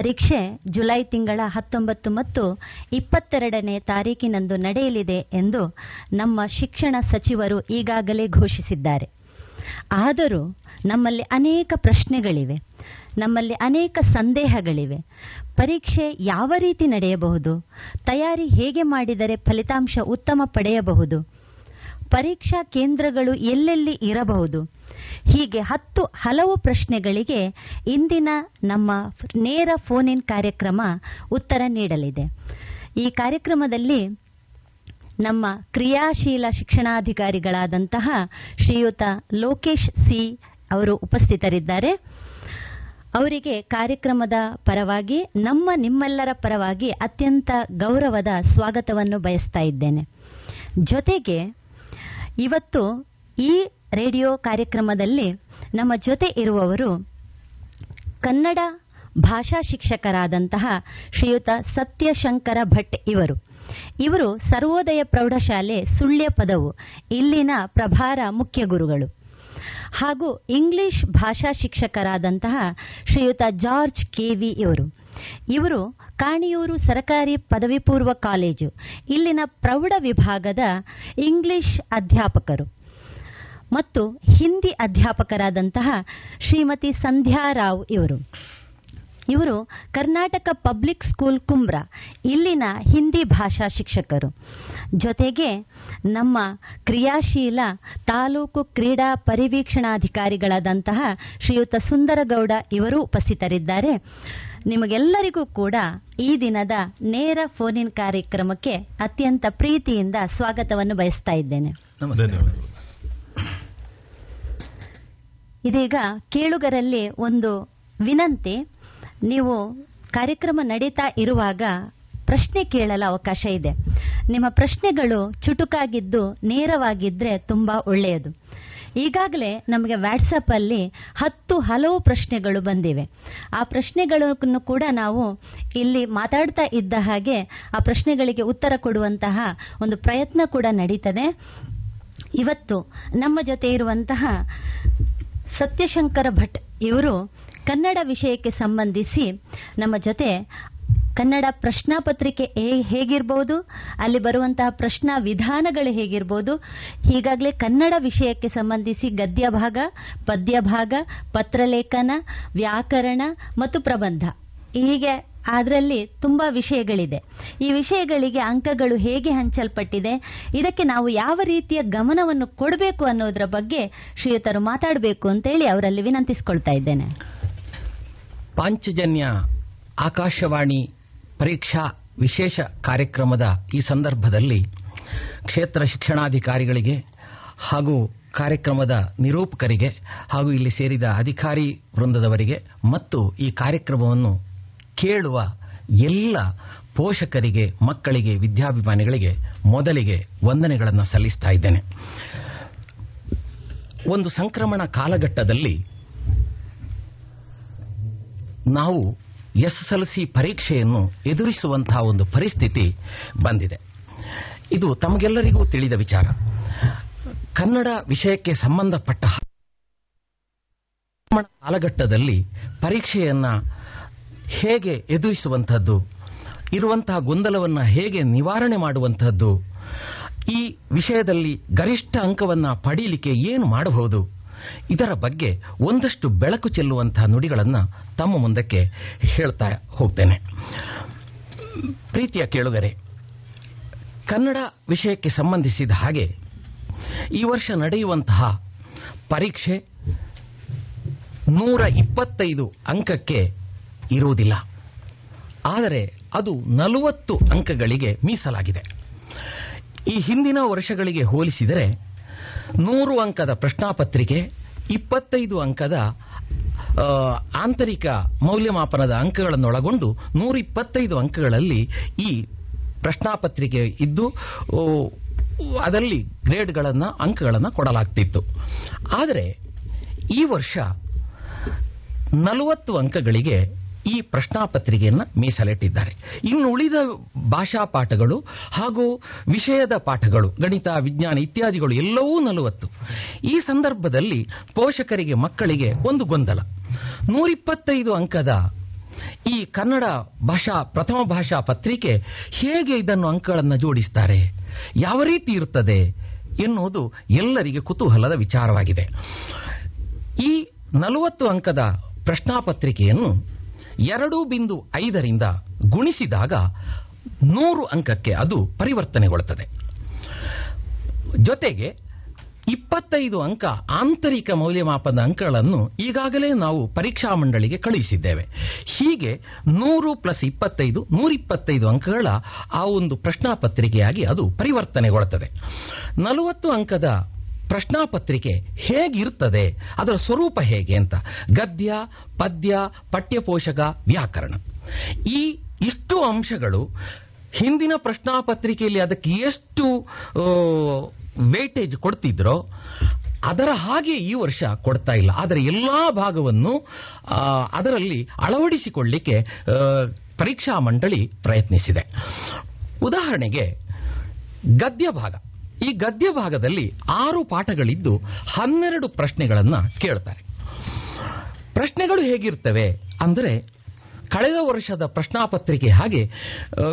ಪರೀಕ್ಷೆ ಜುಲೈ ತಿಂಗಳ ಹತ್ತೊಂಬತ್ತು ಮತ್ತು ಇಪ್ಪತ್ತೆರಡನೇ ತಾರೀಕಿನಂದು ನಡೆಯಲಿದೆ ಎಂದು ನಮ್ಮ ಶಿಕ್ಷಣ ಸಚಿವರು ಈಗಾಗಲೇ ಘೋಷಿಸಿದ್ದಾರೆ. ಆದರೂ ನಮ್ಮಲ್ಲಿ ಅನೇಕ ಪ್ರಶ್ನೆಗಳಿವೆ. ನಮ್ಮಲ್ಲಿ ಅನೇಕ ಸಂದೇಹಗಳಿವೆ. ಪರೀಕ್ಷೆ ಯಾವ ರೀತಿ ನಡೆಯಬಹುದು? ತಯಾರಿ ಹೇಗೆ ಮಾಡಿದರೆ ಫಲಿತಾಂಶ ಉತ್ತಮ ಪಡೆಯಬಹುದು? ಪರೀಕ್ಷಾ ಕೇಂದ್ರಗಳು ಎಲ್ಲೆಲ್ಲಿ ಇರಬಹುದು? ಹೀಗೆ ಹತ್ತು ಹಲವು ಪ್ರಶ್ನೆಗಳಿಗೆ ಇಂದಿನ ನಮ್ಮ ನೇರ ಫೋನ್ ಇನ್ ಕಾರ್ಯಕ್ರಮ ಉತ್ತರ ನೀಡಲಿದೆ. ಈ ಕಾರ್ಯಕ್ರಮದಲ್ಲಿ ನಮ್ಮ ಕ್ರಿಯಾಶೀಲ ಶಿಕ್ಷಣಾಧಿಕಾರಿಗಳಾದಂತಹ ಶ್ರೀಯುತ ಲೋಕೇಶ್ ಸಿ ಅವರು ಉಪಸ್ಥಿತರಿದ್ದಾರೆ. ಅವರಿಗೆ ಕಾರ್ಯಕ್ರಮದ ಪರವಾಗಿ, ನಮ್ಮ ನಿಮ್ಮೆಲ್ಲರ ಪರವಾಗಿ ಅತ್ಯಂತ ಗೌರವದ ಸ್ವಾಗತವನ್ನು ಬಯಸ್ತಾ ಇದ್ದೇನೆ. ಜೊತೆಗೆ ಇವತ್ತು ಈ ರೇಡಿಯೋ ಕಾರ್ಯಕ್ರಮದಲ್ಲಿ ನಮ್ಮ ಜೊತೆ ಇರುವವರು ಕನ್ನಡ ಭಾಷಾ ಶಿಕ್ಷಕರಾದಂತಹ ಶ್ರೀಯುತ ಸತ್ಯಶಂಕರ ಭಟ್ ಇವರು. ಇವರು ಸರ್ವೋದಯ ಪ್ರೌಢಶಾಲೆ ಸುಳ್ಯ ಪದವು, ಇಲ್ಲಿನ ಪ್ರಭಾರ ಮುಖ್ಯ ಗುರುಗಳು. ಹಾಗೂ ಇಂಗ್ಲಿಷ್ ಭಾಷಾ ಶಿಕ್ಷಕರಾದಂತಹ ಶ್ರೀಯುತ ಜಾರ್ಜ್ ಕೆವಿ ಇವರು. ಇವರು ಕಾಣಿಯೂರು ಸರಕಾರಿ ಪದವಿ ಪೂರ್ವ ಕಾಲೇಜು, ಇಲ್ಲಿನ ಪ್ರೌಢ ವಿಭಾಗದ ಇಂಗ್ಲಿಷ್ ಅಧ್ಯಾಪಕರು ಮತ್ತು ಹಿಂದಿ ಅಧ್ಯಾಪಕರಾದಂತಹ ಶ್ರೀಮತಿ ಸಂಧ್ಯಾ ರಾವ್ ಇವರು. ಇವರು ಕರ್ನಾಟಕ ಪಬ್ಲಿಕ್ ಸ್ಕೂಲ್ ಕುಂಬ್ರ, ಇಲ್ಲಿನ ಹಿಂದಿ ಭಾಷಾ ಶಿಕ್ಷಕರು. ಜೊತೆಗೆ ನಮ್ಮ ಕ್ರಿಯಾಶೀಲ ತಾಲೂಕು ಕ್ರೀಡಾ ಪರಿವೀಕ್ಷಣಾಧಿಕಾರಿಗಳಾದಂತಹ ಶ್ರೀಯುತ ಸುಂದರಗೌಡ ಇವರು ಉಪಸ್ಥಿತರಿದ್ದಾರೆ. ನಿಮಗೆಲ್ಲರಿಗೂ ಕೂಡ ಈ ದಿನದ ನೇರ ಫೋನ್ ಇನ್ ಕಾರ್ಯಕ್ರಮಕ್ಕೆ ಅತ್ಯಂತ ಪ್ರೀತಿಯಿಂದ ಸ್ವಾಗತವನ್ನು ಬಯಸ್ತಾ ಇದ್ದೇನೆ. ಇದೀಗ ಕೇಳುಗರಲ್ಲಿ ಒಂದು ವಿನಂತಿ ನೀವು ಕಾರ್ಯಕ್ರಮ ನಡೀತಾ ಇರುವಾಗ ಪ್ರಶ್ನೆ ಕೇಳಲು ಅವಕಾಶ ಇದೆ. ನಿಮ್ಮ ಪ್ರಶ್ನೆಗಳು ಚುಟುಕಾಗಿದ್ದು ನೇರವಾಗಿದ್ರೆ ತುಂಬಾ ಒಳ್ಳೆಯದು. ಈಗಾಗಲೇ ನಮಗೆ ವ್ಯಾಟ್ಸಪ್ ಅಲ್ಲಿ ಹತ್ತು ಹಲವು ಪ್ರಶ್ನೆಗಳು ಬಂದಿವೆ. ಆ ಪ್ರಶ್ನೆಗಳನ್ನು ಕೂಡ ನಾವು ಇಲ್ಲಿ ಮಾತಾಡ್ತಾ ಇದ್ದ ಹಾಗೆ ಆ ಪ್ರಶ್ನೆಗಳಿಗೆ ಉತ್ತರ ಕೊಡುವಂತಹ ಒಂದು ಪ್ರಯತ್ನ ಕೂಡ ನಡೀತದೆ. ಇವತ್ತು ನಮ್ಮ ಜೊತೆ ಇರುವಂತಹ ಸತ್ಯಶಂಕರ ಭಟ್ ಇವರು ಕನ್ನಡ ವಿಷಯಕ್ಕೆ ಸಂಬಂಧಿಸಿ ನಮ್ಮ ಜೊತೆ ಕನ್ನಡ ಪ್ರಶ್ನಾ ಪತ್ರಿಕೆ ಹೇಗಿರಬಹುದು ಅಲ್ಲಿ ಬರುವಂತಹ ಪ್ರಶ್ನಾ ವಿಧಾನಗಳು ಹೇಗಿರಬಹುದು ಹೀಗಾಗಲೇ ಕನ್ನಡ ವಿಷಯಕ್ಕೆ ಸಂಬಂಧಿಸಿ ಗದ್ಯ ಭಾಗ ಪದ್ಯ ಭಾಗ ಪತ್ರಲೇಖನ, ವ್ಯಾಕರಣ ಮತ್ತು ಪ್ರಬಂಧ. ಹೀಗೆ ಅದರಲ್ಲಿ ತುಂಬಾ ವಿಷಯಗಳಿದೆ. ಈ ವಿಷಯಗಳಿಗೆ ಅಂಕಗಳು ಹೇಗೆ ಹಂಚಲ್ಪಟ್ಟಿದೆ, ಇದಕ್ಕೆ ನಾವು ಯಾವ ರೀತಿಯ ಗಮನವನ್ನು ಕೊಡಬೇಕು ಅನ್ನೋದರ ಬಗ್ಗೆ ಶ್ರೀಯುತರು ಮಾತಾಡಬೇಕು ಅಂತೇಳಿ ಅವರಲ್ಲಿ ವಿನಂತಿಸಿಕೊಳ್ತಾ ಇದ್ದೇನೆ. ಪಾಂಚಜನ್ಯ ಆಕಾಶವಾಣಿ ಪರೀಕ್ಷಾ ವಿಶೇಷ ಕಾರ್ಯಕ್ರಮದ ಈ ಸಂದರ್ಭದಲ್ಲಿ ಕ್ಷೇತ್ರ ಶಿಕ್ಷಣಾಧಿಕಾರಿಗಳಿಗೆ ಹಾಗೂ ಕಾರ್ಯಕ್ರಮದ ನಿರೂಪಕರಿಗೆ ಹಾಗೂ ಇಲ್ಲಿ ಸೇರಿದ ಅಧಿಕಾರಿ ವೃಂದದವರಿಗೆ ಮತ್ತು ಈ ಕಾರ್ಯಕ್ರಮವನ್ನು ಕೇಳುವ ಎಲ್ಲ ಪೋಷಕರಿಗೆ, ಮಕ್ಕಳಿಗೆ, ವಿದ್ಯಾಭಿಮಾನಿಗಳಿಗೆ ಮೊದಲಿಗೆ ವಂದನೆಗಳನ್ನು ಸಲ್ಲಿಸ್ತಾ ಇದ್ದೇನೆ. ಒಂದು ಸಂಕ್ರಮಣ ಕಾಲಘಟ್ಟದಲ್ಲಿ ನಾವು ಎಸ್ಎಸ್ಎಲ್ಸಿ ಪರೀಕ್ಷೆಯನ್ನು ಎದುರಿಸುವಂತಹ ಒಂದು ಪರಿಸ್ಥಿತಿ ಬಂದಿದೆ. ಇದು ತಮಗೆಲ್ಲರಿಗೂ ತಿಳಿದ ವಿಚಾರ. ಕನ್ನಡ ವಿಷಯಕ್ಕೆ ಸಂಬಂಧಪಟ್ಟ ಕಾಲಘಟ್ಟದಲ್ಲಿ ಪರೀಕ್ಷೆಯನ್ನ ಹೇಗೆ ಎದುರಿಸುವಂತಹದ್ದು ಇರುವಂತಹ ಗೊಂದಲವನ್ನು ಹೇಗೆ ನಿವಾರಣೆ ಮಾಡುವಂತಹದ್ದು ಈ ವಿಷಯದಲ್ಲಿ ಗರಿಷ್ಠ ಅಂಕವನ್ನ ಪಡೀಲಿಕ್ಕೆ ಏನು ಮಾಡಬಹುದು? ಇದರ ಬಗ್ಗೆ ಒಂದಷ್ಟು ಬೆಳಕು ಚೆಲ್ಲುವಂತಹ ನುಡಿಗಳನ್ನು ತಮ್ಮ ಮುಂದಕ್ಕೆ ಹೇಳ್ತಾ ಹೋಗ್ತೇನೆ. ಪ್ರೀತಿಯ ಕೇಳುಗರೆ, ಕನ್ನಡ ವಿಷಯಕ್ಕೆ ಸಂಬಂಧಿಸಿದ ಹಾಗೆ ಈ ವರ್ಷ ನಡೆಯುವಂತಹ ಪರೀಕ್ಷೆ ನೂರ ಇಪ್ಪತ್ತೈದು ಅಂಕಕ್ಕೆ ಇರುವುದಿಲ್ಲ. ಆದರೆ ಅದು ನಲವತ್ತು ಅಂಕಗಳಿಗೆ ಮೀಸಲಾಗಿದೆ. ಈ ಹಿಂದಿನ ವರ್ಷಗಳಿಗೆ ಹೋಲಿಸಿದರೆ ನೂರು ಅಂಕದ ಪ್ರಶ್ನಾಪತ್ರಿಕೆ, ಇಪ್ಪತ್ತೈದು ಅಂಕದ ಆಂತರಿಕ ಮೌಲ್ಯಮಾಪನದ ಅಂಕಗಳನ್ನೊಳಗೊಂಡು ನೂರ ಇಪ್ಪತ್ತೈದು ಅಂಕಗಳಲ್ಲಿ ಈ ಪ್ರಶ್ನಾಪತ್ರಿಕೆ ಇದ್ದು ಅದರಲ್ಲಿ ಗ್ರೇಡ್ಗಳನ್ನು, ಅಂಕಗಳನ್ನು ಕೊಡಲಾಗ್ತಿತ್ತು. ಆದರೆ ಈ ವರ್ಷ ನಲವತ್ತು ಅಂಕಗಳಿಗೆ ಈ ಪ್ರಶ್ನಾಪತ್ರಿಕೆಯನ್ನು ಮೀಸಲಿಟ್ಟಿದ್ದಾರೆ. ಇನ್ನು ಉಳಿದ ಭಾಷಾ ಪಾಠಗಳು ಹಾಗೂ ವಿಷಯದ ಪಾಠಗಳು, ಗಣಿತ, ವಿಜ್ಞಾನ ಇತ್ಯಾದಿಗಳು ಎಲ್ಲವೂ ನಲವತ್ತು. ಈ ಸಂದರ್ಭದಲ್ಲಿ ಪೋಷಕರಿಗೆ, ಮಕ್ಕಳಿಗೆ ಒಂದು ಗೊಂದಲ. ನೂರಿಪ್ಪತ್ತೈದು ಅಂಕದ ಈ ಕನ್ನಡ ಭಾಷಾ, ಪ್ರಥಮ ಭಾಷಾ ಪತ್ರಿಕೆ ಹೇಗೆ ಇದನ್ನು ಅಂಕಗಳನ್ನು ಜೋಡಿಸ್ತಾರೆ? ಯಾವ ರೀತಿ ಇರುತ್ತದೆ ಎನ್ನುವುದು ಎಲ್ಲರಿಗೆ ಕುತೂಹಲದ ವಿಚಾರವಾಗಿದೆ. ಈ ನಲವತ್ತು ಅಂಕದ ಪ್ರಶ್ನಾಪತ್ರಿಕೆಯನ್ನು ಎರಡು ಬಿಂದು ಐದರಿಂದ ಗುಣಿಸಿದಾಗ ನೂರು ಅಂಕಕ್ಕೆ ಅದು ಪರಿವರ್ತನೆಗೊಳ್ಳುತ್ತದೆ. ಜೊತೆಗೆ ಇಪ್ಪತ್ತೈದು ಅಂಕ ಆಂತರಿಕ ಮೌಲ್ಯಮಾಪನ ಅಂಕಗಳನ್ನು ಈಗಾಗಲೇ ನಾವು ಪರೀಕ್ಷಾ ಮಂಡಳಿಗೆ ಕಳುಹಿಸಿದ್ದೇವೆ. ಹೀಗೆ ನೂರು ಪ್ಲಸ್ ಇಪ್ಪತ್ತೈದು, ನೂರಿಪ್ಪತ್ತೈದು ಅಂಕಗಳ ಆ ಒಂದು ಪ್ರಶ್ನಾಪತ್ರಿಕೆಯಾಗಿ ಅದು ಪರಿವರ್ತನೆಗೊಳ್ಳುತ್ತದೆ. ನಲವತ್ತು ಅಂಕದ ಪ್ರಶ್ನಾಪತ್ರಿಕೆ ಹೇಗಿರುತ್ತದೆ? ಅದರ ಸ್ವರೂಪ ಹೇಗೆ ಅಂತ. ಗದ್ಯ, ಪದ್ಯ, ಪಠ್ಯಪೋಷಕ, ವ್ಯಾಕರಣ. ಈ ಇಷ್ಟು ಅಂಶಗಳು ಹಿಂದಿನ ಪ್ರಶ್ನಾಪತ್ರಿಕೆಯಲ್ಲಿ ಅದಕ್ಕೆ ಎಷ್ಟು ವೇಟೇಜ್ ಕೊಡ್ತಿದ್ರೋ, ಅದರ ಹಾಗೆ ಈ ವರ್ಷ ಕೊಡ್ತಾ ಇಲ್ಲ. ಆದರೆ ಎಲ್ಲಾ ಭಾಗವನ್ನು ಅದರಲ್ಲಿ ಅಳವಡಿಸಿಕೊಳ್ಳಿಕ್ಕೆ ಪರೀಕ್ಷಾ ಮಂಡಳಿ ಪ್ರಯತ್ನಿಸಿದೆ. ಉದಾಹರಣೆಗೆ ಗದ್ಯ ಭಾಗ. ಈ ಗದ್ಯ ಭಾಗದಲ್ಲಿ ಆರು ಪಾಠಗಳಿದ್ದು ಹನ್ನೆರಡು ಪ್ರಶ್ನೆಗಳನ್ನು ಕೇಳ್ತಾರೆ. ಪ್ರಶ್ನೆಗಳು ಹೇಗಿರ್ತವೆ ಅಂದರೆ ಕಳೆದ ವರ್ಷದ ಪ್ರಶ್ನಾಪತ್ರಿಕೆ ಹಾಗೆ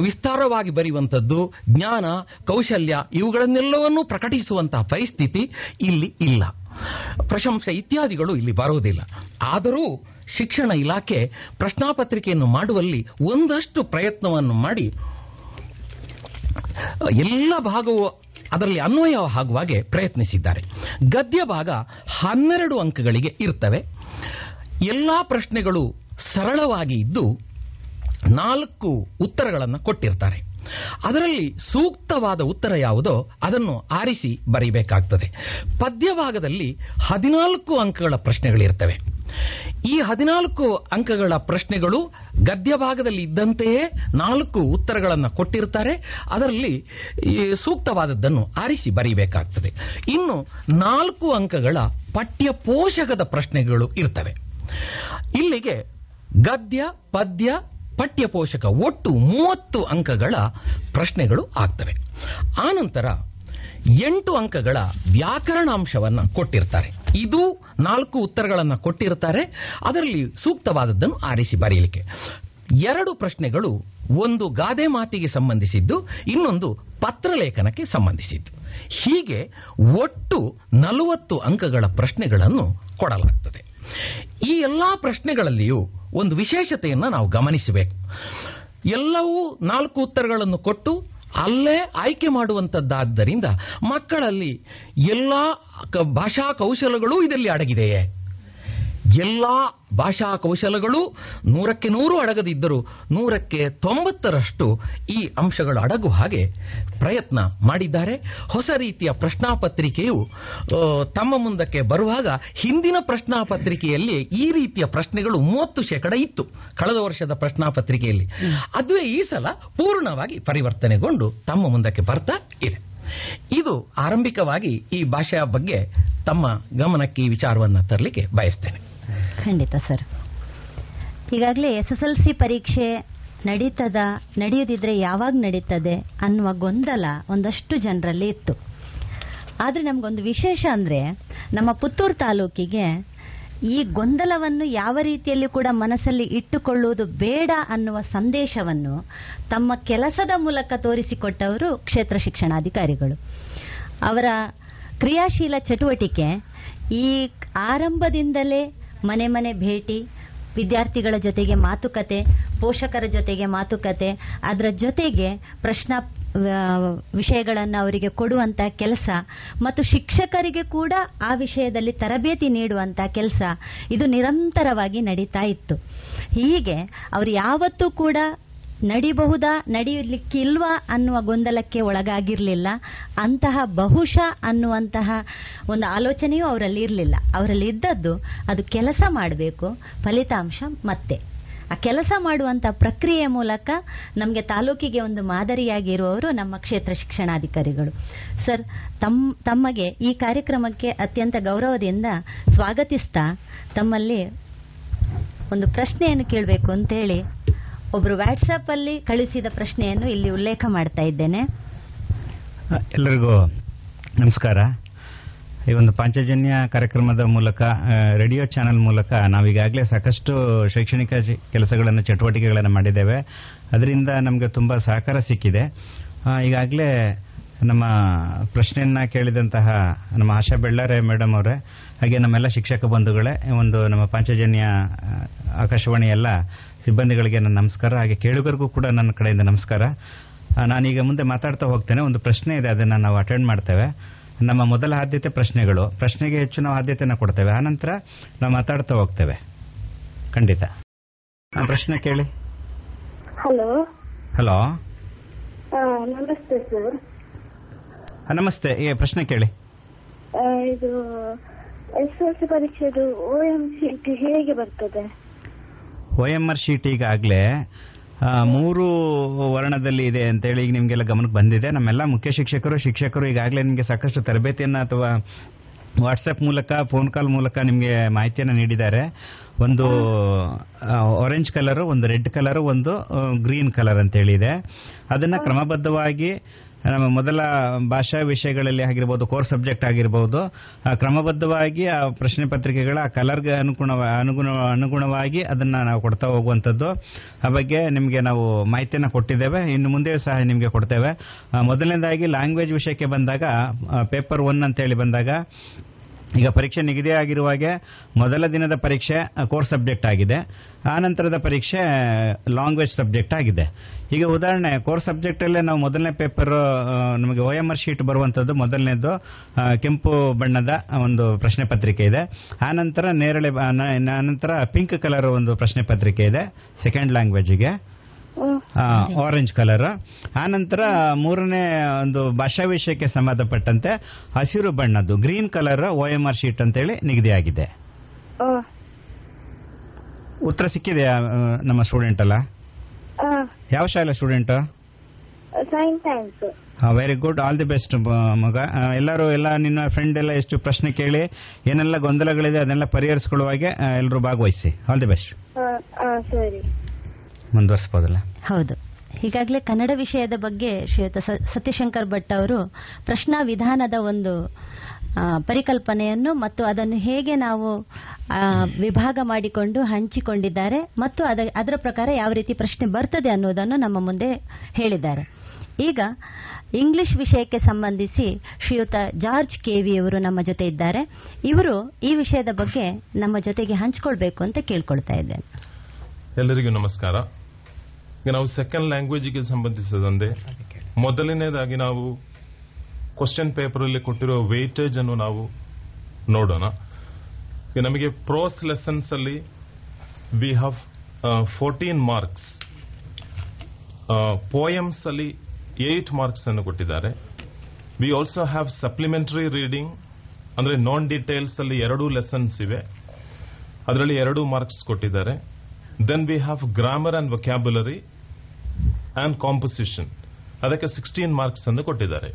ವಿಸ್ತಾರವಾಗಿ ಬರೆಯುವಂಥದ್ದು, ಜ್ಞಾನ, ಕೌಶಲ್ಯ ಇವುಗಳನ್ನೆಲ್ಲವನ್ನೂ ಪ್ರಕಟಿಸುವಂತಹ ಪರಿಸ್ಥಿತಿ ಇಲ್ಲಿ ಇಲ್ಲ. ಪ್ರಶಂಸೆ ಇತ್ಯಾದಿಗಳು ಇಲ್ಲಿ ಬರುವುದಿಲ್ಲ ಆದರೂ ಶಿಕ್ಷಣ ಇಲಾಖೆ ಪ್ರಶ್ನಾಪತ್ರಿಕೆಯನ್ನು ಮಾಡುವಲ್ಲಿ ಒಂದಷ್ಟು ಪ್ರಯತ್ನವನ್ನು ಮಾಡಿ ಎಲ್ಲ ಭಾಗವು ಅದರಲ್ಲಿ ಅನ್ವಯ ಆಗುವ ಹಾಗೆ ಪ್ರಯತ್ನಿಸಿದ್ದಾರೆ. ಗದ್ಯ ಭಾಗ ಹನ್ನೆರಡು ಅಂಕಗಳಿಗೆ ಇರ್ತವೆ. ಎಲ್ಲ ಪ್ರಶ್ನೆಗಳು ಸರಳವಾಗಿ ಇದ್ದು ನಾಲ್ಕು ಉತ್ತರಗಳನ್ನು ಕೊಟ್ಟಿರ್ತಾರೆ. ಅದರಲ್ಲಿ ಸೂಕ್ತವಾದ ಉತ್ತರ ಯಾವುದೋ ಅದನ್ನು ಆರಿಸಿ ಬರೀಬೇಕಾಗ್ತದೆ. ಪದ್ಯ ಭಾಗದಲ್ಲಿ ಹದಿನಾಲ್ಕು ಅಂಕಗಳ ಪ್ರಶ್ನೆಗಳಿರ್ತವೆ. ಈ ಹದಿನಾಲ್ಕು ಅಂಕಗಳ ಪ್ರಶ್ನೆಗಳು ಗದ್ಯ ಭಾಗದಲ್ಲಿ ಇದ್ದಂತೆಯೇ ನಾಲ್ಕು ಉತ್ತರಗಳನ್ನು ಕೊಟ್ಟಿರ್ತಾರೆ. ಅದರಲ್ಲಿ ಸೂಕ್ತವಾದದ್ದನ್ನು ಆರಿಸಿ ಬರೀಬೇಕಾಗ್ತದೆ. ಇನ್ನು ನಾಲ್ಕು ಅಂಕಗಳ ಪಠ್ಯ ಪೋಷಕದ ಪ್ರಶ್ನೆಗಳು ಇರ್ತವೆ. ಇಲ್ಲಿಗೆ ಗದ್ಯ, ಪದ್ಯ ಪಠ್ಯಪೋಷಕ ಒಟ್ಟು ಮೂವತ್ತು ಅಂಕಗಳ ಪ್ರಶ್ನೆಗಳು ಆಗ್ತವೆ. ಆನಂತರ ಎಂಟು ಅಂಕಗಳ ವ್ಯಾಕರಣಾಂಶವನ್ನು ಕೊಟ್ಟಿರ್ತಾರೆ. ಇದು ನಾಲ್ಕು ಉತ್ತರಗಳನ್ನು ಕೊಟ್ಟಿರ್ತಾರೆ. ಅದರಲ್ಲಿ ಸೂಕ್ತವಾದದ್ದನ್ನು ಆರಿಸಿ ಬರೆಯಲಿಕ್ಕೆ. ಎರಡು ಪ್ರಶ್ನೆಗಳು ಒಂದು ಗಾದೆ ಮಾತಿಗೆ ಸಂಬಂಧಿಸಿದ್ದು, ಇನ್ನೊಂದು ಪತ್ರಲೇಖನಕ್ಕೆ ಸಂಬಂಧಿಸಿದ್ದು. ಹೀಗೆ ಒಟ್ಟು ನಲವತ್ತು ಅಂಕಗಳ ಪ್ರಶ್ನೆಗಳನ್ನು ಕೊಡಲಾಗ್ತದೆ. ಈ ಎಲ್ಲಾ ಪ್ರಶ್ನೆಗಳಲ್ಲಿಯೂ ಒಂದು ವಿಶೇಷತೆಯನ್ನು ನಾವು ಗಮನಿಸಬೇಕು. ಎಲ್ಲವೂ ನಾಲ್ಕು ಉತ್ತರಗಳನ್ನು ಕೊಟ್ಟು ಅಲ್ಲೇ ಆಯ್ಕೆ ಮಾಡುವಂಥದ್ದಾದ್ದರಿಂದ ಮಕ್ಕಳಲ್ಲಿ ಎಲ್ಲ ಭಾಷಾ ಕೌಶಲಗಳೂ ಇದರಲ್ಲಿ ಅಡಗಿದೆಯೇ? ಎಲ್ಲಾ ಭಾಷಾ ಕೌಶಲಗಳು ನೂರಕ್ಕೆ ನೂರು ಅಡಗದಿದ್ದರೂ ನೂರಕ್ಕೆ ತೊಂಬತ್ತರಷ್ಟು ಈ ಅಂಶಗಳು ಅಡಗುವ ಹಾಗೆ ಪ್ರಯತ್ನ ಮಾಡಿದ್ದಾರೆ. ಹೊಸ ರೀತಿಯ ಪ್ರಶ್ನಾಪತ್ರಿಕೆಯು ತಮ್ಮ ಮುಂದಕ್ಕೆ ಬರುವಾಗ ಹಿಂದಿನ ಪ್ರಶ್ನಾಪತ್ರಿಕೆಯಲ್ಲಿ ಈ ರೀತಿಯ ಪ್ರಶ್ನೆಗಳು ಮೂವತ್ತು ಶೇಕಡ ಇತ್ತು ಕಳೆದ ವರ್ಷದ ಪ್ರಶ್ನಾಪತ್ರಿಕೆಯಲ್ಲಿ. ಅದುವೇ ಈ ಸಲ ಪೂರ್ಣವಾಗಿ ಪರಿವರ್ತನೆಗೊಂಡು ತಮ್ಮ ಮುಂದಕ್ಕೆ ಬರ್ತಾ ಇದೆ. ಇದು ಆರಂಭಿಕವಾಗಿ ಈ ಭಾಷೆಯ ಬಗ್ಗೆ ತಮ್ಮ ಗಮನಕ್ಕೆ ಈ ವಿಚಾರವನ್ನು ತರಲಿಕ್ಕೆ ಬಯಸ್ತೇನೆ. ಖಂಡಿತ, ಸರ್. ಈಗಾಗಲೇ ಎಸ್ ಎಸ್ ಎಲ್ ಸಿ ಪರೀಕ್ಷೆ ನಡೀತದ, ನಡೆಯದಿದ್ರೆ ಯಾವಾಗ ನಡೀತದೆ ಅನ್ನುವ ಗೊಂದಲ ಒಂದಷ್ಟು ಜನರಲ್ಲಿ ಇತ್ತು. ಆದರೆ ನಮಗೊಂದು ವಿಶೇಷ ಅಂದರೆ ನಮ್ಮ ಪುತ್ತೂರು ತಾಲೂಕಿಗೆ ಈ ಗೊಂದಲವನ್ನು ಯಾವ ರೀತಿಯಲ್ಲಿ ಕೂಡ ಮನಸ್ಸಲ್ಲಿ ಇಟ್ಟುಕೊಳ್ಳುವುದು ಬೇಡ ಅನ್ನುವ ಸಂದೇಶವನ್ನು ತಮ್ಮ ಕೆಲಸದ ಮೂಲಕ ತೋರಿಸಿಕೊಟ್ಟವರು ಕ್ಷೇತ್ರ ಶಿಕ್ಷಣಾಧಿಕಾರಿಗಳು. ಅವರ ಕ್ರಿಯಾಶೀಲ ಚಟುವಟಿಕೆ ಈ ಆರಂಭದಿಂದಲೇ ಮನೆ ಮನೆ ಭೇಟಿ, ವಿದ್ಯಾರ್ಥಿಗಳ ಜೊತೆಗೆ ಮಾತುಕತೆ, ಪೋಷಕರ ಜೊತೆಗೆ ಮಾತುಕತೆ, ಅದರ ಜೊತೆಗೆ ಪ್ರಶ್ನಾ ವಿಷಯಗಳನ್ನು ಅವರಿಗೆ ಕೊಡುವಂತ ಕೆಲಸ, ಮತ್ತು ಶಿಕ್ಷಕರಿಗೆ ಕೂಡ ಆ ವಿಷಯದಲ್ಲಿ ತರಬೇತಿ ನೀಡುವಂತ ಕೆಲಸ, ಇದು ನಿರಂತರವಾಗಿ ನಡೀತಾ ಇತ್ತು. ಹೀಗೆ, ಅವರು ಯಾವತ್ತೂ ಕೂಡ ನಡಿಬಹುದಾ ನಡೆಯಲಿಕ್ಕಿಲ್ವಾ ಅನ್ನುವ ಗೊಂದಲಕ್ಕೆ ಒಳಗಾಗಿರಲಿಲ್ಲ. ಅಂತಹ ಬಹುಶಃ ಅನ್ನುವಂತಹ ಒಂದು ಆಲೋಚನೆಯೂ ಅವರಲ್ಲಿ ಇರಲಿಲ್ಲ ಅವರಲ್ಲಿ ಇದ್ದದ್ದು ಅದು ಕೆಲಸ ಮಾಡಬೇಕು, ಫಲಿತಾಂಶ ಮತ್ತೆ. ಆ ಕೆಲಸ ಮಾಡುವಂಥ ಪ್ರಕ್ರಿಯೆ ಮೂಲಕ ನಮಗೆ ತಾಲೂಕಿಗೆ ಒಂದು ಮಾದರಿಯಾಗಿರುವವರು ನಮ್ಮ ಕ್ಷೇತ್ರ ಶಿಕ್ಷಣಾಧಿಕಾರಿಗಳು. ಸರ್, ತಮ್, ತಮಗೆ ಈ ಕಾರ್ಯಕ್ರಮಕ್ಕೆ ಅತ್ಯಂತ ಗೌರವದಿಂದ ಸ್ವಾಗತಿಸ್ತಾ ತಮ್ಮಲ್ಲಿ ಒಂದು ಪ್ರಶ್ನೆಯನ್ನು ಕೇಳಬೇಕು ಅಂತೇಳಿ ಒಬ್ರು ವಾಟ್ಸಪ್ ಅಲ್ಲಿ ಕಳಿಸಿದ ಪ್ರಶ್ನೆಯನ್ನು ಇಲ್ಲಿ ಉಲ್ಲೇಖ ಮಾಡ್ತಾ ಇದ್ದೇನೆ. ಎಲ್ಲರಿಗೂ ನಮಸ್ಕಾರ. ಈ ಒಂದು ಪಾಂಚಜನ್ಯ ಕಾರ್ಯಕ್ರಮದ ಮೂಲಕ ರೇಡಿಯೋ ಚಾನೆಲ್ ಮೂಲಕ ನಾವೀಗಾಗಲೇ ಸಾಕಷ್ಟು ಶೈಕ್ಷಣಿಕ ಕೆಲಸಗಳನ್ನು, ಚಟುವಟಿಕೆಗಳನ್ನು ಮಾಡಿದ್ದೇವೆ. ಅದರಿಂದ ನಮಗೆ ತುಂಬ ಸಹಕಾರ ಸಿಕ್ಕಿದೆ. ಈಗಾಗಲೇ ನಮ್ಮ ಪ್ರಶ್ನೆಯನ್ನ ಕೇಳಿದಂತಹ ನಮ್ಮ ಆಶಾ ಬೆಳ್ಳಾರೆ ಮೇಡಮ್ ಅವರೇ, ಹಾಗೆ ನಮ್ಮೆಲ್ಲ ಶಿಕ್ಷಕ ಬಂಧುಗಳೇ ಒಂದು ನಮ್ಮ ಪಾಂಚಜನ್ಯ ಆಕಾಶವಾಣಿ ಎಲ್ಲ ಸಿಬ್ಬಂದಿಗಳಿಗೆ ನನ್ನ ನಮಸ್ಕಾರ. ಹಾಗೆ ಕೇಳುಗರಿಗೂ ಕೂಡ ನನ್ನ ಕಡೆಯಿಂದ ನಮಸ್ಕಾರ. ನಾನೀಗ ಮುಂದೆ ಮಾತಾಡ್ತಾ ಹೋಗ್ತೇನೆ. ಒಂದು ಪ್ರಶ್ನೆ ಇದೆ ಅದನ್ನು ನಾವು ಅಟೆಂಡ್ ಮಾಡ್ತೇವೆ. ನಮ್ಮ ಮೊದಲ ಆದ್ಯತೆ ಪ್ರಶ್ನೆಗಳು. ಪ್ರಶ್ನೆಗೆ ಹೆಚ್ಚು ನಾವು ಆದ್ಯತೆನ ಕೊಡ್ತೇವೆ. ಆನಂತರ ನಾವು ಮಾತಾಡ್ತಾ ಹೋಗ್ತೇವೆ. ಖಂಡಿತ. ಪ್ರಶ್ನೆ ಕೇಳಿ. ಹಲೋ ಹಲೋ ನಮಸ್ತೆ ಸರ್. ನಮಸ್ತೆ. ಈ ಪ್ರಶ್ನೆ ಕೇಳಿ. ಇದು ಎಸ್ ಎಲ್ ಸಿ ಪರೀಕ್ಷೆದು ಓ ಎಂ ಸಿ ಹೇಗೆ ಬರ್ತದೆ? ಒ ಎಂ ಆರ್ ಶೀಟ್ ಈಗಾಗಲೇ ಮೂರು ವರ್ಣದಲ್ಲಿ ಇದೆ ಅಂತೇಳಿ ಈಗ ನಿಮಗೆಲ್ಲ ಗಮನಕ್ಕೆ ಬಂದಿದೆ. ನಮ್ಮೆಲ್ಲ ಮುಖ್ಯ ಶಿಕ್ಷಕರು ಶಿಕ್ಷಕರು ಈಗಾಗಲೇ ನಿಮಗೆ ಸಾಕಷ್ಟು ತರಬೇತಿಯನ್ನು ಅಥವಾ ವಾಟ್ಸಪ್ ಮೂಲಕ ಫೋನ್ ಕಾಲ್ ಮೂಲಕ ನಿಮಗೆ ಮಾಹಿತಿಯನ್ನು ನೀಡಿದ್ದಾರೆ. ಒಂದು ಆರೆಂಜ್ ಕಲರು ಒಂದು ರೆಡ್ ಕಲರು ಒಂದು ಗ್ರೀನ್ ಕಲರ್ ಅಂತೇಳಿ ಇದೆ ಅದನ್ನು ಕ್ರಮಬದ್ಧವಾಗಿ ನಮ್ಮ ಮೊದಲ ಭಾಷಾ ವಿಷಯಗಳಲ್ಲಿ ಆಗಿರ್ಬೋದು ಕೋರ್ ಸಬ್ಜೆಕ್ಟ್ ಆಗಿರ್ಬೋದು ಕ್ರಮಬದ್ಧವಾಗಿ ಆ ಪ್ರಶ್ನೆ ಪತ್ರಿಕೆಗಳ ಕಲರ್ಗೆ ಅನುಗುಣ ಅನುಗುಣ, ಅನುಗುಣವಾಗಿ ಅದನ್ನ ನಾವು ಕೊಡ್ತಾ ಹೋಗುವಂಥದ್ದು. ಆ ಬಗ್ಗೆ ನಿಮಗೆ ನಾವು ಮಾಹಿತಿಯನ್ನು ಕೊಟ್ಟಿದ್ದೇವೆ. ಇನ್ನು ಮುಂದೆ ಸಹ ನಿಮಗೆ ಕೊಡ್ತೇವೆ. ಮೊದಲನೇದಾಗಿ ಲ್ಯಾಂಗ್ವೇಜ್ ವಿಷಯಕ್ಕೆ ಬಂದಾಗ ಪೇಪರ್ ಒನ್ ಅಂತೇಳಿ ಬಂದಾಗ ಈಗ ಪರೀಕ್ಷೆ ನಿಗದಿ ಆಗಿರುವಾಗೆ ಮೊದಲ ದಿನದ ಪರೀಕ್ಷೆ ಕೋರ್ಸ್ ಸಬ್ಜೆಕ್ಟ್ ಆಗಿದೆ. ಆ ನಂತರದ ಪರೀಕ್ಷೆ ಲಾಂಗ್ವೇಜ್ ಸಬ್ಜೆಕ್ಟ್ ಆಗಿದೆ. ಈಗ ಉದಾಹರಣೆ, ಕೋರ್ಸ್ ಸಬ್ಜೆಕ್ಟಲ್ಲೇ ನಾವು ಮೊದಲನೇ ಪೇಪರ್ ನಮಗೆ ಒ ಎಂ ಆರ್ ಶೀಟ್ ಬರುವಂತದ್ದು ಮೊದಲನೇದು ಕೆಂಪು ಬಣ್ಣದ ಒಂದು ಪ್ರಶ್ನೆ ಪತ್ರಿಕೆ ಇದೆ. ಆ ನಂತರ ನೇರಳೆ ನಂತರ ಪಿಂಕ್ ಕಲರ್ ಒಂದು ಪ್ರಶ್ನೆ ಪತ್ರಿಕೆ ಇದೆ ಸೆಕೆಂಡ್ ಲ್ಯಾಂಗ್ವೇಜಿಗೆ. ಆರೆಂಜ್ ಕಲರ್ ಆ ನಂತರ ಮೂರನೇ ಒಂದು ಭಾಷಾ ವಿಷಯಕ್ಕೆ ಸಂಬಂಧಪಟ್ಟಂತೆ ಹಸಿರು ಬಣ್ಣದ್ದು green colour O M R sheet ಅಂತೇಳಿ ನಿಗದಿಯಾಗಿದೆ. ಉತ್ತರ ಸಿಕ್ಕಿದೆಯಾ ನಮ್ಮ ಸ್ಟೂಡೆಂಟ್ ಅಲ್ಲ? ಯಾವ ಶಾಲೆ student very good all the best ಮಗ. ಎಲ್ಲರೂ ಎಲ್ಲ ನಿನ್ನ ಫ್ರೆಂಡ್ ಎಲ್ಲ ಎಷ್ಟು ಪ್ರಶ್ನೆ ಕೇಳಿ ಏನೆಲ್ಲ ಗೊಂದಲಗಳಿದೆ ಅದನ್ನೆಲ್ಲ ಪರಿಹರಿಸಿಕೊಳ್ಳುವಾಗೆ ಎಲ್ಲರೂ ಭಾಗವಹಿಸಿ. ಆಲ್ ದಿ ಬೆಸ್ಟ್ ಸರಿ. ಮುಂದುವರಿಸಬಹುದಲ್ಲ ಹೌದು. ಈಗಾಗಲೇ ಕನ್ನಡ ವಿಷಯದ ಬಗ್ಗೆ ಶ್ರೀಯುತ ಸತ್ಯಶಂಕರ್ ಭಟ್ ಅವರು ಪ್ರಶ್ನಾ ವಿಧಾನದ ಒಂದು ಪರಿಕಲ್ಪನೆಯನ್ನು ಮತ್ತು ಅದನ್ನು ಹೇಗೆ ನಾವು ವಿಭಾಗ ಮಾಡಿಕೊಂಡು ಹಂಚಿಕೊಂಡಿದ್ದಾರೆ ಮತ್ತು ಅದ- ಅದರ ಪ್ರಕಾರ ಯಾವ ರೀತಿ ಪ್ರಶ್ನೆ ಬರ್ತದೆ ಅನ್ನೋದನ್ನು ನಮ್ಮ ಮುಂದೆ ಹೇಳಿದ್ದಾರೆ. ಈಗ ಇಂಗ್ಲಿಷ್ ವಿಷಯಕ್ಕೆ ಸಂಬಂಧಿಸಿ ಶ್ರೀಯುತ ಜಾರ್ಜ್ ಕೆವಿ ಅವರು ನಮ್ಮ ಜೊತೆ ಇದ್ದಾರೆ. ಇವರು ಈ ವಿಷಯದ ಬಗ್ಗೆ ನಮ್ಮ ಜೊತೆಗೆ ಹಂಚಿಕೊಳ್ಬೇಕು ಅಂತ ಕೇಳ್ಕೊಳ್ತಾ ಇದ್ದೇನೆ. ಎಲ್ಲರಿಗೂ ನಮಸ್ಕಾರ. ಈಗ ನಾವು ಸೆಕೆಂಡ್ ಲ್ಯಾಂಗ್ವೇಜ್ಗೆ ಸಂಬಂಧಿಸಿದಂತೆ ಮೊದಲನೇದಾಗಿ ನಾವು ಕ್ವಶನ್ ಪೇಪರ್ ಅಲ್ಲಿ ಕೊಟ್ಟಿರುವ ವೇಟೇಜ್ ಅನ್ನು ನಾವು ನೋಡೋಣ. ನಮಗೆ ಪ್ರೋಸ್ ಲೆಸನ್ಸ್ ಅಲ್ಲಿ we have fourteen marks poems ಅಲ್ಲಿ ಏಟ್ ಮಾರ್ಕ್ಸ್ ಅನ್ನು ಕೊಟ್ಟಿದ್ದಾರೆ. We also have supplementary reading ಅಂದ್ರೆ ನಾನ್ ಡೀಟೇಲ್ಸ್ ಅಲ್ಲಿ ಎರಡು ಲೆಸನ್ಸ್ ಇವೆ. ಅದರಲ್ಲಿ ಎರಡು ಮಾರ್ಕ್ಸ್ ಕೊಟ್ಟಿದ್ದಾರೆ. Then we have grammar and vocabulary and composition ಅದಕ್ಕೆ ಸಿಕ್ಸ್ಟೀನ್ ಮಾರ್ಕ್ಸ್ ಅನ್ನು ಕೊಟ್ಟಿದ್ದಾರೆ.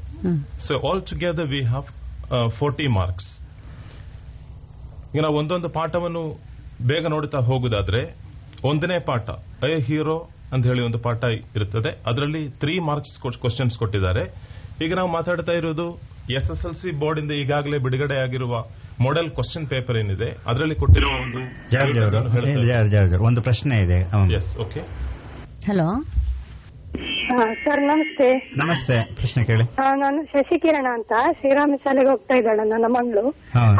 So all together we have forty marks ಈಗ ನಾವು ಒಂದೊಂದು ಪಾಠವನ್ನು ಬೇಗ ನೋಡುತ್ತಾ ಹೋಗುದಾದ್ರೆ ಒಂದನೇ ಪಾಠ ಐ ಹೀರೋ ಅಂತ ಹೇಳಿ ಒಂದು ಪಾಠ ಇರುತ್ತದೆ. ಅದರಲ್ಲಿ ತ್ರೀ ಮಾರ್ಕ್ಸ್ ಕ್ವಶನ್ಸ್ ಕೊಟ್ಟಿದ್ದಾರೆ. ಈಗ ನಾವು ಮಾತಾಡ್ತಾ ಇರೋದು S S L C board ಇಂದ ಈಗಾಗಲೇ ಬಿಡುಗಡೆ ಆಗಿರುವ ಮಾಡೆಲ್ ಕ್ವಶನ್ ಪೇಪರ್ ಏನಿದೆ ಅದರಲ್ಲಿ ಕೊಟ್ಟಿರುವ ಒಂದು ಒಂದು ಪ್ರಶ್ನೆ ಇದೆ. ಹಲೋ ಸರ್ ನಮಸ್ತೆ. ನಮಸ್ತೆ ಪ್ರಶ್ನೆ ಕೇಳಿ. ನಾನು ಶಶಿಕಿರಣ ಅಂತ ಶ್ರೀರಾಮ ಶಾಲೆಗೆ ಹೋಗ್ತಾ ಇದ್ದಾಳೆ ನನ್ನ ಮಗಳು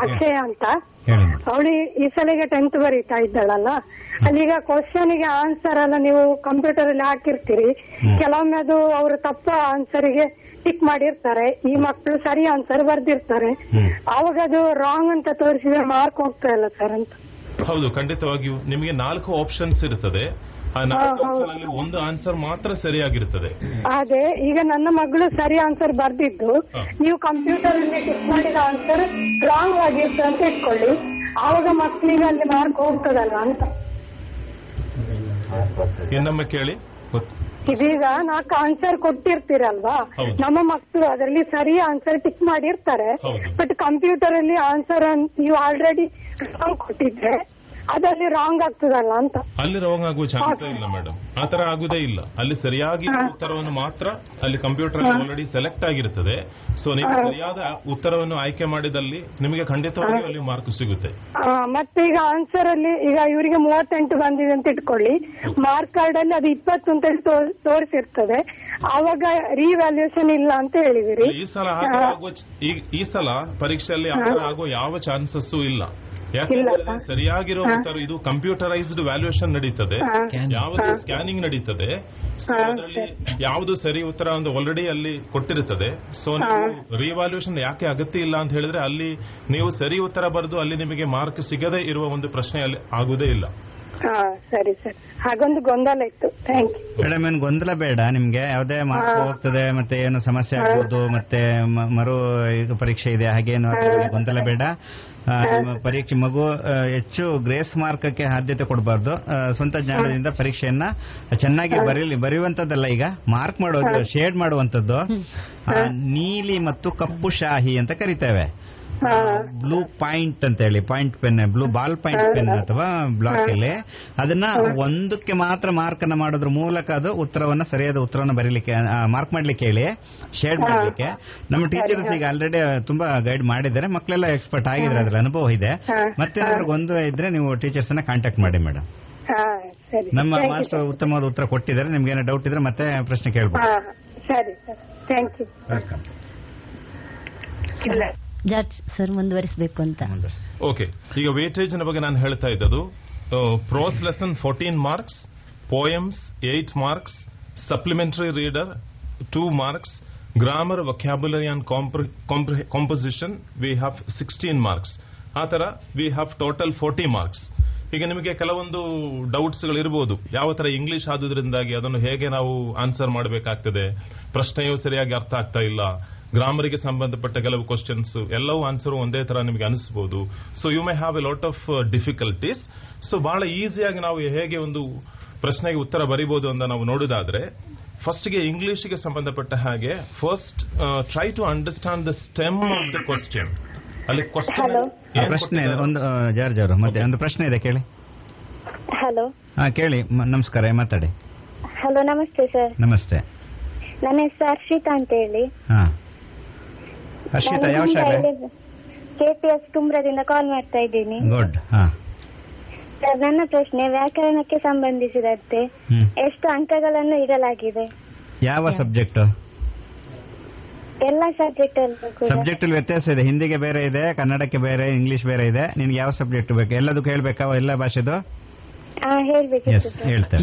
ಅಕ್ಷಯ ಅಂತ. ಅವಳು ಈ ಸಲಿಗೆ ಟೆಂತ್ ಬರೀತಾ ಇದ್ದಾಳಲ್ಲ? ಅಲ್ಲೀಗ ಕ್ವಶನ್ಗೆ ಆನ್ಸರ್ ಎಲ್ಲ ನೀವು ಕಂಪ್ಯೂಟರ್ ಅಲ್ಲಿ ಹಾಕಿರ್ತೀರಿ. ಕೆಲವೊಮ್ಮೆ ಅದು ಅವರು ತಪ್ಪ ಆನ್ಸರ್ಗೆ ಟಿಕ್ ಮಾಡಿರ್ತಾರೆ. ಈ ಮಕ್ಕಳು ಸರಿ ಆನ್ಸರ್ ಬರ್ದಿರ್ತಾರೆ. ಅವಾಗ ಅದು ರಾಂಗ್ ಅಂತ ತೋರಿಸಿದ್ರೆ ಮಾರ್ಕ್ ಹೋಗ್ತಾ ಇಲ್ಲ ಸರ್ ಅಂತ. ಹೌದು ಖಂಡಿತವಾಗಿಯೂ ನಿಮಗೆ ನಾಲ್ಕು ಆಪ್ಷನ್ಸ್ ಇರುತ್ತದೆ. ಒಂದು ಆನ್ಸರ್ ಮಾತ್ರ ಸರಿಯಾಗಿರುತ್ತದೆ ಅದೇ ಈಗ ನನ್ನ ಮಗಳು ಸರಿ ಆನ್ಸರ್ ಬರ್ದಿದ್ದು. ನೀವು ಕಂಪ್ಯೂಟರ್ ಅಲ್ಲಿ ಟಿಕ್ ಮಾಡಿದ ಆನ್ಸರ್ ರಾಂಗ್ ಆಗಿರ್ತದೆ ಅಂತ ಇಟ್ಕೊಳ್ಳಿ. ಆವಾಗ ಮಕ್ಕಳಿಗೆ ಅಲ್ಲಿ ಮಾರ್ಕ್ ಹೋಗ್ತದಲ್ಲ ಅಂತ. ಇನ್ನೊಮ್ಮೆ ಕೇಳಿ. ಇದೀಗ ನಾಲ್ಕು ಆನ್ಸರ್ ಕೊಟ್ಟಿರ್ತೀರಲ್ವಾ. ನಮ್ಮ ಮಕ್ಕಳು ಅದರಲ್ಲಿ ಸರಿ ಆನ್ಸರ್ ಟಿಕ್ ಮಾಡಿರ್ತಾರೆ. ಬಟ್ ಕಂಪ್ಯೂಟರ್ ಅಲ್ಲಿ ಆನ್ಸರ್ ನೀವು ಆಲ್ರೆಡಿ ಕೊಟ್ಟಿದ್ರೆ ಅದಲ್ಲಿ ರಾಂಗ್ ಆಗ್ತದಲ್ಲ ಅಂತ. ಅಲ್ಲಿ ರಾಂಗ್ ಆಗುವ ಚಾನ್ಸ್ ಇಲ್ಲ ಮೇಡಮ್ ಆ ತರ ಆಗುದೇ ಇಲ್ಲ. ಅಲ್ಲಿ ಸರಿಯಾಗಿ ಉತ್ತರವನ್ನು ಮಾತ್ರ ಅಲ್ಲಿ ಕಂಪ್ಯೂಟರ್ ಆಲ್ರೆಡಿ ಸೆಲೆಕ್ಟ್ ಆಗಿರುತ್ತದೆ ಸೊ ನೀವು ಸರಿಯಾದ ಉತ್ತರವನ್ನು ಆಯ್ಕೆ ಮಾಡಿದಲ್ಲಿ ನಿಮಗೆ ಖಂಡಿತವಾಗಿ ಅಲ್ಲಿ ಮಾರ್ಕ್ ಸಿಗುತ್ತೆ. ಮತ್ತೆ ಈಗ ಆನ್ಸರ್ ಅಲ್ಲಿ ಈಗ ಇವರಿಗೆ ಮೂವತ್ತೆಂಟು ಬಂದಿದೆ ಅಂತ ಇಟ್ಕೊಳ್ಳಿ. ಮಾರ್ಕ್ ಕಾರ್ಡ್ ಅಲ್ಲಿ ಅದು ಇಪ್ಪತ್ತು ಅಂತ ತೋರಿಸಿರ್ತದೆ. ಅವಾಗ ರಿವ್ಯಾಲ್ಯೂಯೇಷನ್ ಇಲ್ಲ ಅಂತ ಹೇಳಿದಿರಿ. ಈ ಸಲ ಈ- ಸಲ ಪರೀಕ್ಷೆಯಲ್ಲಿ ಆಗುವ ಯಾವ ಚಾನ್ಸಸ್ ಇಲ್ಲ. ಯಾಕಂದ್ರೆ ಸರಿಯಾಗಿರೋ ಇದು ಕಂಪ್ಯೂಟರೈಸ್ಡ್ ವ್ಯಾಲ್ಯೂಯೇಷನ್ ನಡೀತದೆ. ಯಾವುದು ಸ್ಕ್ಯಾನಿಂಗ್ ನಡೀತದೆ. ಸೊ ಅದರಲ್ಲಿ ಯಾವುದು ಸರಿ ಉತ್ತರ ಒಂದು ಆಲ್ರೆಡಿ ಅಲ್ಲಿ ಕೊಟ್ಟಿರುತ್ತದೆ. ಸೊ ನೀವು ರಿವ್ಯಾಲ್ಯೂಯೇಷನ್ ಯಾಕೆ ಅಗತ್ಯ ಇಲ್ಲ ಅಂತ ಹೇಳಿದ್ರೆ ಅಲ್ಲಿ ನೀವು ಸರಿ ಉತ್ತರ ಬರೆದು ಅಲ್ಲಿ ನಿಮಗೆ ಮಾರ್ಕ್ ಸಿಗದೇ ಇರುವ ಒಂದು ಪ್ರಶ್ನೆ ಅಲ್ಲಿ ಆಗುವುದೇ ಇಲ್ಲ. ಸರಿ ಸರ್. ಹಾಗೊಂದು ಗೊಂದಲ ಇತ್ತು. ಥ್ಯಾಂಕ್ ಯು ಮೇಡಮ್ ಏನು ಗೊಂದಲ ಬೇಡ ನಿಮ್ಗೆ. ಯಾವುದೇ ಮಾರ್ಕ್ ಹೋಗ್ತದೆ ಮತ್ತೆ ಏನು ಸಮಸ್ಯೆ ಆಗ್ಬೋದು ಮತ್ತೆ ಮರು ಇದು ಪರೀಕ್ಷೆ ಇದೆ ಹಾಗೇನು ಗೊಂದಲ ಬೇಡ. ಪರೀಕ್ಷೆ ಮಗು ಹೆಚ್ಚು ಗ್ರೇಸ್ ಮಾರ್ಕಕ್ಕೆ ಆದ್ಯತೆ ಕೊಡಬಾರ್ದು. ಸ್ವಂತ ಜ್ಞಾನದಿಂದ ಪರೀಕ್ಷೆಯನ್ನ ಚೆನ್ನಾಗಿ ಬರೀಲಿ ಬರೆಯುವಂತದ್ದಲ್ಲ ಈಗ. ಮಾರ್ಕ್ ಮಾಡೋದು ಶೇಡ್ ಮಾಡುವಂತದ್ದು ನೀಲಿ ಮತ್ತು ಕಪ್ಪು ಶಾಹಿ ಅಂತ ಕರಿತೇವೆ. ಬ್ಲೂ ಪಾಯಿಂಟ್ ಅಂತ ಹೇಳಿ point pen blue ball point pen ಅಥವಾ ಬ್ಲಾಕ್ ಅಲ್ಲಿ. ಅದನ್ನ ಒಂದಕ್ಕೆ ಮಾತ್ರ ಮಾರ್ಕ್ ಅನ್ನ ಮಾಡೋದ್ರ ಮೂಲಕ ಅದು ಉತ್ತರವನ್ನ ಸರಿಯಾದ ಉತ್ತರವನ್ನ ಬರೀಲಿಕ್ಕೆ ಮಾರ್ಕ್ ಮಾಡ್ಲಿಕ್ಕೆ ಹೇಳಿ ಶೇಡ್ ಮಾಡ್ಲಿಕ್ಕೆ. ನಮ್ಮ ಟೀಚರ್ಸ್ ಈಗ ಆಲ್ರೆಡಿ ತುಂಬಾ ಗೈಡ್ ಮಾಡಿದ್ದಾರೆ ಮಕ್ಕಳೆಲ್ಲ ಎಕ್ಸ್ಪರ್ಟ್ ಆಗಿದ್ರೆ ಅದ್ರ ಅನುಭವ ಇದೆ. ಮತ್ತೆ ಒಂದು ಇದ್ರೆ ನೀವು ಟೀಚರ್ಸ್ ಅನ್ನ ಕಾಂಟ್ಯಾಕ್ಟ್ ಮಾಡಿ ಮೇಡಮ್ ನಮ್ಮ ಮಾಸ್ಟರ್. ಉತ್ತಮವಾದ ಉತ್ತರ ಕೊಟ್ಟಿದ್ದಾರೆ ನಿಮ್ಗೆ ಏನೋ ಡೌಟ್ ಇದ್ರೆ ಮತ್ತೆ ಪ್ರಶ್ನೆ ಕೇಳ್ಬೋದು. ಸರಿ ಸರ್. ಥ್ಯಾಂಕ್ ಯು ವೆಲ್ಕಮ್ ಇಲ್ಲ. ಜಾರ್ಜ್ ಸರ್ ಮುಂದುವರಿಸಬೇಕು ಅಂತ. ಓಕೆ ಈಗ ವೇಟೇಜ್ ಬಗ್ಗೆ ನಾನು ಹೇಳ್ತಾ ಇದ್ದದು prose lesson fourteen marks poems eight marks supplementary reader two marks grammar vocabulary and composition we have sixteen marks ಆ ತರ we have total forty marks ಈಗ ನಿಮಗೆ ಕೆಲವೊಂದು ಡೌಟ್ಸ್ ಇರಬಹುದು ಯಾವ ತರ ಇಂಗ್ಲಿಷ್ ಆದುದರಿಂದಾಗಿ ಅದನ್ನು ಹೇಗೆ ನಾವು ಆನ್ಸರ್ ಮಾಡಬೇಕಾಗ್ತದೆ? ಪ್ರಶ್ನೆಯು ಸರಿಯಾಗಿ ಅರ್ಥ ಆಗ್ತಾ ಇಲ್ಲ. ಗ್ರಾಮರಿಗೆ ಸಂಬಂಧಪಟ್ಟ ಕೆಲವು ಕ್ವಶನ್ಸ್ ಎಲ್ಲವೂ ಆನ್ಸರ್ ಒಂದೇ ತರ ನಿಮಗೆ ಅನಿಸಬಹುದು so you may have a lot of difficulties so ಬಹಳ ಈಸಿಯಾಗಿ ನಾವು ಹೇಗೆ ಒಂದು ಪ್ರಶ್ನೆಗೆ ಉತ್ತರ ಬರೀಬಹುದು ಅಂತ ನಾವು ನೋಡುದಾದ್ರೆ ಫಸ್ಟ್ಗೆ ಇಂಗ್ಲಿಷ್ಗೆ ಸಂಬಂಧಪಟ್ಟ ಹಾಗೆ first try to understand the stem of the question ಅಲ್ಲಿ ಕ್ವಶನ್ ಪ್ರಶ್ನೆ ಇದೆ. ಒಂದು ಆ, ಜಾರ್ಜ್ ಅವರು ಮತ್ತೆ ಒಂದು ಪ್ರಶ್ನೆ ಇದೆ ಕೇಳಿ. ಹಲೋ ಹಾ ಕೇಳಿ ನಮಸ್ಕಾರ ಮಾತಾಡಿ. ಹಲೋ ನಮಸ್ತೆ ಸರ್ ನಮಸ್ತೆ. ನನ್ನ ಹೆಸರು ಹರ್ಷಿತಾ ಅಂತ ಹೇಳಿ ಹಾ. ಹರ್ಷಿತಾ ಯಾವ ಶಾಲೆ? ಕೆಪಿಎಸ್ ಕುಮ್ರದಿಂದ ಕಾಲ್ ಮಾಡ್ತಾ ಇದ್ದೀನಿ. ಗುಡ್ ಹಾ. ನನ್ನ ಪ್ರಶ್ನೆ ವ್ಯಾಕರಣಕ್ಕೆ ಸಂಬಂಧಿಸಿದಂತೆ ಎಷ್ಟು ಅಂಕಗಳನ್ನು ಇಡಲಾಗಿದೆ? ಯಾವ ಸಬ್ಜೆಕ್ಟ್ ಎಲ್ಲ ಸಬ್ಜೆಕ್ಟ್ ಸಬ್ಜೆಕ್ಟ್ ಅಲ್ಲಿ ವ್ಯತ್ಯಾಸ ಇದೆ. ಹಿಂದಿಗೆ ಬೇರೆ ಇದೆ ಕನ್ನಡಕ್ಕೆ ಬೇರೆ ಇಂಗ್ಲಿಷ್ ಬೇರೆ ಇದೆ. ನಿನ್ಗೆ ಯಾವ ಸಬ್ಜೆಕ್ಟ್ ಬೇಕು? ಎಲ್ಲದಕ್ಕೂ ಹೇಳ್ಬೇಕಾ ಎಲ್ಲ ಭಾಷೆದು?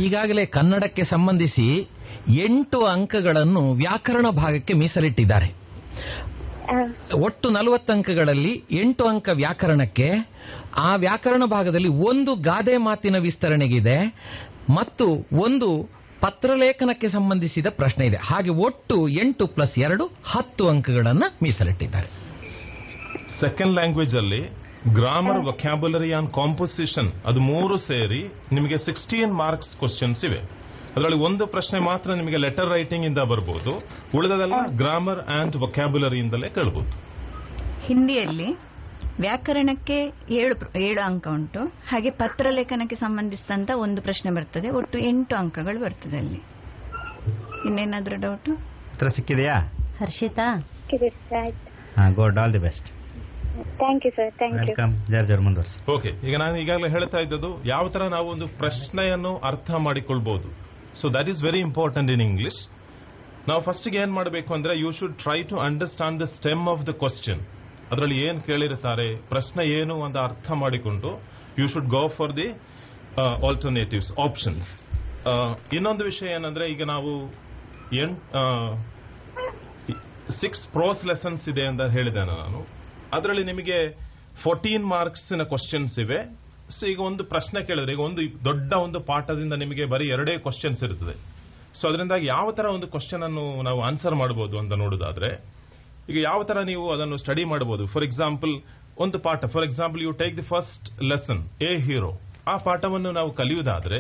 ಈಗಾಗಲೇ ಕನ್ನಡಕ್ಕೆ ಸಂಬಂಧಿಸಿ ಎಂಟು ಅಂಕಗಳನ್ನು ವ್ಯಾಕರಣ ಭಾಗಕ್ಕೆ ಮೀಸಲಿಟ್ಟಿದ್ದಾರೆ. ಒಟ್ಟು ನಲವತ್ತು ಅಂಕಗಳಲ್ಲಿ ಎಂಟು ಅಂಕ ವ್ಯಾಕರಣಕ್ಕೆ ಆ ವ್ಯಾಕರಣ ಭಾಗದಲ್ಲಿ ಒಂದು ಗಾದೆ ಮಾತಿನ ವಿಸ್ತರಣೆಗಿದೆ ಮತ್ತು ಒಂದು ಪತ್ರಲೇಖನಕ್ಕೆ ಸಂಬಂಧಿಸಿದ ಪ್ರಶ್ನೆ ಇದೆ. ಹಾಗೆ ಒಟ್ಟು ಎಂಟು ಪ್ಲಸ್ ಎರಡು ಹತ್ತು ಅಂಕಗಳನ್ನು ಮೀಸಲಿಟ್ಟಿದ್ದಾರೆ. ಸೆಕೆಂಡ್ ಲ್ಯಾಂಗ್ವೇಜ್ ಅಲ್ಲಿ ಗ್ರಾಮರ್ ವೊಕ್ಯಾಬುಲರಿ ಆನ್ ಕಾಂಪೋಸಿಷನ್ ಅದು ಮೂರು ಸೇರಿ ನಿಮಗೆ ಸಿಕ್ಸ್ಟೀನ್ ಮಾರ್ಕ್ಸ್ ಕ್ವಶನ್ಸ್ ಇವೆ. ಅದರಲ್ಲಿ ಒಂದು ಪ್ರಶ್ನೆ ಮಾತ್ರ ನಿಮಗೆ ಲೆಟರ್ ರೈಟಿಂಗ್ ಇಂದ ಬರ್ಬೋದು. ಉಳಿದದೆಲ್ಲ ಗ್ರಾಮರ್ ಅಂಡ್ ವೊಕ್ಯಾಬುಲರಿ ಇಂದಲೇ ಕೇಳಬಹುದು ಹಿಂದಿಯಲ್ಲಿ ವ್ಯಾಕರಣಕ್ಕೆ ಏಳು ಏಳು ಅಂಕ ಉಂಟು. ಹಾಗೆ ಪತ್ರಲೇಖನಕ್ಕೆ ಸಂಬಂಧಿಸಿದಂತ ಒಂದು ಪ್ರಶ್ನೆ ಬರ್ತದೆ. ಒಟ್ಟು ಎಂಟು ಅಂಕಗಳು ಬರ್ತದೆ ಅಲ್ಲಿ. ಇನ್ನೇನಾದ್ರೂ ಡೌಟ್ ಉತ್ತರ ಸಿಕ್ಕಿದೆಯಾ? Harshita? Good all the best thank you sir thank you ಮುಂದುವರಿಸಿ ಓಕೆ ಈಗ ನಾನು ಈಗಾಗಲೇ ಹೇಳ್ತಾ ಇದ್ದದ್ದು ಯಾವ ತರ ನಾವು ಒಂದು ಪ್ರಶ್ನೆಯನ್ನು ಅರ್ಥ ಮಾಡಿಕೊಳ್ಬಹುದು so that is very important in English ನಾವು ಫಸ್ಟ್ಗೆ ಏನ್ ಮಾಡಬೇಕು ಅಂದ್ರೆ you should try to understand the stem of the question ಅದರಲ್ಲಿ ಏನ್ ಕೇಳಿರ್ತಾರೆ, ಪ್ರಶ್ನೆ ಏನು ಅಂತ ಅರ್ಥ ಮಾಡಿಕೊಂಡು you should go for the alternatives options ಇನ್ನೊಂದು ವಿಷಯ ಏನಂದ್ರೆ ಈಗ ನಾವು ಸಿಕ್ಸ್ ಪ್ರೋಸ್ ಲೆಸನ್ಸ್ ಇದೆ ಅಂತ ಹೇಳಿದೆ ನಾನು. ಅದರಲ್ಲಿ ನಿಮಗೆ ಫೋರ್ಟೀನ್ ಮಾರ್ಕ್ಸ್ನ ಕ್ವಶನ್ಸ್ ಇವೆ. ಸೊ ಈಗ ಒಂದು ಪ್ರಶ್ನೆ ಕೇಳಿದ್ರೆ, ಈಗ ಒಂದು ದೊಡ್ಡ ಒಂದು ಪಾಠದಿಂದ ನಿಮಗೆ ಬರೀ ಎರಡೇ ಕ್ವಶನ್ಸ್ ಇರ್ತದೆ. ಸೊ ಅದರಿಂದಾಗಿ ಯಾವ ತರ ಒಂದು ಕ್ವಶನ್ ಅನ್ನು ನಾವು ಆನ್ಸರ್ ಮಾಡಬಹುದು ಅಂತ ನೋಡೋದಾದ್ರೆ, ಈಗ ಯಾವ ತರ ನೀವು ಅದನ್ನು ಸ್ಟಡಿ ಮಾಡಬಹುದು ಫಾರ್ ಎಕ್ಸಾಂಪಲ್ ಒಂದು ಪಾಠ for example you take the first lesson a hero ಆ ಪಾಠವನ್ನು ನಾವು ಕಲಿಯುವುದಾದ್ರೆ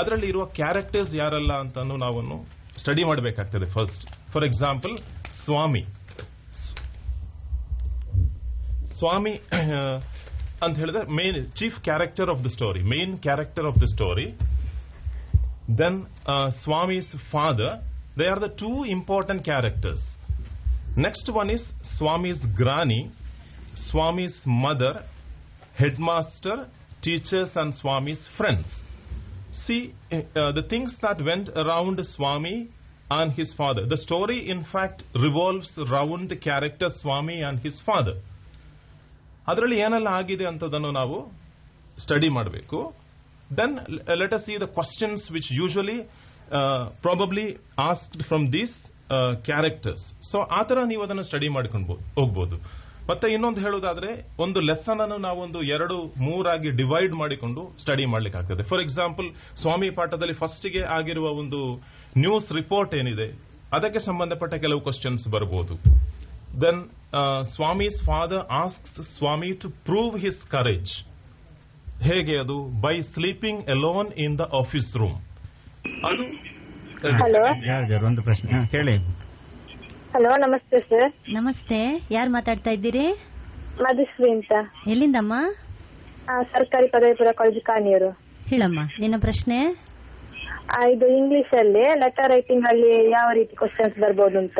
ಅದರಲ್ಲಿ ಇರುವ ಕ್ಯಾರೆಕ್ಟರ್ಸ್ ಯಾರಲ್ಲ ಅಂತ ನಾವು ಸ್ಟಡಿ ಮಾಡಬೇಕಾಗ್ತದೆ first for example Swami. Swami ಅಂತ ಹೇಳಿದ್ರೆ main chief character of the story main character of the story then Swami's father they are the two important characters next one is Swami's granny Swami's mother headmaster, teachers, and Swami's friends. See, uh, the things that went around Swami and his father. The story, in fact, revolves around the character Swami and his father. ಅದರಲ್ಲಿ ಏನೆಲ್ಲ ಆಗಿದೆ ಅಂತದನ್ನು ನಾವು study ಮಾಡಬೇಕು. Then let us see the questions which usually probably asked from these characters so ಆ ಥರ ನೀವು ಅದನ್ನು study ಮಾಡ್ಕೊಂಡು ಹೋಗ್ಬೋದು. ಮತ್ತೆ ಇನ್ನೊಂದು ಹೇಳುವುದಾದ್ರೆ ಒಂದು ಲೆಸನ್ ಅನ್ನು ನಾವೊಂದು ಎರಡು, ಮೂರಾಗಿ ಡಿವೈಡ್ ಮಾಡಿಕೊಂಡು ಸ್ಟಡಿ ಮಾಡ್ಲಿಕ್ಕೆ ಆಗ್ತದೆ. ಫಾರ್ ಎಕ್ಸಾಂಪಲ್ ಸ್ವಾಮಿ ಪಾಠದಲ್ಲಿ ಫಸ್ಟಿಗೆ ಆಗಿರುವ ಒಂದು ನ್ಯೂಸ್ ರಿಪೋರ್ಟ್ ಏನಿದೆ, ಅದಕ್ಕೆ ಸಂಬಂಧಪಟ್ಟ ಕೆಲವು ಕ್ವಶನ್ಸ್ ಬರಬಹುದು then Swami's father ask Swami to prove his courage. ಹೇಗೆ ಅದು? By sleeping alone in the office room ಅದು ಒಂದು ಪ್ರಶ್ನೆ. ಹಾ, ಕೇಳಿ. ಹಲೋ ನಮಸ್ತೆ ಸರ್ ನಮಸ್ತೆ. ಯಾರು ಮಾತಾಡ್ತಾ ಇದ್ದೀರಿ? ಮಧುಶ್ರೀ ಅಂತ. ಎಲ್ಲಿಂದಮ್ಮ? ಆ, ಸರ್ಕಾರಿ ಪದವಿ ಪೂರ್ವ ಕಾಲೇಜು ಕಾಣಿಯರು ಹೇಳಮ್ಮ ನಿನ್ನ ಪ್ರಶ್ನೆ? ಇದು ಇಂಗ್ಲಿಷ್ ಅಲ್ಲಿ ಲೆಟರ್ ರೈಟಿಂಗ್ ಅಲ್ಲಿ ಯಾವ ರೀತಿ ಕ್ವಶನ್ಸ್ ಬರ್ಬೋದು ಅಂತ.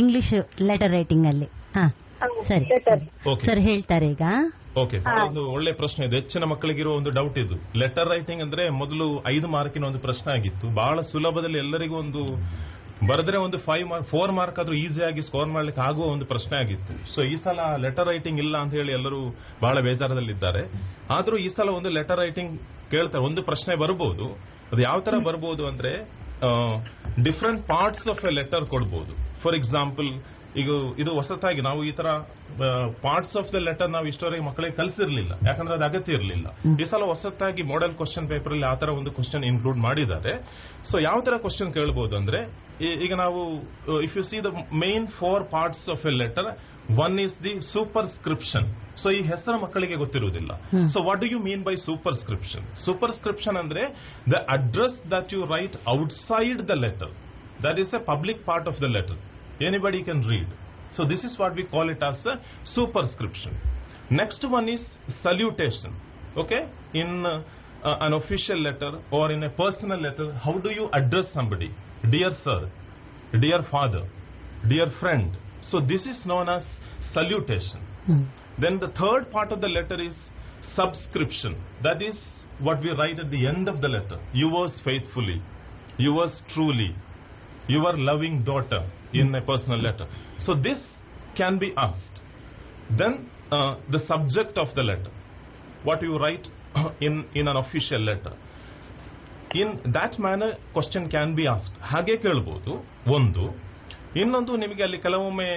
ಇಂಗ್ಲಿಷ್ ಲೆಟರ್ ರೈಟಿಂಗ್ ಅಲ್ಲಿ. ಹಾ ಸರಿ. ಲೆಟರ್ ಓಕೆ ಸರ್ ಹೇಳ್ತಾರೆ ಈಗ. ಓಕೆ ಒಂದು ಒಳ್ಳೆ ಪ್ರಶ್ನೆ ಇದೆ. ಹೆಚ್ಚಿನ ಮಕ್ಕಳಿಗಿರುವ ಒಂದು ಡೌಟ್ ಇದು. ಲೆಟರ್ ರೈಟಿಂಗ್ ಅಂದ್ರೆ ಮೊದಲು ಐದು ಮಾರ್ಕಿನ ಒಂದು ಪ್ರಶ್ನೆ ಆಗಿತ್ತು. ಬಹಳ ಸುಲಭದಲ್ಲಿ ಎಲ್ಲರಿಗೂ ಒಂದು ಬರೆದ್ರೆ ಒಂದು ಫೈವ್ ಮಾರ್ಕ್ ಫೋರ್ ಮಾರ್ಕ್ ಆದ್ರೂ ಈಸಿಯಾಗಿ ಸ್ಕೋರ್ ಮಾಡ್ಲಿಕ್ಕೆ ಆಗುವ ಒಂದು ಪ್ರಶ್ನೆ ಆಗಿತ್ತು. ಸೊ ಈ ಸಲ ಲೆಟರ್ ರೈಟಿಂಗ್ ಇಲ್ಲ ಅಂತ ಹೇಳಿ ಎಲ್ಲರೂ ಬಹಳ ಬೇಜಾರದಲ್ಲಿದ್ದಾರೆ. ಆದ್ರೂ ಈ ಸಲ ಒಂದು ಲೆಟರ್ ರೈಟಿಂಗ್ ಕೇಳ್ತಾರೆ ಒಂದು ಪ್ರಶ್ನೆ ಬರಬಹುದು ಅದು ಯಾವ ತರ ಬರಬಹುದು ಅಂದ್ರೆ different parts of a letter ಕೊಡ್ಬೋದು. ಫಾರ್ ಎಕ್ಸಾಂಪಲ್ ಈಗ ಇದು ಹೊಸತಾಗಿ ನಾವು ಈ ತರ ಪಾರ್ಟ್ಸ್ ಆಫ್ ದ ಲೆಟರ್ ನಾವು ಇಷ್ಟವರೆಗೆ ಮಕ್ಕಳಿಗೆ ಕಲಿಸಿರ್ಲಿಲ್ಲ. ಯಾಕಂದ್ರೆ ಅದು ಅಗತ್ಯ ಇರಲಿಲ್ಲ. ಈ ಸಲ ಹೊಸತಾಗಿ ಮಾಡೆಲ್ ಕ್ವಶನ್ ಪೇಪರ್ ಅಲ್ಲಿ ಆ ತರ ಒಂದು ಕ್ವಶನ್ ಇನ್ಕ್ಲೂಡ್ ಮಾಡಿದ್ದಾರೆ. ಸೊ ಯಾವ ತರ ಕ್ವಶನ್ ಕೇಳಬಹುದು ಅಂದ್ರೆ ಈಗ ನಾವು if you see the main four parts of a letter one is the superscription so ಈ ಹೆಸರು ಮಕ್ಕಳಿಗೆ ಗೊತ್ತಿರುವುದಿಲ್ಲ. So what do you mean by superscription superscription ಅಂದ್ರೆ the address that you write outside the letter that is a public part of the letter. Anybody can read. So this is what we call it as a superscription. Next one is salutation. Okay? In uh, uh, an official letter or in a personal letter, how do you address somebody? Dear sir, dear father, dear friend. So this is known as salutation. Then the third part of the letter is subscription. That is what we write at the end of the letter. Yours faithfully, yours truly, your loving daughter in a personal letter. So this can be asked. Then uh, the subject of the letter, what you write in, in an official letter. In that manner question can be ask ಹಾಗೆ ಕೇಳ್ಬೋದು ಒಂದು ಇನ್ನೊಂದು ನಿಮಗೆ ಅಲ್ಲಿ ಕೆಲವೊಮ್ಮೆ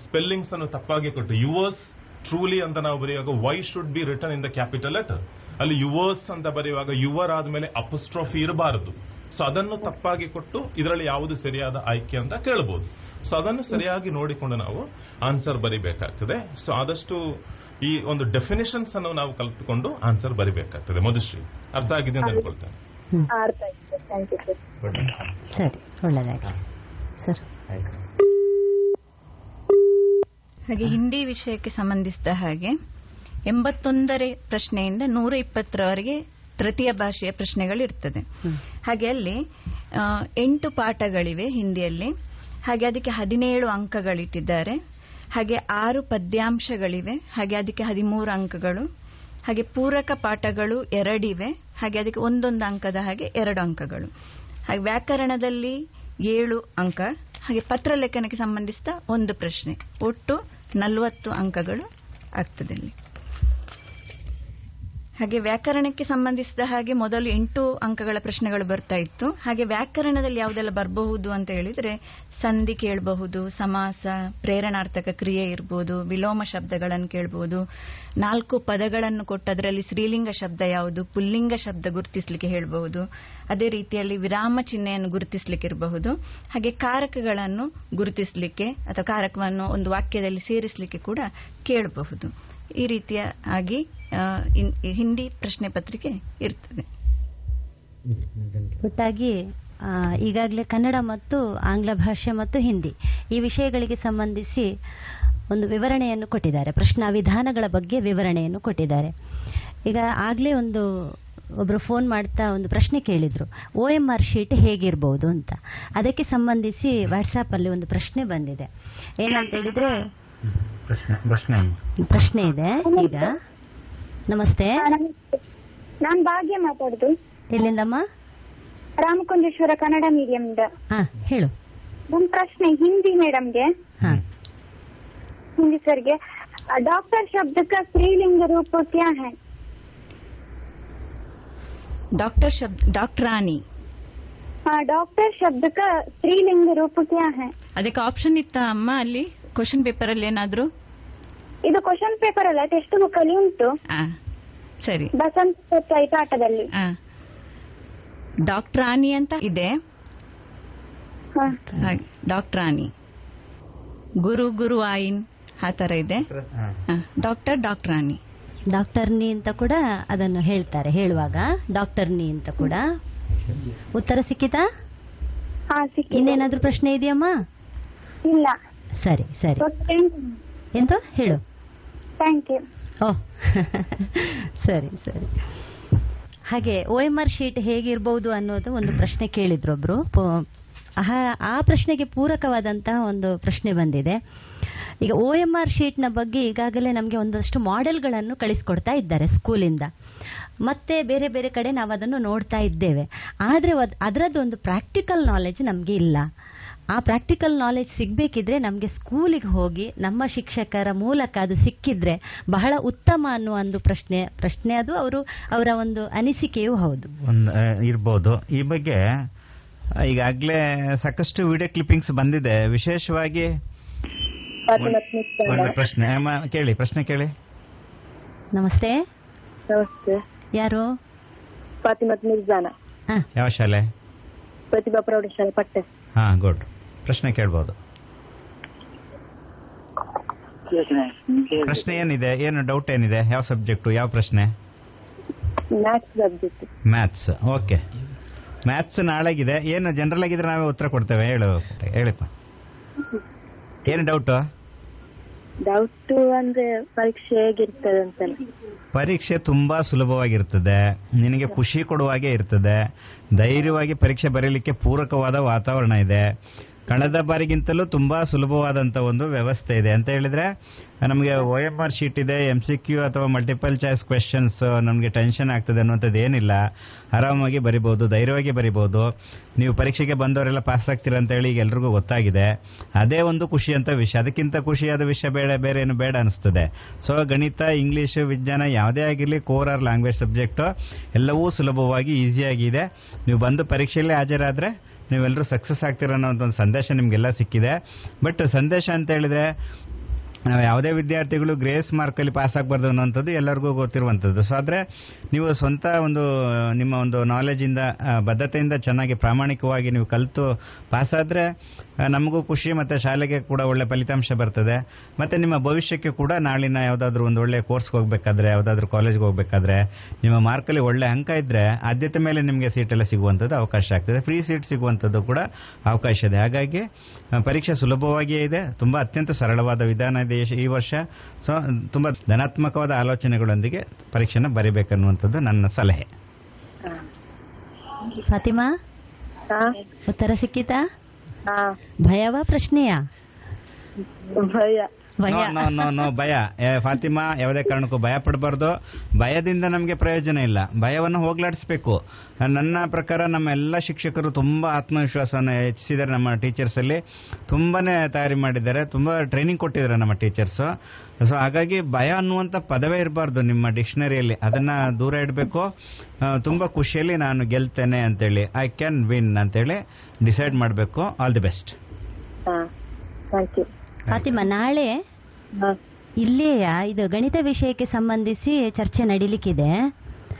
spellings ಅನ್ನು ತಪ್ಪಾಗಿ ಕೊಟ್ಟು ಯುವರ್ಸ್ ಟ್ರೂಲಿ ಅಂತ ನಾವು ಬರೆಯುವಾಗ why should be return in the capital letter ಅಲ್ಲಿ ಯುವರ್ಸ್ ಅಂತ ಬರೆಯುವಾಗ ಯುವರ್ ಆದ್ಮೇಲೆ ಅಪಸ್ಟ್ರೋಫಿ ಇರಬಾರದು ಸೊ ಅದನ್ನು ತಪ್ಪಾಗಿ ಕೊಟ್ಟು ಇದರಲ್ಲಿ ಯಾವುದು ಸರಿಯಾದ ಆಯ್ಕೆ ಅಂತ ಕೇಳಬಹುದು ಸೊ ಅದನ್ನು ಸರಿಯಾಗಿ ನೋಡಿಕೊಂಡು ನಾವು ಆನ್ಸರ್ ಬರಿಬೇಕಾಗ್ತದೆ. ಸೊ ಆದಷ್ಟು ಈ ಒಂದು ಡೆಫಿನೇಷನ್ಸ್ ಅನ್ನು ನಾವು ಕಲಿತುಕೊಂಡು ಆನ್ಸರ್ ಬರಿಬೇಕಾಗ್ತದೆ. ಮಧುಶ್ರೀ ಅರ್ಥ ಆಗಿದೆ ಅಂತ ಅನ್ಕೊಳ್ತೇನೆ. ಅರ್ಥ ಆಯ್ತು ಥ್ಯಾಂಕ್ ಯು ಸರ್. ಸರಿ ಒಳ್ಳೆದಾಗಲಿ ಸರ್. ಹಾಗೆ ಹಿಂದಿ ವಿಷಯಕ್ಕೆ ಸಂಬಂಧಿಸಿದ ಹಾಗೆ ಎಂಬತ್ತೊಂದರ ಪ್ರಶ್ನೆಯಿಂದ ನೂರ ಇಪ್ಪತ್ತರವರೆಗೆ ತೃತೀಯ ಭಾಷೆಯ ಪ್ರಶ್ನೆಗಳಿರ್ತದೆ. ಹಾಗೆ ಅಲ್ಲಿ ಎಂಟು ಪಾಠಗಳಿವೆ ಹಿಂದಿಯಲ್ಲಿ. ಹಾಗೆ ಅದಕ್ಕೆ ಹದಿನೇಳು ಅಂಕಗಳಿಟ್ಟಿದ್ದಾರೆ. ಹಾಗೆ ಆರು ಪದ್ಯಾಂಶಗಳಿವೆ. ಹಾಗೆ ಅದಕ್ಕೆ ಹದಿಮೂರು ಅಂಕಗಳು. ಹಾಗೆ ಪೂರಕ ಪಾಠಗಳು ಎರಡಿವೆ. ಹಾಗೆ ಅದಕ್ಕೆ ಒಂದೊಂದು ಅಂಕದ ಹಾಗೆ ಎರಡು ಅಂಕಗಳು. ಹಾಗೆ ವ್ಯಾಕರಣದಲ್ಲಿ ಏಳು ಅಂಕ. ಹಾಗೆ ಪತ್ರ ಲೇಖನಕ್ಕೆ ಸಂಬಂಧಿಸಿದ ಒಂದು ಪ್ರಶ್ನೆ. ಒಟ್ಟು ನಲವತ್ತು ಅಂಕಗಳು ಆಗ್ತದೆ ಇಲ್ಲಿ. ಹಾಗೆ ವ್ಯಾಕರಣಕ್ಕೆ ಸಂಬಂಧಿಸಿದ ಹಾಗೆ ಮೊದಲು ಎಂಟು ಅಂಕಗಳ ಪ್ರಶ್ನೆಗಳು ಬರ್ತಾ ಇತ್ತು. ಹಾಗೆ ವ್ಯಾಕರಣದಲ್ಲಿ ಯಾವುದೆಲ್ಲ ಬರಬಹುದು ಅಂತ ಹೇಳಿದ್ರೆ ಸಂಧಿ ಕೇಳಬಹುದು ಸಮಾಸ ಪ್ರೇರಣಾರ್ಥಕ ಕ್ರಿಯೆ ಇರಬಹುದು ವಿಲೋಮ ಶಬ್ದಗಳನ್ನು ಕೇಳಬಹುದು ನಾಲ್ಕು ಪದಗಳನ್ನು ಕೊಟ್ಟು ಅದರಲ್ಲಿ ಸ್ತ್ರೀಲಿಂಗ ಶಬ್ದ ಯಾವುದು ಪುಲ್ಲಿಂಗ ಶಬ್ದ ಗುರುತಿಸಲಿಕ್ಕೆ ಹೇಳಬಹುದು. ಅದೇ ರೀತಿಯಲ್ಲಿ ವಿರಾಮ ಚಿಹ್ನೆಯನ್ನು ಗುರುತಿಸಲಿಕ್ಕೆ ಇರಬಹುದು. ಹಾಗೆ ಕಾರಕಗಳನ್ನು ಗುರುತಿಸಲಿಕ್ಕೆ ಅಥವಾ ಕಾರಕವನ್ನು ಒಂದು ವಾಕ್ಯದಲ್ಲಿ ಸೇರಿಸಲಿಕ್ಕೆ ಕೂಡ ಕೇಳಬಹುದು. ಈ ರೀತಿಯ ಆಗಿ ಆ, ಇನ್- ಹಿಂದಿ ಪ್ರಶ್ನೆ ಪತ್ರಿಕೆ ಇರ್ತದೆ. ಒಟ್ಟಾಗಿ ಆ, ಈಗಾಗಲೇ ಕನ್ನಡ ಮತ್ತು ಆಂಗ್ಲ ಭಾಷೆ ಮತ್ತು ಹಿಂದಿ ಈ ವಿಷಯಗಳಿಗೆ ಸಂಬಂಧಿಸಿ ಒಂದು ವಿವರಣೆಯನ್ನು ಕೊಟ್ಟಿದ್ದಾರೆ. ಪ್ರಶ್ನಾ ವಿಧಾನಗಳ ಬಗ್ಗೆ ವಿವರಣೆಯನ್ನು ಕೊಟ್ಟಿದ್ದಾರೆ. ಈಗ ಆಗ್ಲೇ ಒಂದು ಒಬ್ಬರು ಫೋನ್ ಮಾಡ್ತಾ ಒಂದು ಪ್ರಶ್ನೆ ಕೇಳಿದ್ರು. ಒ ಎಂ ಆರ್ ಶೀಟ್ ಹೇಗಿರ್ಬೋದು ಅಂತ. ಅದಕ್ಕೆ ಸಂಬಂಧಿಸಿ ವಾಟ್ಸಾಪ್ ಅಲ್ಲಿ ಒಂದು ಪ್ರಶ್ನೆ ಬಂದಿದೆ. ಏನಂತ ಹೇಳಿದ್ರೆ ಪ್ರಶ್ನೆ ಇದೆ. ಈಗ ನಮಸ್ತೆ ನಾನ್ ಭಾಗ್ಯ ಮಾತಾಡುದು ಎಲ್ಲಿಂದಮ್ಮ ರಾಮಕುಂಜೇಶ್ವರ ಕನ್ನಡ ಮೀಡಿಯಂದ ಹಾ ಹೇಳು ಒಂದ್ ಪ್ರಶ್ನೆ ಹಿಂದಿ ಮೇಡಮ್ಗೆ ಹಾ हिंदी सर के डॉक्टर शब्द का स्त्रीलिंग रूप क्या है ಡಾಕ್ಟರ್ ಶಬ್ದ ಡಾಕ್ಟ್ರಾನಿ हाँ डॉक्टर शब्द का स्त्रीलिंग रूप क्या है ಅದಕ್ಕೆ ಆಪ್ಷನ್ ಇತ್ತ ಅಮ್ಮ ಅಲ್ಲಿ ಕ್ವಶನ್ ಪೇಪರ್ ಅಲ್ಲಿ ಏನಾದ್ರು ಇದು ಕ್ವಶನ್ ಪೇಪರ್ ಅಲ್ಲ ಟೆಸ್ಟ್ ಬುಕ್ ಅಲ್ಲಿ ಉಂಟು. ಸರಿ. ಬಸಂತ ಆಟದಲ್ಲಿ ಡಾಕ್ಟರ್ ಡಾಕ್ಟ್ರಾನಿ ಅಂತ ಇದೆ. ಡಾಕ್ಟರ್ ಆನಿ ಡಾಕ್ಟ್ರಾನಿ ಗುರು ಗುರು ಆಯಿನ್ ಆ ತರ ಇದೆ. ಡಾಕ್ಟರ್ ಡಾಕ್ಟರ್ ಡಾಕ್ಟ್ರಾನಿ ಡಾಕ್ಟರ್ನಿ ಅಂತ ಕೂಡ ಅದನ್ನು ಹೇಳ್ತಾರೆ ಹೇಳುವಾಗ. ಡಾಕ್ಟರ್ನಿ ಅಂತ ಕೂಡ. ಉತ್ತರ ಸಿಕ್ಕಿತಾ? ಇನ್ನೇನಾದ್ರೂ ಪ್ರಶ್ನೆ ಇದೆಯಮ್ಮ? ಇಲ್ಲ. ಸರಿ ಸರಿ. ಎಂತ? ಹೇಳು. ಥ್ಯಾಂಕ್ ಯು ಓಹ್ ಸರಿ ಸರಿ. ಹಾಗೆ ಒ ಎಂ ಆರ್ ಶೀಟ್ ಹೇಗಿರ್ಬೋದು ಅನ್ನೋದು ಒಂದು ಪ್ರಶ್ನೆ ಕೇಳಿದ್ರು ಒಬ್ರು. ಆ- ಪ್ರಶ್ನೆಗೆ ಪೂರಕವಾದಂತಹ ಒಂದು ಪ್ರಶ್ನೆ ಬಂದಿದೆ. ಈಗ ಒ ಎಂ ಆರ್ ಶೀಟ್ನ ಬಗ್ಗೆ ಈಗಾಗಲೇ ನಮಗೆ ಒಂದಷ್ಟು ಮಾಡೆಲ್ಗಳನ್ನು ಕಳಿಸ್ಕೊಡ್ತಾ ಇದ್ದಾರೆ ಸ್ಕೂಲಿಂದ. ಮತ್ತೆ ಬೇರೆ ಬೇರೆ ಕಡೆ ನಾವು ಅದನ್ನು ನೋಡ್ತಾ ಇದ್ದೇವೆ. ಆದರೆ ಅದರದ್ದು ಒಂದು ಪ್ರಾಕ್ಟಿಕಲ್ ನಾಲೆಜ್ ನಮಗೆ ಇಲ್ಲ. ಆ ಪ್ರಾಕ್ಟಿಕಲ್ ನಾಲೆಜ್ ಸಿಗಬೇಕಿದ್ರೆ ನಮಗೆ ಸ್ಕೂಲಿಗೆ ಹೋಗಿ ನಮ್ಮ ಶಿಕ್ಷಕರ ಮೂಲಕ ಅದು ಸಿಕ್ಕಿದ್ರೆ ಬಹಳ ಉತ್ತಮ ಅನ್ನುವ ಒಂದು ಪ್ರಶ್ನೆ ಪ್ರಶ್ನೆ ಅದು ಅವರು ಅವರ ಒಂದು ಅನಿಸಿಕೆಯೂ ಹೌದು. ಇರ್ಬೋದು. ಈ ಬಗ್ಗೆ ಈಗಾಗಲೇ ಸಾಕಷ್ಟು ವಿಡಿಯೋ ಕ್ಲಿಪ್ಪಿಂಗ್ಸ್ ಬಂದಿದೆ. ವಿಶೇಷವಾಗಿ ಪ್ರಶ್ನೆ ಕೇಳಿ ಪ್ರಶ್ನೆ ಕೇಳಿ. ನಮಸ್ತೆ. ನಮಸ್ತೆ. ಯಾರು? ಫಾತಿಮತ್ ಮಿರ್ಜಾನ ಹಾ. ಯಾವ ಶಾಲೆ? ಪ್ರತಿಭಾ ಪ್ರೌಢಶಾಲೆ ಪಟ್ಟೆ. ಹಾ ಗುಡ್. ಪ್ರಶ್ನೆ ಕೇಳ್ಬೋದು. ಪ್ರಶ್ನೆ ಏನಿದೆ? ಏನು ಡೌಟ್ ಏನಿದೆ? ಯಾವ ಸಬ್ಜೆಕ್ಟ್ ಯಾವ ಪ್ರಶ್ನೆ? ಮ್ಯಾಥ್ಸ್ ಓಕೆ ಮ್ಯಾಥ್ಸ್ ನಾಳೆಗಿದೆ. ಏನು ಜನರಲ್ ಆಗಿದ್ರೆ ನಾವೇ ಉತ್ತರ ಕೊಡ್ತೇವೆ. ಹೇಳು ಹೇಳಿಪ್ಪ. ಏನು ಡೌಟು ಡೌಟ್ ಅಂದ್ರೆ ಪರೀಕ್ಷೆ ಹೇಗಿರ್ತದೆ ಅಂತ ಪರೀಕ್ಷೆ ತುಂಬಾ ಸುಲಭವಾಗಿರ್ತದೆ. ನಿನಗೆ ಖುಷಿ ಕೊಡುವ ಹಾಗೆ ಇರ್ತದೆ. ಧೈರ್ಯವಾಗಿ ಪರೀಕ್ಷೆ ಬರೀಲಿಕ್ಕೆ ಪೂರಕವಾದ ವಾತಾವರಣ ಇದೆ. ಕಳೆದ ಬಾರಿಗಿಂತಲೂ ತುಂಬಾ ಸುಲಭವಾದಂತ ಒಂದು ವ್ಯವಸ್ಥೆ ಇದೆ. ಅಂತ ಹೇಳಿದ್ರೆ, ನಮಗೆ ಒ ಎಂ ಆರ್ ಶೀಟ್ ಇದೆ ಎಂ ಸಿ ಕ್ಯೂ ಅಥವಾ ಮಲ್ಟಿಪಲ್ ಚಾಯ್ಸ್ ಕ್ವೆಶನ್ಸ್ ನಮಗೆ ಟೆನ್ಷನ್ ಆಗ್ತದೆ ಅನ್ನುವಂಥದ್ದು ಏನಿಲ್ಲ. ಆರಾಮಾಗಿ ಬರಿಬಹುದು ಧೈರ್ಯವಾಗಿ ಬರಿಬಹುದು ನೀವು ಪರೀಕ್ಷೆಗೆ ಬಂದವರೆಲ್ಲ ಪಾಸ್ ಆಗ್ತೀರ ಅಂತ ಹೇಳಿ ಈಗ ಎಲ್ರಿಗೂ ಗೊತ್ತಾಗಿದೆ. ಅದೇ ಒಂದು ಖುಷಿ ಅಂತ ವಿಷಯ. ಅದಕ್ಕಿಂತ ಖುಷಿಯಾದ ವಿಷಯ ಬೇಡ, ಬೇರೆ ಏನು ಬೇಡ ಅನಿಸ್ತದೆ. ಸೊ ಗಣಿತ ಇಂಗ್ಲಿಷ್ ವಿಜ್ಞಾನ ಯಾವುದೇ ಆಗಿರಲಿ ಕೋರ್ ಆರ್ ಲ್ಯಾಂಗ್ವೇಜ್ ಸಬ್ಜೆಕ್ಟು ಎಲ್ಲವೂ ಸುಲಭವಾಗಿ ಈಸಿಯಾಗಿದೆ ನೀವು ಬಂದು ಪರೀಕ್ಷೆಯಲ್ಲಿ ಹಾಜರಾದ್ರೆ ನೀವೆಲ್ಲರೂ ಸಕ್ಸಸ್ ಆಗ್ತೀರ ಅನ್ನೋ ಒಂದು ಸಂದೇಶ ನಿಮಗೆಲ್ಲ ಸಿಕ್ಕಿದೆ. ಬಟ್ ಸಂದೇಶ ಅಂತ ಹೇಳಿದ್ರೆ ನಾವು ಯಾವುದೇ ವಿದ್ಯಾರ್ಥಿಗಳು ಗ್ರೇಸ್ ಮಾರ್ಕಲ್ಲಿ ಪಾಸ್ ಆಗಬಾರ್ದು ಅನ್ನೋಂಥದ್ದು ಎಲ್ಲರಿಗೂ ಗೊತ್ತಿರುವಂಥದ್ದು. ಸೊ ಆದರೆ ನೀವು ಸ್ವಂತ ಒಂದು, ನಿಮ್ಮ ಒಂದು ನಾಲೆಜಿಂದ ಬದ್ಧತೆಯಿಂದ ಚೆನ್ನಾಗಿ ಪ್ರಾಮಾಣಿಕವಾಗಿ ನೀವು ಕಲಿತು ಪಾಸಾದರೆ ನಮಗೂ ಖುಷಿ ಮತ್ತು ಶಾಲೆಗೆ ಕೂಡ ಒಳ್ಳೆ ಫಲಿತಾಂಶ ಬರ್ತದೆ. ಮತ್ತು ನಿಮ್ಮ ಭವಿಷ್ಯಕ್ಕೆ ಕೂಡ ನಾಳಿನ ಯಾವುದಾದ್ರೂ ಒಂದು ಒಳ್ಳೆ ಕೋರ್ಸ್ಗೆ ಹೋಗಬೇಕಾದ್ರೆ, ಯಾವುದಾದ್ರೂ ಕಾಲೇಜ್ಗೆ ಹೋಗಬೇಕಾದ್ರೆ, ನಿಮ್ಮ ಮಾರ್ಕಲ್ಲಿ ಒಳ್ಳೆ ಅಂಕ ಇದ್ದರೆ ಆದ್ಯತೆ ಮೇಲೆ ನಿಮಗೆ ಸೀಟೆಲ್ಲ ಸಿಗುವಂಥದ್ದು ಅವಕಾಶ ಆಗ್ತದೆ. ಫ್ರೀ ಸೀಟ್ ಸಿಗುವಂಥದ್ದು ಕೂಡ ಅವಕಾಶ ಇದೆ. ಹಾಗಾಗಿ ಪರೀಕ್ಷೆ ಸುಲಭವಾಗಿಯೇ ಇದೆ. ತುಂಬ ಅತ್ಯಂತ ಸರಳವಾದ ವಿಧಾನ ಇದೆ. ಈ- ಈ ವರ್ಷ. ಸೊ ತುಂಬ ಧನಾತ್ಮಕವಾದ ಆಲೋಚನೆಗಳೊಂದಿಗೆ ಪರೀಕ್ಷೆನ ಬರಿಬೇಕನ್ನುವಂಥದ್ದು ನನ್ನ ಸಲಹೆ. ಫಾತಿಮಾ? ಹಾ. ಉತ್ತರ ಸಿಕ್ಕಿತಾ? ಭಯವ ಪ್ರಶ್ನೆಯ? ಭಯ. ನೋ ನೋ ನೋ ನೋ ಭಯ. ಫಾತಿಮಾ ಯಾವುದೇ ಕಾರಣಕ್ಕೂ ಭಯ ಪಡಬಾರ್ದು. ಭಯದಿಂದ ನಮಗೆ ಪ್ರಯೋಜನ ಇಲ್ಲ. ಭಯವನ್ನು ಹೋಗ್ಲಾಡಿಸ್ಬೇಕು. ನನ್ನ ಪ್ರಕಾರ ನಮ್ಮ ಎಲ್ಲ ಶಿಕ್ಷಕರು ತುಂಬಾ ಆತ್ಮವಿಶ್ವಾಸವನ್ನು ಹೆಚ್ಚಿಸಿದ್ದಾರೆ ನಮ್ಮ ಟೀಚರ್ಸ್ ಅಲ್ಲಿ. ತುಂಬಾನೇ ತಯಾರಿ ಮಾಡಿದ್ದಾರೆ. ತುಂಬಾ ಟ್ರೈನಿಂಗ್ ಕೊಟ್ಟಿದ್ದಾರೆ ನಮ್ಮ ಟೀಚರ್ಸ್ ಸೊ ಹಾಗಾಗಿ ಭಯ ಅನ್ನುವಂಥ ಪದವೇ ಇರಬಾರ್ದು ನಿಮ್ಮ ಡಿಕ್ಷನರಿಯಲ್ಲಿ ಅದನ್ನ ದೂರ ಇಡಬೇಕು. ತುಂಬಾ ಖುಷಿಯಲ್ಲಿ ನಾನು ಗೆಲ್ತೇನೆ ಅಂತೇಳಿ ಐ ಕ್ಯಾನ್ ವಿನ್ ಅಂತೇಳಿ ಡಿಸೈಡ್ ಮಾಡಬೇಕು. ಆಲ್ ದಿ ಬೆಸ್ಟ್ ಹಾ ಥ್ಯಾಂಕ್ ಯು ಫಾತಿಮಾ ನಾಳೆ ಇಲ್ಲಿಯ ಇದು ಗಣಿತ ವಿಷಯಕ್ಕೆ ಸಂಬಂಧಿಸಿ ಚರ್ಚೆ ನಡೀಲಿಕ್ಕಿದೆ.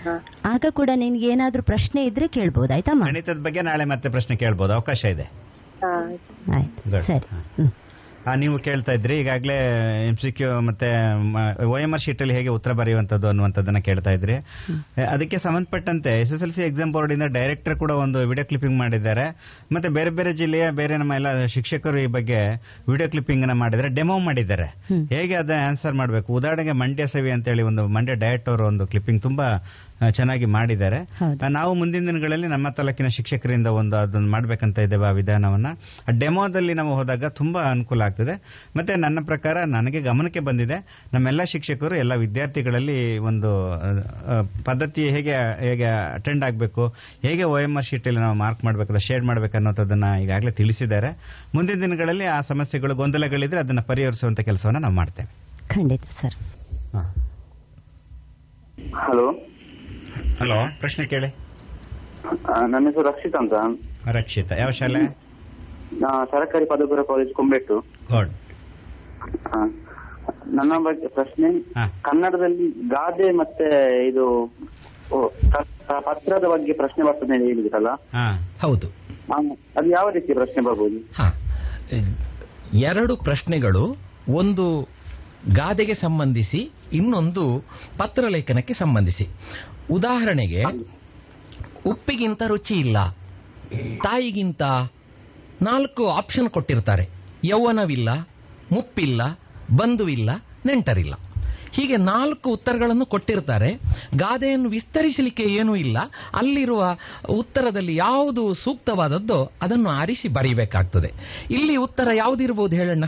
ಹಾ. ಆಗ ಕೂಡ ನಿನ್ಗೆ ಏನಾದ್ರೂ ಪ್ರಶ್ನೆ ಇದ್ರೆ ಕೇಳ್ಬೋದು ಆಯ್ತಮ್ಮ ಗಣಿತದ ಬಗ್ಗೆ ನಾಳೆ ಮತ್ತೆ ಪ್ರಶ್ನೆ ಕೇಳ್ಬೋದು ಅವಕಾಶ ಇದೆ. ಹಾ. ಆಯ್ತು. ಸರಿ. ನೀವು ಕೇಳ್ತಾ ಇದ್ರಿ. ಈಗಾಗಲೇ ಎಂ ಸಿ ಕ್ಯೂ ಮತ್ತೆ ಒ ಎಂ ಆರ್ ಶೀಟಲ್ಲಿ ಹೇಗೆ ಉತ್ತರ ಬರೆಯುವಂಥದ್ದು ಅನ್ನುವಂಥದ್ದನ್ನ ಕೇಳ್ತಾ ಇದ್ರಿ. ಅದಕ್ಕೆ ಸಂಬಂಧಪಟ್ಟಂತೆ S S L C exam board ಇಂದ ಡೈರೆಕ್ಟರ್ ಕೂಡ ಒಂದು ವಿಡಿಯೋ ಕ್ಲಿಪ್ಪಿಂಗ್ ಮಾಡಿದ್ದಾರೆ. ಮತ್ತೆ ಬೇರೆ ಬೇರೆ ಜಿಲ್ಲೆಯ ಬೇರೆ ನಮ್ಮ ಎಲ್ಲ ಶಿಕ್ಷಕರು ಈ ಬಗ್ಗೆ ವಿಡಿಯೋ ಕ್ಲಿಪ್ಪಿಂಗ್ ಅನ್ನ ಮಾಡಿದ್ದಾರೆ ಡೆಮೋ ಮಾಡಿದ್ದಾರೆ. ಹೇಗೆ ಅದನ್ನ ಆನ್ಸರ್ ಮಾಡಬೇಕು? ಉದಾಹರಣೆಗೆ ಮಂಡ್ಯ ಸೇವೆ ಅಂತೇಳಿ ಒಂದು ಮಂಡ್ಯ ಡಯಟ್ ಅವರು ಒಂದು ಕ್ಲಿಪ್ಪಿಂಗ್ ತುಂಬಾ ಚೆನ್ನಾಗಿ ಮಾಡಿದ್ದಾರೆ. ನಾವು ಮುಂದಿನ ದಿನಗಳಲ್ಲಿ ನಮ್ಮ ತಾಲೂಕಿನ ಶಿಕ್ಷಕರಿಂದ ಒಂದು ಅದನ್ನು ಮಾಡಬೇಕಂತ ಇದ್ದೇವೆ ಆ ವಿಧಾನವನ್ನ. ಆ ಡೆಮೋದಲ್ಲಿ ನಾವು ಹೋದಾಗ ತುಂಬಾ ಅನುಕೂಲ ಆಗ್ತದೆ. ಮತ್ತೆ ನನ್ನ ಪ್ರಕಾರ ನನಗೆ ಗಮನಕ್ಕೆ ಬಂದಿದೆ. ನಮ್ಮೆಲ್ಲ ಶಿಕ್ಷಕರು ಎಲ್ಲ ವಿದ್ಯಾರ್ಥಿಗಳಲ್ಲಿ ಒಂದು ಪದ್ಧತಿ ಹೇಗೆ ಹೇಗೆ ಅಟೆಂಡ್ ಆಗಬೇಕು ಹೇಗೆ ಓ ಎಂ ಆರ್ ಶೀಟಲ್ಲಿ ನಾವು ಮಾರ್ಕ್ ಮಾಡಬೇಕು ಶೇರ್ ಮಾಡಬೇಕು ಅನ್ನೋದನ್ನ ಈಗಾಗಲೇ ತಿಳಿಸಿದ್ದಾರೆ. ಮುಂದಿನ ದಿನಗಳಲ್ಲಿ ಆ ಸಮಸ್ಯೆಗಳು ಗೊಂದಲಗಳಿದ್ರೆ ಅದನ್ನು ಪರಿಹರಿಸುವಂತ ಕೆಲಸವನ್ನು ನಾವು ಮಾಡ್ತೇವೆ. ಖಂಡಿತ ಸರ್. ಹಲೋ. ಹಲೋ ಪ್ರಶ್ನೆ ಕೇಳಿ. ನನ್ನ ಹೆಸರು ರಕ್ಷಿತ್ ಅಂತ. ರಕ್ಷಿತ ಯಾವ ಶಾಲೆ? ನಾ ಸರ್ಕಾರಿ ಪದವಿಪೂರ್ವ ಕಾಲೇಜ್ ಕುಂಬೆಟ್ಟು. ಗೋಡ್ ನನ್ನ ಬಗ್ಗೆ ಪ್ರಶ್ನೆ ಹಾ. ಕನ್ನಡದಲ್ಲಿ ಗಾದೆ ಮತ್ತೆ ಇದು ಓ, ಪತ್ರದ ಬಗ್ಗೆ ಪ್ರಶ್ನೆ ಬರ್ತದೆ ಅಂತ ಹೇಳಿದ್ರಲ್ಲ? ಹಾ. ಹೌದು. ಆ, ಅದು ಯಾವ ರೀತಿ ಪ್ರಶ್ನೆ ಬರ್ಬೋದು? ಹಾ. ಎರಡು ಪ್ರಶ್ನೆಗಳು ಒಂದು ಗಾದೆಗೆ ಸಂಬಂಧಿಸಿ ಇನ್ನೊಂದು ಪತ್ರಲೇಖನಕ್ಕೆ ಸಂಬಂಧಿಸಿ. ಉದಾಹರಣೆಗೆ ಉಪ್ಪಿಗಿಂತ ರುಚಿ ಇಲ್ಲ ತಾಯಿಗಿಂತ ನಾಲ್ಕು ಆಪ್ಷನ್ ಕೊಟ್ಟಿರ್ತಾರೆ. ಯೌವನವಿಲ್ಲ ಮುಪ್ಪಿಲ್ಲ ಬಂಧುವಿಲ್ಲ ನೆಂಟರಿಲ್ಲ. ಹೀಗೆ ನಾಲ್ಕು ಉತ್ತರಗಳನ್ನು ಕೊಟ್ಟಿರ್ತಾರೆ. ಗಾದೆಯನ್ನು ವಿಸ್ತರಿಸಲಿಕ್ಕೆ ಏನೂ ಇಲ್ಲ. ಅಲ್ಲಿರುವ ಉತ್ತರದಲ್ಲಿ ಯಾವುದು ಸೂಕ್ತವಾದದ್ದೋ ಅದನ್ನು ಆರಿಸಿ ಬರೀಬೇಕಾಗ್ತದೆ. ಇಲ್ಲಿ ಉತ್ತರ ಯಾವುದಿರ್ಬೋದು ಹೇಳಣ್ಣ?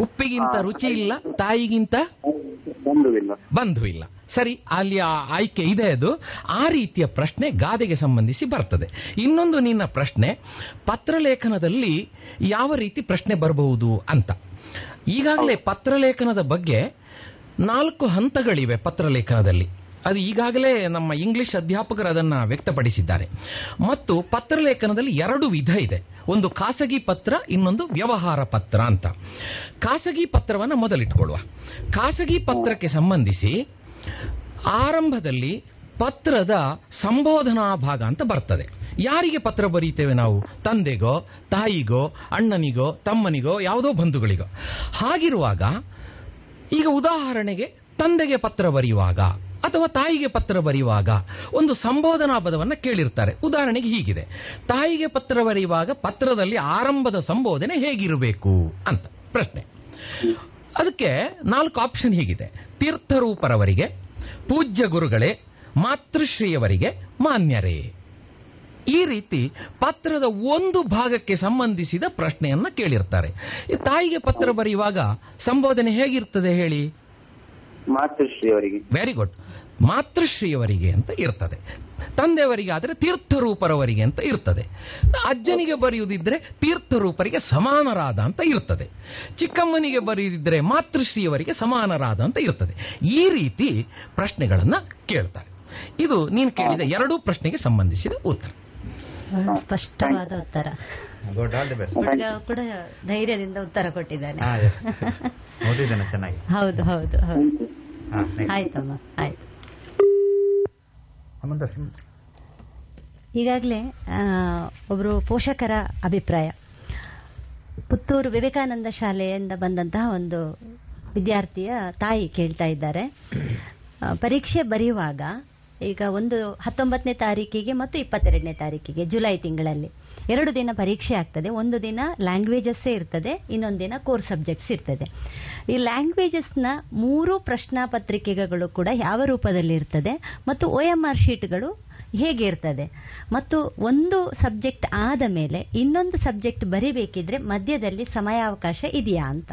ಉಪ್ಪಿಗಿಂತ ರುಚಿ ಇಲ್ಲ ತಾಯಿಗಿಂತ ಬಂಧು ಇಲ್ಲ ಸರಿ ಅಲ್ಲಿ ಆ ಆಯ್ಕೆ ಇದೆ ಅದು. ಆ ರೀತಿಯ ಪ್ರಶ್ನೆ ಗಾದೆಗೆ ಸಂಬಂಧಿಸಿ ಬರ್ತದೆ. ಇನ್ನೊಂದು ನಿನ್ನ ಪ್ರಶ್ನೆ ಪತ್ರಲೇಖನದಲ್ಲಿ ಯಾವ ರೀತಿ ಪ್ರಶ್ನೆ ಬರಬಹುದು ಅಂತ. ಈಗಾಗಲೇ ಪತ್ರಲೇಖನದ ಬಗ್ಗೆ ನಾಲ್ಕು ಹಂತಗಳಿವೆ ಪತ್ರಲೇಖನದಲ್ಲಿ. ಅದು ಈಗಾಗಲೇ ನಮ್ಮ ಇಂಗ್ಲಿಷ್ ಅಧ್ಯಾಪಕರು ಅದನ್ನ ವ್ಯಕ್ತಪಡಿಸಿದ್ದಾರೆ. ಮತ್ತು ಪತ್ರಲೇಖನದಲ್ಲಿ ಎರಡು ವಿಧ ಇದೆ. ಒಂದು ಖಾಸಗಿ ಪತ್ರ, ಇನ್ನೊಂದು ವ್ಯವಹಾರ ಪತ್ರ ಅಂತ. ಖಾಸಗಿ ಪತ್ರವನ್ನು ಮೊದಲಿಟ್ಕೊಳ್ಳುವ. ಖಾಸಗಿ ಪತ್ರಕ್ಕೆ ಸಂಬಂಧಿಸಿ ಆರಂಭದಲ್ಲಿ ಪತ್ರದ ಸಂಬೋಧನಾ ಭಾಗ ಅಂತ ಬರ್ತದೆ. ಯಾರಿಗೆ ಪತ್ರ ಬರೀತೇವೆ ನಾವು? ತಂದೆಗೋ, ತಾಯಿಗೋ, ಅಣ್ಣನಿಗೋ, ತಮ್ಮನಿಗೋ, ಯಾವುದೋ ಬಂಧುಗಳಿಗೋ. ಹಾಗಿರುವಾಗ ಈಗ ಉದಾಹರಣೆಗೆ ತಂದೆಗೆ ಪತ್ರ ಬರೆಯುವಾಗ ಅಥವಾ ತಾಯಿಗೆ ಪತ್ರ ಬರೆಯುವಾಗ ಒಂದು ಸಂಬೋಧನಾ ಪದವನ್ನು ಕೇಳಿರ್ತಾರೆ. ಉದಾಹರಣೆಗೆ ಹೀಗಿದೆ. ತಾಯಿಗೆ ಪತ್ರ ಬರೆಯುವಾಗ ಪತ್ರದಲ್ಲಿ ಆರಂಭದ ಸಂಬೋಧನೆ ಹೇಗಿರಬೇಕು ಅಂತ ಪ್ರಶ್ನೆ. ಅದಕ್ಕೆ ನಾಲ್ಕು ಆಪ್ಷನ್ ಹೀಗಿದೆ. ತೀರ್ಥರೂಪರವರಿಗೆ ಪೂಜ್ಯ ಗುರುಗಳೇ ಮಾತೃಶ್ರೀಯವರಿಗೆ ಮಾನ್ಯರೇ. ಈ ರೀತಿ ಪತ್ರದ ಒಂದು ಭಾಗಕ್ಕೆ ಸಂಬಂಧಿಸಿದ ಪ್ರಶ್ನೆಯನ್ನ ಕೇಳಿರ್ತಾರೆ. ಈ ತಾಯಿಗೆ ಪತ್ರ ಬರೆಯುವಾಗ ಸಂಬೋಧನೆ ಹೇಗಿರ್ತದೆ ಹೇಳಿ? ಮಾತೃಶ್ರೀಯವರಿಗೆ. ವೆರಿ ಗುಡ್ ಮಾತೃಶ್ರೀಯವರಿಗೆ ಅಂತ ಇರ್ತದೆ. ತಂದೆಯವರಿಗೆ ಆದರೆ ತೀರ್ಥರೂಪರವರಿಗೆ ಅಂತ ಇರ್ತದೆ. ಅಜ್ಜನಿಗೆ ಬರೆಯುವುದಿದ್ರೆ ತೀರ್ಥರೂಪರಿಗೆ ಸಮಾನರಾದ ಅಂತ ಇರ್ತದೆ. ಚಿಕ್ಕಮ್ಮನಿಗೆ ಬರೆಯುವುದಿದ್ರೆ ಮಾತೃಶ್ರೀಯವರಿಗೆ ಸಮಾನರಾದ ಅಂತ ಇರ್ತದೆ. ಈ ರೀತಿ ಪ್ರಶ್ನೆಗಳನ್ನ ಕೇಳ್ತಾರೆ. ಇದು ನೀನು ಕೇಳಿದ ಎರಡೂ ಪ್ರಶ್ನೆಗೆ ಸಂಬಂಧಿಸಿದ ಉತ್ತರ. ಸ್ಪಷ್ಟವಾದ ಉತ್ತರ. ಕೂಡ ಧೈರ್ಯದಿಂದ ಉತ್ತರ ಕೊಟ್ಟಿದ್ದಾನೆ. ಹೌದು ಹೌದು ಹೌದು. ಆಯ್ತಮ್ಮ ಆಯ್ತು. ಈಗಾಗಲೇ ಒಬ್ಬರು ಪೋಷಕರ ಅಭಿಪ್ರಾಯ. ಪುತ್ತೂರು ವಿವೇಕಾನಂದ ಶಾಲೆಯಿಂದ ಬಂದಂತಹ ಒಂದು ವಿದ್ಯಾರ್ಥಿಯ ತಾಯಿ ಕೇಳ್ತಾ ಇದ್ದಾರೆ. ಪರೀಕ್ಷೆ ಬರೆಯುವಾಗ ಈಗ ಒಂದು ಹತ್ತೊಂಬತ್ತನೇ ತಾರೀಕಿಗೆ ಮತ್ತು ಇಪ್ಪತ್ತೆರಡನೇ ತಾರೀಕಿಗೆ, ಜುಲೈ ತಿಂಗಳಲ್ಲಿ. ಎರಡು ದಿನ ಪರೀಕ್ಷೆ ಆಗ್ತದೆ, ಒಂದು ದಿನ ಲ್ಯಾಂಗ್ವೇಜಸ್ಸೇ ಇರ್ತದೆ, ಇನ್ನೊಂದು ದಿನ ಕೋರ್ ಸಬ್ಜೆಕ್ಟ್ಸ್ ಇರ್ತದೆ. ಈ ಲ್ಯಾಂಗ್ವೇಜಸ್ನ ಮೂರು ಪ್ರಶ್ನಾಪತ್ರಿಕೆಗಳು ಕೂಡ ಯಾವ ರೂಪದಲ್ಲಿ ಇರ್ತದೆ ಮತ್ತು ಒ ಎಂ ಆರ್ ಶೀಟ್ಗಳು ಹೇಗೆ ಇರ್ತದೆ. ಮತ್ತು ಒಂದು ಸಬ್ಜೆಕ್ಟ್ ಆದ ಮೇಲೆ ಇನ್ನೊಂದು ಸಬ್ಜೆಕ್ಟ್ ಬರಿಬೇಕಿದ್ರೆ ಮಧ್ಯದಲ್ಲಿ ಸಮಯಾವಕಾಶ ಇದೆಯಾ ಅಂತ.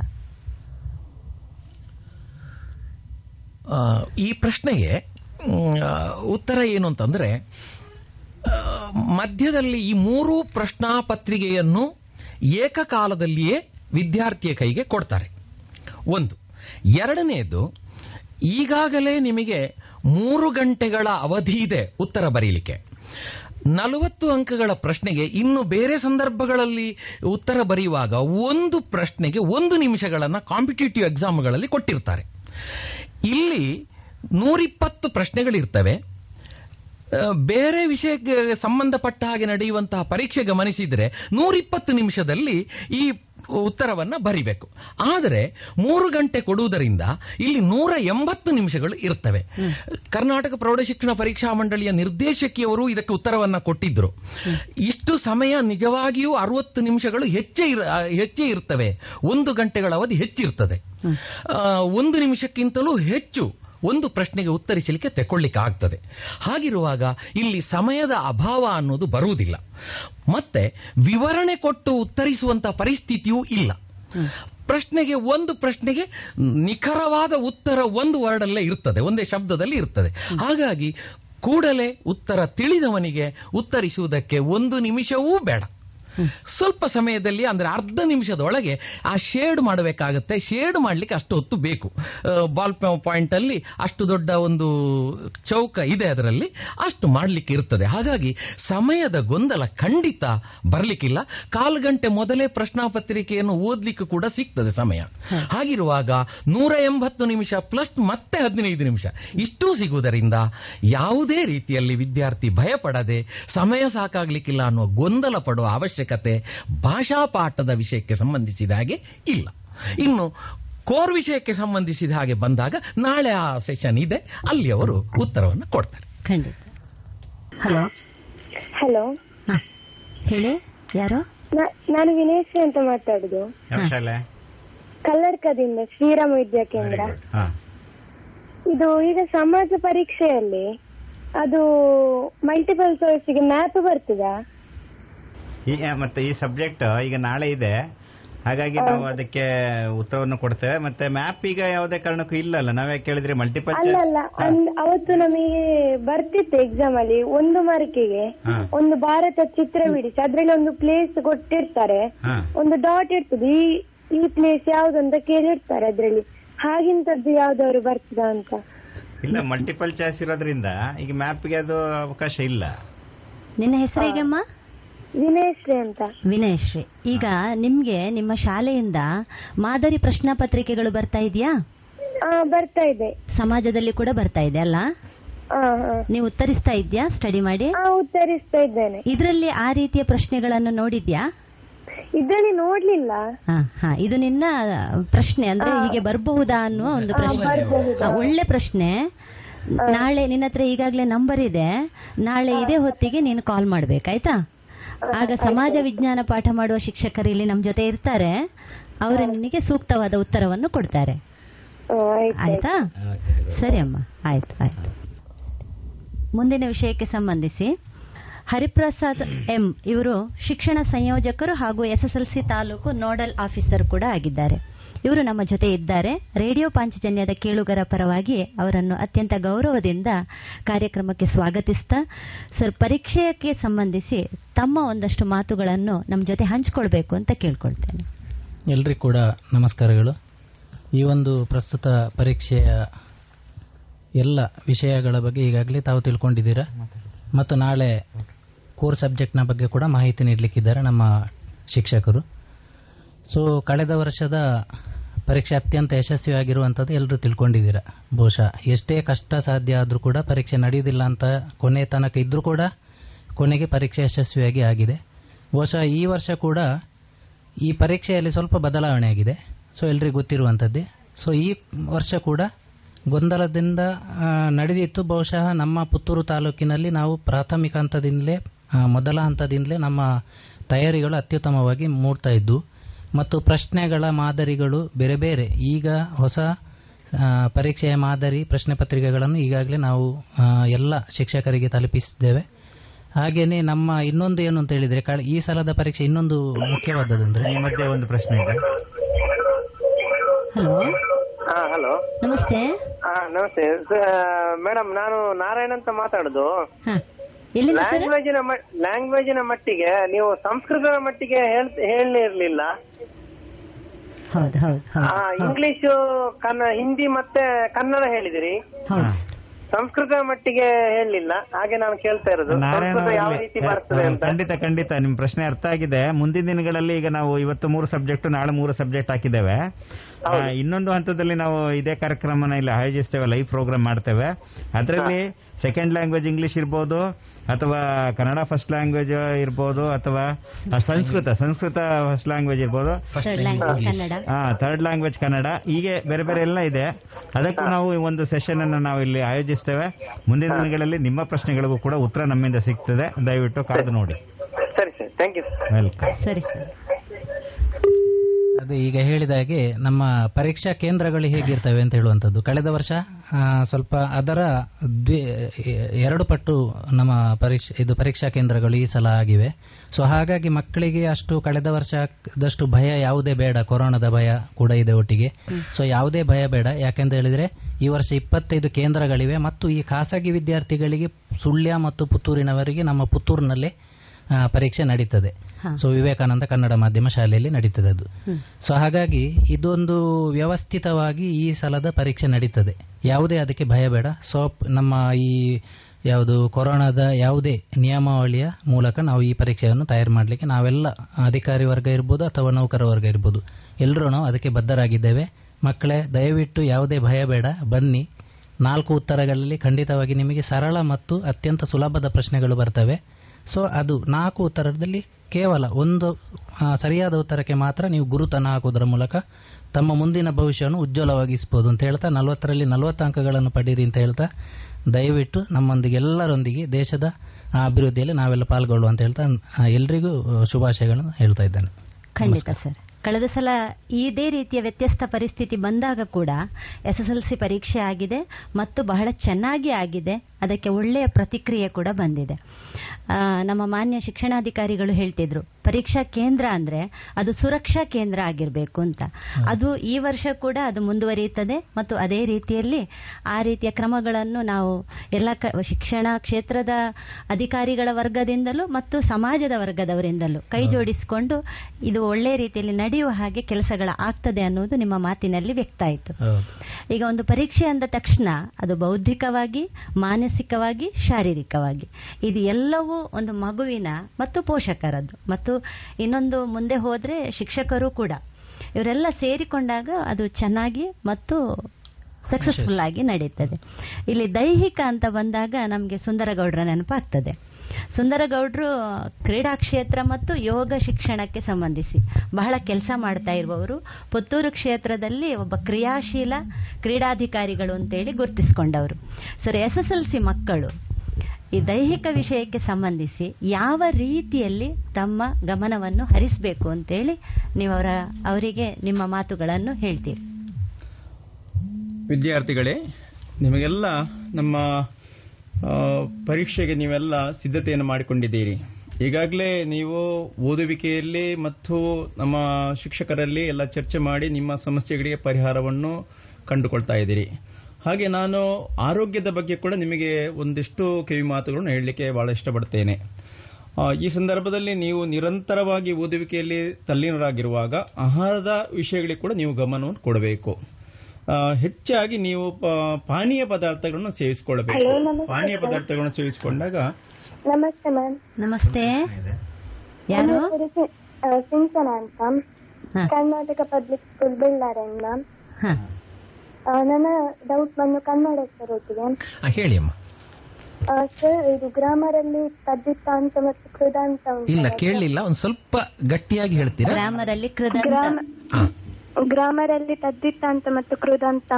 ಈ ಪ್ರಶ್ನೆಗೆ ಉತ್ತರ ಏನು ಅಂತಂದ್ರೆ ಮಧ್ಯದಲ್ಲಿ ಈ ಮೂರು ಪ್ರಶ್ನಾ ಪತ್ರಿಕೆಯನ್ನು ಏಕಕಾಲದಲ್ಲಿಯೇ ವಿದ್ಯಾರ್ಥಿಯ ಕೈಗೆ ಕೊಡ್ತಾರೆ. ಒಂದು ಎರಡನೆಯದು ಈಗಾಗಲೇ ನಿಮಗೆ ಮೂರು ಗಂಟೆಗಳ ಅವಧಿ ಇದೆ ಉತ್ತರ ಬರೀಲಿಕ್ಕೆ. ನಲವತ್ತು ಅಂಕಗಳ ಪ್ರಶ್ನೆಗೆ ಇನ್ನು ಬೇರೆ ಸಂದರ್ಭಗಳಲ್ಲಿ ಉತ್ತರ ಬರೆಯುವಾಗ ಒಂದು ಪ್ರಶ್ನೆಗೆ ಒಂದು ನಿಮಿಷಗಳನ್ನು ಕಾಂಪಿಟೇಟಿವ್ ಎಕ್ಸಾಮ್ಗಳಲ್ಲಿ ಕೊಟ್ಟಿರ್ತಾರೆ. ಇಲ್ಲಿ ನೂರಿಪ್ಪತ್ತು ಪ್ರಶ್ನೆಗಳಿರ್ತವೆ. ಬೇರೆ ವಿಷಯಕ್ಕೆ ಸಂಬಂಧಪಟ್ಟ ಹಾಗೆ ನಡೆಯುವಂತಹ ಪರೀಕ್ಷೆ ಗಮನಿಸಿದರೆ ನೂರಿಪ್ಪತ್ತು ನಿಮಿಷದಲ್ಲಿ ಈ ಉತ್ತರವನ್ನು ಬರಿಬೇಕು. ಆದರೆ ಮೂರು ಗಂಟೆ ಕೊಡುವುದರಿಂದ ಇಲ್ಲಿ ನೂರ ಎಂಬತ್ತು ನಿಮಿಷಗಳು ಇರ್ತವೆ. ಕರ್ನಾಟಕ ಪ್ರೌಢಶಿಕ್ಷಣ ಪರೀಕ್ಷಾ ಮಂಡಳಿಯ ನಿರ್ದೇಶಕಿಯವರು ಇದಕ್ಕೆ ಉತ್ತರವನ್ನು ಕೊಟ್ಟಿದ್ರು. ಇಷ್ಟು ಸಮಯ ನಿಜವಾಗಿಯೂ ಅರವತ್ತು ನಿಮಿಷಗಳು ಹೆಚ್ಚೇ ಹೆಚ್ಚೇ ಇರ್ತವೆ. ಒಂದು ಗಂಟೆಗಳ ಅವಧಿ ಹೆಚ್ಚಿರ್ತದೆ. ಒಂದು ನಿಮಿಷಕ್ಕಿಂತಲೂ ಹೆಚ್ಚು ಒಂದು ಪ್ರಶ್ನೆಗೆ ಉತ್ತರಿಸಲಿಕ್ಕೆ ತೆಕ್ಕೊಳ್ಳಿಕ್ಕೆ ಆಗ್ತದೆ ಹಾಗಿರುವಾಗ ಇಲ್ಲಿ ಸಮಯದ ಅಭಾವ ಅನ್ನೋದು ಬರುವುದಿಲ್ಲ. ಮತ್ತೆ ವಿವರಣೆ ಕೊಟ್ಟು ಉತ್ತರಿಸುವಂತ ಪರಿಸ್ಥಿತಿಯೂ ಇಲ್ಲ. ಪ್ರಶ್ನೆಗೆ ಒಂದು ಪ್ರಶ್ನೆಗೆ ನಿಖರವಾದ ಉತ್ತರ ಒಂದು ವರ್ಡಲ್ಲೇ ಇರ್ತದೆ ಒಂದೇ ಶಬ್ದದಲ್ಲಿ ಇರ್ತದೆ. ಹಾಗಾಗಿ ಕೂಡಲೇ ಉತ್ತರ ತಿಳಿದವನಿಗೆ ಉತ್ತರಿಸುವುದಕ್ಕೆ ಒಂದು ನಿಮಿಷವೂ ಬೇಡ. ಸ್ವಲ್ಪ ಸಮಯದಲ್ಲಿ ಅಂದ್ರೆ ಅರ್ಧ ನಿಮಿಷದೊಳಗೆ ಆ ಶೇಡ್ ಮಾಡಬೇಕಾಗತ್ತೆ. ಶೇಡ್ ಮಾಡಲಿಕ್ಕೆ ಅಷ್ಟು ಹೊತ್ತು ಬೇಕು. ಬಾಲ್ ಪಾಯಿಂಟ್ ಅಲ್ಲಿ ಅಷ್ಟು ದೊಡ್ಡ ಒಂದು ಚೌಕ ಇದೆ ಅದರಲ್ಲಿ. ಅಷ್ಟು ಮಾಡಲಿಕ್ಕೆ ಇರ್ತದೆ. ಹಾಗಾಗಿ ಸಮಯದ ಗೊಂದಲ ಖಂಡಿತ ಬರಲಿಕ್ಕಿಲ್ಲ. ಕಾಲು ಗಂಟೆ ಮೊದಲೇ ಪ್ರಶ್ನಾಪತ್ರಿಕೆಯನ್ನು ಓದ್ಲಿಕ್ಕೆ ಕೂಡ ಸಿಗ್ತದೆ ಸಮಯ. ಹಾಗಿರುವಾಗ ನೂರ ಎಂಬತ್ತು ನಿಮಿಷ ಪ್ಲಸ್ ಮತ್ತೆ ಹದಿನೈದು ನಿಮಿಷ. ಇಷ್ಟೂ ಸಿಗುವುದರಿಂದ ಯಾವುದೇ ರೀತಿಯಲ್ಲಿ ವಿದ್ಯಾರ್ಥಿ ಭಯಪಡದೆ ಸಮಯ ಸಾಕಾಗ್ಲಿಕ್ಕಿಲ್ಲ ಅನ್ನುವ ಗೊಂದಲ ಪಡುವ ಅವಶ್ಯಕತೆ ಭಾಷಾ ಪಾಠದ ವಿಷಯಕ್ಕೆ ಸಂಬಂಧಿಸಿದ ಹಾಗೆ ಇಲ್ಲ. ಇನ್ನು ಕೋರ್ ವಿಷಯಕ್ಕೆ ಸಂಬಂಧಿಸಿದ ಹಾಗೆ ಬಂದಾಗ ನಾಳೆ ಆ ಸೆಷನ್ ಇದೆ. ಅಲ್ಲಿ ಅವರು ಉತ್ತರವನ್ನು ಕೊಡ್ತಾರೆ. ಖಂಡಿತ. ಹಲೋ. ಹಲೋ. ಹೇಳಿ ಯಾರು? ನಾನು ವಿನೇಶ್ವರಿ ಅಂತ ಮಾತಾಡುದು. ಕಲ್ಲರ್ಕದಿಂದ ಶ್ರೀರಾಮ ವಿದ್ಯಾ ಕೇಂದ್ರ. ಹಾ. ಇದು ಈಗ ಸಮಾಜ ಪರೀಕ್ಷೆಯಲ್ಲಿ ಅದು ಮಲ್ಟಿಪಲ್ ಚಾಯ್ಸ್ಗೆ ಮ್ಯಾಪ್ ಬರ್ತದಾ? ಈ ಮತ್ತೆ ಈ ಸಬ್ಜೆಕ್ಟ್ ಈಗ ನಾಳೆ ಇದೆ. ಹಾಗಾಗಿ ನಾವು ಅದಕ್ಕೆ ಉತ್ತರವನ್ನು ಕೊಡ್ತೇವೆ. ಮತ್ತೆ ಮ್ಯಾಪ್ ಈಗ ಯಾವುದೇ ಕಾರಣಕ್ಕೂ ಇಲ್ಲ ಅಲ್ಲ ನಾವೇ ಕೇಳಿದ್ರೆ ಮಲ್ಟಿಪಲ್ ಅಲ್ಲ ಅಲ್ಲ. ಅಂದ್- ಅವತ್ತು ನಮಗೆ ಬರ್ತಿತ್ತು ಎಕ್ಸಾಮ್ ಅಲ್ಲಿ ಒಂದು ಮಾರ್ಕಿಗೆ ಹಾ. ಒಂದು ಭಾರತ ಚಿತ್ರ ಬಿಡಿಸಿ ಅದ್ರಲ್ಲಿ ಒಂದು ಪ್ಲೇಸ್ ಕೊಟ್ಟಿರ್ತಾರೆ. ಹಾ. ಒಂದು ಡಾಟ್ ಇರ್ತದೆ. ಈ ಈ ಪ್ಲೇಸ್ ಯಾವ್ದು ಅಂತ ಕೇಳಿರ್ತಾರೆ ಅದ್ರಲ್ಲಿ. ಹಾಗಿಂತದ್ದು ಯಾವ್ದಾದ್ರು ಬರ್ತದ ಅಂತ? ಇಲ್ಲ ಮಲ್ಟಿಪಲ್ ಚಾಯ್ಸ್ ಇರೋದ್ರಿಂದ ಈಗ ಮ್ಯಾಪ್ಗೆ ಅದು ಅವಕಾಶ ಇಲ್ಲ. ನಿನ್ನ ಹೆಸರು ಹೇಗಮ್ಮ? ವಿನಯಶ್ರೀ ಅಂತ. ವಿನಯಶ್ರೀ ಈಗ ನಿಮ್ಗೆ ನಿಮ್ಮ ಶಾಲೆಯಿಂದ ಮಾದರಿ ಪ್ರಶ್ನಾ ಪತ್ರಿಕೆಗಳು ಬರ್ತಾ ಇದೆಯಾ? ಆ ಬರ್ತಾ ಇದೆ. ಸಮಾಜದಲ್ಲಿ ಕೂಡ ಬರ್ತಾ ಇದೆ ಅಲ್ಲ? ಹಾ. ನೀವು ಉತ್ತರಿಸ್ತಾ ಇದ್ಯಾ ಸ್ಟಡಿ ಮಾಡಿ? ಆ ಉತ್ತರಿಸ್ತಾ ಇದ್ದೇನೆ. ಇದರಲ್ಲಿ ಆ ರೀತಿಯ ಪ್ರಶ್ನೆಗಳನ್ನು ನೋಡಿದ್ಯಾ? ಇದರಲ್ಲಿ ನೋಡ್ಲಿಲ್ಲ. ಹಾ ಹಾ. ಇದು ನಿನ್ನ ಪ್ರಶ್ನೆ ಅಂದ್ರೆ ಹೀಗೆ ಬರಬಹುದಾ ಅನ್ನುವ ಒಂದು ಪ್ರಶ್ನೆ. ಆ, ಒಳ್ಳೆ ಪ್ರಶ್ನೆ. ನಾಳೆ ನಿನ್ನ ಹತ್ರ ಈಗಾಗಲೇ ನಂಬರ್ ಇದೆ. ನಾಳೆ ಇದೇ ಹೊತ್ತಿಗೆ ನೀನು ಕಾಲ್ ಮಾಡ್ಬೇಕಾಯ್ತಾ ಆಗ ಸಮಾಜ ವಿಜ್ಞಾನ ಪಾಠ ಮಾಡುವ ಶಿಕ್ಷಕರು ಇಲ್ಲಿ ನಮ್ಮ ಜೊತೆ ಇರ್ತಾರೆ. ಅವರು ನಿನಗೆ ಸೂಕ್ತವಾದ ಉತ್ತರವನ್ನು ಕೊಡ್ತಾರೆ. ಆಯ್ತಾ. ಸರಿ ಅಮ್ಮ. ಆಯ್ತು ಆಯ್ತು. ಮುಂದಿನ ವಿಷಯಕ್ಕೆ ಸಂಬಂಧಿಸಿ ಹರಿಪ್ರಸಾದ್ ಎಂ ಇವರು ಶಿಕ್ಷಣ ಸಂಯೋಜಕರು ಹಾಗೂ ಎಸ್ಎಸ್ಎಲ್ಸಿ ತಾಲೂಕು ನೋಡಲ್ ಆಫೀಸರ್ ಕೂಡ ಆಗಿದ್ದಾರೆ. ಇವರು ನಮ್ಮ ಜೊತೆ ಇದ್ದಾರೆ. ರೇಡಿಯೋ ಪಾಂಚಜನ್ಯದ ಕೇಳುಗರ ಪರವಾಗಿ ಅವರನ್ನು ಅತ್ಯಂತ ಗೌರವದಿಂದ ಕಾರ್ಯಕ್ರಮಕ್ಕೆ ಸ್ವಾಗತಿಸ್ತಾ, ಸರ್, ಪರೀಕ್ಷೆಯಕ್ಕೆ ಸಂಬಂಧಿಸಿ ತಮ್ಮ ಒಂದಷ್ಟು ಮಾತುಗಳನ್ನು ನಮ್ಮ ಜೊತೆ ಹಂಚಿಕೊಳ್ಬೇಕು ಅಂತ ಕೇಳ್ಕೊಳ್ತೇನೆ. ಎಲ್ರಿಗೂ ಕೂಡ ನಮಸ್ಕಾರಗಳು. ಈ ಒಂದು ಪ್ರಸ್ತುತ ಪರೀಕ್ಷೆಯ ಎಲ್ಲ ವಿಷಯಗಳ ಬಗ್ಗೆ ಈಗಾಗಲೇ ತಾವು ತಿಳ್ಕೊಂಡಿದ್ದೀರಾ? ಮತ್ತು ನಾಳೆ ಕೋರ್ ಸಬ್ಜೆಕ್ಟ್ನ ಬಗ್ಗೆ ಕೂಡ ಮಾಹಿತಿ ನೀಡಲಿಕ್ಕಿದ್ದಾರೆ ನಮ್ಮ ಶಿಕ್ಷಕರು. ಸೊ ಕಳೆದ ವರ್ಷದ ಪರೀಕ್ಷೆ ಅತ್ಯಂತ ಯಶಸ್ವಿಯಾಗಿರುವಂಥದ್ದು ಎಲ್ಲರೂ ತಿಳ್ಕೊಂಡಿದ್ದೀರ? ಬಹುಶಃ. ಎಷ್ಟೇ ಕಷ್ಟ ಸಾಧ್ಯ ಆದರೂ ಕೂಡ ಪರೀಕ್ಷೆ ನಡೆಯುವುದಿಲ್ಲ ಅಂತ ಕೊನೆ ತನಕ ಇದ್ದರೂ ಕೂಡ ಕೊನೆಗೆ ಪರೀಕ್ಷೆ ಯಶಸ್ವಿಯಾಗಿ ಆಗಿದೆ. ಬಹುಶಃ ಈ ವರ್ಷ ಕೂಡ ಈ ಪರೀಕ್ಷೆಯಲ್ಲಿ ಸ್ವಲ್ಪ ಬದಲಾವಣೆ ಆಗಿದೆ. ಸೊ ಎಲ್ರಿಗೂ ಗೊತ್ತಿರುವಂಥದ್ದೇ. ಸೊ ಈ ವರ್ಷ ಕೂಡ ಗೊಂದಲದಿಂದ ನಡೆದಿತ್ತು. ಬಹುಶಃ ನಮ್ಮ ಪುತ್ತೂರು ತಾಲೂಕಿನಲ್ಲಿ ನಾವು ಪ್ರಾಥಮಿಕ ಹಂತದಿಂದಲೇ ಮೊದಲ ಹಂತದಿಂದಲೇ ನಮ್ಮ ತಯಾರಿಗಳು ಅತ್ಯುತ್ತಮವಾಗಿ ಮೂಡ್ತಾ ಇದ್ದು ಮತ್ತು ಪ್ರಶ್ನೆಗಳ ಮಾದರಿಗಳು ಬೇರೆ ಬೇರೆ. ಈಗ ಹೊಸ ಪರೀಕ್ಷೆಯ ಮಾದರಿ ಪ್ರಶ್ನೆ ಪತ್ರಿಕೆಗಳನ್ನು ಈಗಾಗಲೇ ನಾವು ಎಲ್ಲ ಶಿಕ್ಷಕರಿಗೆ ತಲುಪಿಸಿದ್ದೇವೆ. ಹಾಗೆಯೇ ನಮ್ಮ ಇನ್ನೊಂದು ಏನು ಅಂತ ಹೇಳಿದ್ರೆ ಈ ಸಲದ ಪರೀಕ್ಷೆ ಇನ್ನೊಂದು ಮುಖ್ಯವಾದದಂದ್ರೆ ಈ ಮಧ್ಯೆ ಒಂದು ಪ್ರಶ್ನೆ ಇದೆ. ಹಲೋ? ಹಾ ಹಲೋ. ನಮಸ್ತೆ. ಹಾ ನಮಸ್ತೆ. ಮೇಡಮ್ ನಾನು ನಾರಾಯಣ್ ಅಂತ ಮಾತಾಡುದು. ಲ್ಯಾಂಗ್ವೇಜಿನ ಲ್ಯಾಂಗ್ವೇಜಿನ ಮಟ್ಟಿಗೆ ನೀವು ಸಂಸ್ಕೃತದ ಮಟ್ಟಿಗೆ ಹೇಳಲೇ ಹೇಳಿರ್ಲಿಲ್ಲ ಇಂಗ್ಲಿಷ್ ಹೌದು ಆ, ಹೌದು. ಇಂಗ್ಲಿಷು ಕನ್ನ ಹಿಂದಿ ಮತ್ತೆ ಕನ್ನಡ ಹೇಳಿದಿರಿ. ಸಂಸ್ಕೃತ ಮಟ್ಟಿಗೆ ಹೇಳಲಿಲ್ಲ. ಹಾಗೆ ನಾನು ಕೇಳ್ತಾ ಇರೋದು. ಸಂಸ್ಕೃತ ಯಾವ ರೀತಿ ಬರ್ತದೆ ಅಂತ. ಖಂಡಿತ ಖಂಡಿತ. ನಿಮ್ ಪ್ರಶ್ನೆ ಅರ್ಥ ಆಗಿದೆ. ಮುಂದಿನ ದಿನಗಳಲ್ಲಿ ಈಗ ನಾವು ಇವತ್ತು ಮೂರು ಸಬ್ಜೆಕ್ಟ್ ನಾಳೆ ಮೂರು ಸಬ್ಜೆಕ್ಟ್ ಹಾಕಿದ್ದೇವೆ. ಇನ್ನೊಂದು ಹಂತದಲ್ಲಿ ನಾವು ಇದೇ ಕಾರ್ಯಕ್ರಮನ ಇಲ್ಲಿ ಆಯೋಜಿಸ್ತೇವೆ ಲೈವ್ ಪ್ರೋಗ್ರಾಮ್ ಮಾಡ್ತೇವೆ. ಅದರಲ್ಲಿ ಸೆಕೆಂಡ್ ಲ್ಯಾಂಗ್ವೇಜ್ ಇಂಗ್ಲಿಷ್ ಇರ್ಬೋದು ಅಥವಾ ಕನ್ನಡ ಫಸ್ಟ್ ಲ್ಯಾಂಗ್ವೇಜ್ ಇರ್ಬೋದು ಅಥವಾ ಸಂಸ್ಕೃತ ಸಂಸ್ಕೃತ ಫಸ್ಟ್ ಲ್ಯಾಂಗ್ವೇಜ್ ಇರ್ಬೋದು. ಹಾ. Third language Kannada. ಹೀಗೆ ಬೇರೆ ಬೇರೆ ಎಲ್ಲ ಇದೆ. ಅದಕ್ಕೂ ನಾವು ಈ ಒಂದು ಸೆಷನ್ ಅನ್ನು ನಾವು ಇಲ್ಲಿ ಆಯೋಜಿಸ್ತೇವೆ. ಮುಂದಿನ ದಿನಗಳಲ್ಲಿ ನಿಮ್ಮ ಪ್ರಶ್ನೆಗಳಿಗೂ ಕೂಡ ಉತ್ತರ ನಮ್ಮಿಂದ ಸಿಗ್ತದೆ. ದಯವಿಟ್ಟು ಕಾದು ನೋಡಿ. ಸರಿ ಸರ್. ಥ್ಯಾಂಕ್ ಯು ವೆಲ್ಕಮ್ ಸರಿ ಸರ್. ಈಗ ಹೇಳಿದ ಹಾಗೆ ನಮ್ಮ ಪರೀಕ್ಷಾ ಕೇಂದ್ರಗಳು ಹೇಗಿರ್ತವೆ ಅಂತ ಹೇಳುವಂಥದ್ದು. ಕಳೆದ ವರ್ಷ ಸ್ವಲ್ಪ ಅದರ ದ್ವಿ, ಎರಡು ಪಟ್ಟು ನಮ್ಮ ಪರೀಕ್ಷೆ, ಇದು ಪರೀಕ್ಷಾ ಕೇಂದ್ರಗಳು ಈ ಸಲ ಆಗಿವೆ. ಸೊ ಹಾಗಾಗಿ ಮಕ್ಕಳಿಗೆ ಅಷ್ಟು ಕಳೆದ ವರ್ಷದಷ್ಟು ಭಯ ಯಾವುದೇ ಬೇಡ. ಕೊರೋನಾದ ಭಯ ಕೂಡ ಇದೆ ಒಟ್ಟಿಗೆ. ಸೊ ಯಾವುದೇ ಭಯ ಬೇಡ. ಯಾಕೆಂತ ಹೇಳಿದ್ರೆ, ಈ ವರ್ಷ ಇಪ್ಪತ್ತೈದು ಕೇಂದ್ರಗಳಿವೆ ಮತ್ತು ಈ ಖಾಸಗಿ ವಿದ್ಯಾರ್ಥಿಗಳಿಗೆ ಸುಳ್ಯ ಮತ್ತು ಪುತ್ತೂರಿನವರಿಗೆ ನಮ್ಮ ಪುತ್ತೂರಿನಲ್ಲೇ ಪರೀಕ್ಷೆ ನಡೀತದೆ. ಸೊ ವಿವೇಕಾನಂದ ಕನ್ನಡ ಮಾಧ್ಯಮ ಶಾಲೆಯಲ್ಲಿ ನಡೀತದೆ ಅದು. ಸೊ ಹಾಗಾಗಿ ಇದೊಂದು ವ್ಯವಸ್ಥಿತವಾಗಿ ಈ ಸಲದ ಪರೀಕ್ಷೆ ನಡೀತದೆ. ಯಾವುದೇ ಅದಕ್ಕೆ ಭಯ ಬೇಡ. ಸೋಪ್ ನಮ್ಮ ಈ ಯಾವುದು ಕೊರೋನಾದ ಯಾವುದೇ ನಿಯಮಾವಳಿಯ ಮೂಲಕ ನಾವು ಈ ಪರೀಕ್ಷೆಯನ್ನು ತಯಾರು ಮಾಡಲಿಕ್ಕೆ ನಾವೆಲ್ಲ ಅಧಿಕಾರಿ ವರ್ಗ ಇರ್ಬೋದು ಅಥವಾ ನೌಕರ ವರ್ಗ ಇರ್ಬೋದು. ಎಲ್ಲರೂ ನಾವು ಅದಕ್ಕೆ ಬದ್ಧರಾಗಿದ್ದೇವೆ. ಮಕ್ಕಳೇ ದಯವಿಟ್ಟು ಯಾವುದೇ ಭಯ ಬೇಡ. ಬನ್ನಿ. ನಾಲ್ಕು ಉತ್ತರಗಳಲ್ಲಿ ಖಂಡಿತವಾಗಿ ನಿಮಗೆ ಸರಳ ಮತ್ತು ಅತ್ಯಂತ ಸುಲಭದ ಪ್ರಶ್ನೆಗಳು ಬರ್ತವೆ. ಸೊ ಅದು ನಾಲ್ಕು ಉತ್ತರದಲ್ಲಿ ಕೇವಲ ಒಂದು ಸರಿಯಾದ ಉತ್ತರಕ್ಕೆ ಮಾತ್ರ ನೀವು ಗುರುತನ್ನು ಹಾಕುವುದರ ಮೂಲಕ ತಮ್ಮ ಮುಂದಿನ ಭವಿಷ್ಯವನ್ನು ಉಜ್ವಲವಾಗಿಸಬಹುದು ಅಂತ ಹೇಳ್ತಾ ನಲವತ್ತರಲ್ಲಿ ನಲವತ್ತು ಅಂಕಗಳನ್ನು ಪಡೀರಿ ಅಂತ ಹೇಳ್ತಾ ದಯವಿಟ್ಟು ನಮ್ಮೊಂದಿಗೆ ಎಲ್ಲರೊಂದಿಗೆ ದೇಶದ ಅಭಿವೃದ್ಧಿಯಲ್ಲಿ ನಾವೆಲ್ಲ ಪಾಲ್ಗೊಳ್ಳುವ ಅಂತ ಹೇಳ್ತಾ ಎಲ್ರಿಗೂ ಶುಭಾಶಯಗಳನ್ನು ಹೇಳ್ತಾ ಇದ್ದೇನೆ. ಖಂಡಿತ ಸರ್. ಕಳೆದ ಸಲ ಇದೇ ರೀತಿಯ ವ್ಯತ್ಯಸ್ತ ಪರಿಸ್ಥಿತಿ ಬಂದಾಗ ಕೂಡ ಎಸ್ ಎಸ್ ಎಲ್ ಸಿ ಪರೀಕ್ಷೆ ಆಗಿದೆ ಮತ್ತು ಬಹಳ ಚೆನ್ನಾಗಿ ಆಗಿದೆ. ಅದಕ್ಕೆ ಒಳ್ಳೆಯ ಪ್ರತಿಕ್ರಿಯೆ ಕೂಡ ಬಂದಿದೆ. ನಮ್ಮ ಮಾನ್ಯ ಶಿಕ್ಷಣಾಧಿಕಾರಿಗಳು ಹೇಳ್ತಿದ್ರು ಪರೀಕ್ಷಾ ಕೇಂದ್ರ ಅಂದ್ರೆ ಅದು ಸುರಕ್ಷಾ ಕೇಂದ್ರ ಆಗಿರಬೇಕು ಅಂತ. ಅದು ಈ ವರ್ಷ ಕೂಡ ಅದು ಮುಂದುವರಿಯುತ್ತದೆ ಮತ್ತು ಅದೇ ರೀತಿಯಲ್ಲಿ ಆ ರೀತಿಯ ಕ್ರಮಗಳನ್ನು ನಾವು ಎಲ್ಲ ಕ- ಶಿಕ್ಷಣ ಕ್ಷೇತ್ರದ ಅಧಿಕಾರಿಗಳ ವರ್ಗದಿಂದಲೂ ಮತ್ತು ಸಮಾಜದ ವರ್ಗದವರಿಂದಲೂ ಕೈ ಜೋಡಿಸಿಕೊಂಡು ಇದು ಒಳ್ಳೆ ರೀತಿಯಲ್ಲಿ ನಡೆಯುವ ಹಾಗೆ ಕೆಲಸಗಳ ಆಗ್ತದೆ ಅನ್ನೋದು ನಿಮ್ಮ ಮಾತಿನಲ್ಲಿ ವ್ಯಕ್ತ ಆಯಿತು. ಈಗ ಒಂದು ಪರೀಕ್ಷೆ ಅಂದ ತಕ್ಷಣ ಅದು ಬೌದ್ಧಿಕವಾಗಿ ಮಾನಸಿಕವಾಗಿ ಶಾರೀರಿಕವಾಗಿ. ಇದು ಎಲ್ಲವೂ ಒಂದು ಮಗುವಿನ ಮತ್ತು ಪೋಷಕರದ್ದು ಮತ್ತು ಇನ್ನೊಂದು ಮುಂದೆ ಹೋದ್ರೆ ಶಿಕ್ಷಕರು ಕೂಡ. ಇವರೆಲ್ಲ ಸೇರಿಕೊಂಡಾಗ ಅದು ಚೆನ್ನಾಗಿ ಮತ್ತು ಸಕ್ಸಸ್ಫುಲ್ ಆಗಿ ನಡೀತದೆ. ಇಲ್ಲಿ ದೈಹಿಕ ಅಂತ ಬಂದಾಗ ನಮಗೆ ಸುಂದರಗೌಡರ ನೆನಪಾಗ್ತದೆ. ಸುಂದರಗೌಡರು ಕ್ರೀಡಾ ಕ್ಷೇತ್ರ ಮತ್ತು ಯೋಗ ಶಿಕ್ಷಣಕ್ಕೆ ಸಂಬಂಧಿಸಿ ಬಹಳ ಕೆಲಸ ಮಾಡ್ತಾ ಇರುವವರು. ಪುತ್ತೂರು ಕ್ಷೇತ್ರದಲ್ಲಿ ಒಬ್ಬ ಕ್ರಿಯಾಶೀಲ ಕ್ರೀಡಾಧಿಕಾರಿಗಳು ಅಂತೇಳಿ ಗುರುತಿಸಿಕೊಂಡವರು. Sir, S S L C ಮಕ್ಕಳು ಈ ದೈಹಿಕ ವಿಷಯಕ್ಕೆ ಸಂಬಂಧಿಸಿ ಯಾವ ರೀತಿಯಲ್ಲಿ ತಮ್ಮ ಗಮನವನ್ನು ಹರಿಸಬೇಕು ಅಂತೇಳಿ ನೀವು ಅವರ ಅವರಿಗೆ ನಿಮ್ಮ ಮಾತುಗಳನ್ನು ಹೇಳ್ತೀರಿ. ವಿದ್ಯಾರ್ಥಿಗಳೇ, ನಿಮಗೆಲ್ಲ ನಮ್ಮ ಪರೀಕ್ಷೆಗೆ ನೀವೆಲ್ಲ ಸಿದ್ಧತೆಯನ್ನು ಮಾಡಿಕೊಂಡಿದ್ದೀರಿ. ಈಗಾಗಲೇ ನೀವು ಓದುವಿಕೆಯಲ್ಲಿ ಮತ್ತು ನಮ್ಮ ಶಿಕ್ಷಕರಲ್ಲಿ ಎಲ್ಲ ಚರ್ಚೆ ಮಾಡಿ ನಿಮ್ಮ ಸಮಸ್ಯೆಗಳಿಗೆ ಪರಿಹಾರವನ್ನು ಕಂಡುಕೊಳ್ತಾ ಇದ್ದೀರಿ. ಹಾಗೆ ನಾನು ಆರೋಗ್ಯದ ಬಗ್ಗೆ ಕೂಡ ನಿಮಗೆ ಒಂದಿಷ್ಟು ಕಿವಿ ಮಾತುಗಳನ್ನು ಹೇಳಲಿಕ್ಕೆ ಬಹಳ ಇಷ್ಟಪಡ್ತೇನೆ. ಈ ಸಂದರ್ಭದಲ್ಲಿ ನೀವು ನಿರಂತರವಾಗಿ ಓದುವಿಕೆಯಲ್ಲಿ ತಲ್ಲೀನರಾಗಿರುವಾಗ ಆಹಾರದ ವಿಷಯಗಳಿಗೆ ಕೂಡ ನೀವು ಗಮನವನ್ನು ಕೊಡಬೇಕು. ಹೆಚ್ಚಾಗಿ ನೀವು ಪ- ಪಾನೀಯ ಪದಾರ್ಥಗಳನ್ನು ಸೇವಿಸಿಕೊಳ್ಳಬೇಕು. ಪಾನೀಯ ಪದಾರ್ಥಗಳನ್ನು ಸೇವಿಸಿಕೊಂಡಾಗ ನಮಸ್ತೆ ಮ್ಯಾಮ್. ನಮಸ್ತೆ. ಯಾರು? ಸಿಂಚನ ಅಂತ. Karnataka public school Bellara ma'am ನನ್ನ ಡೌಟ್ ಬಂದು ಕನ್ನಡ ಸರ್ ಒಟ್ಟಿಗೆ ಹೇಳಿ ಅಮ್ಮ. ಸರ್ ಇದು ಗ್ರಾಮರ್ ಅಲ್ಲಿ ತದ್ದಿತ್ತಾಂತ ಮತ್ತು ಕೃದಾಂತ ಇಲ್ಲ ಕೇಳಲಿಲ್ಲ. ಒಂದ್ ಸ್ವಲ್ಪ ಗಟ್ಟಿಯಾಗಿ ಹೇಳ್ತೀರಾ? ಗ್ರಾಮರ್ ಅಲ್ಲಿ ಗ್ರಾಮರ್ ಅಲ್ಲಿ ತದ್ದಿತ್ತಾಂತ ಮತ್ತು ಕೃದಾಂತ.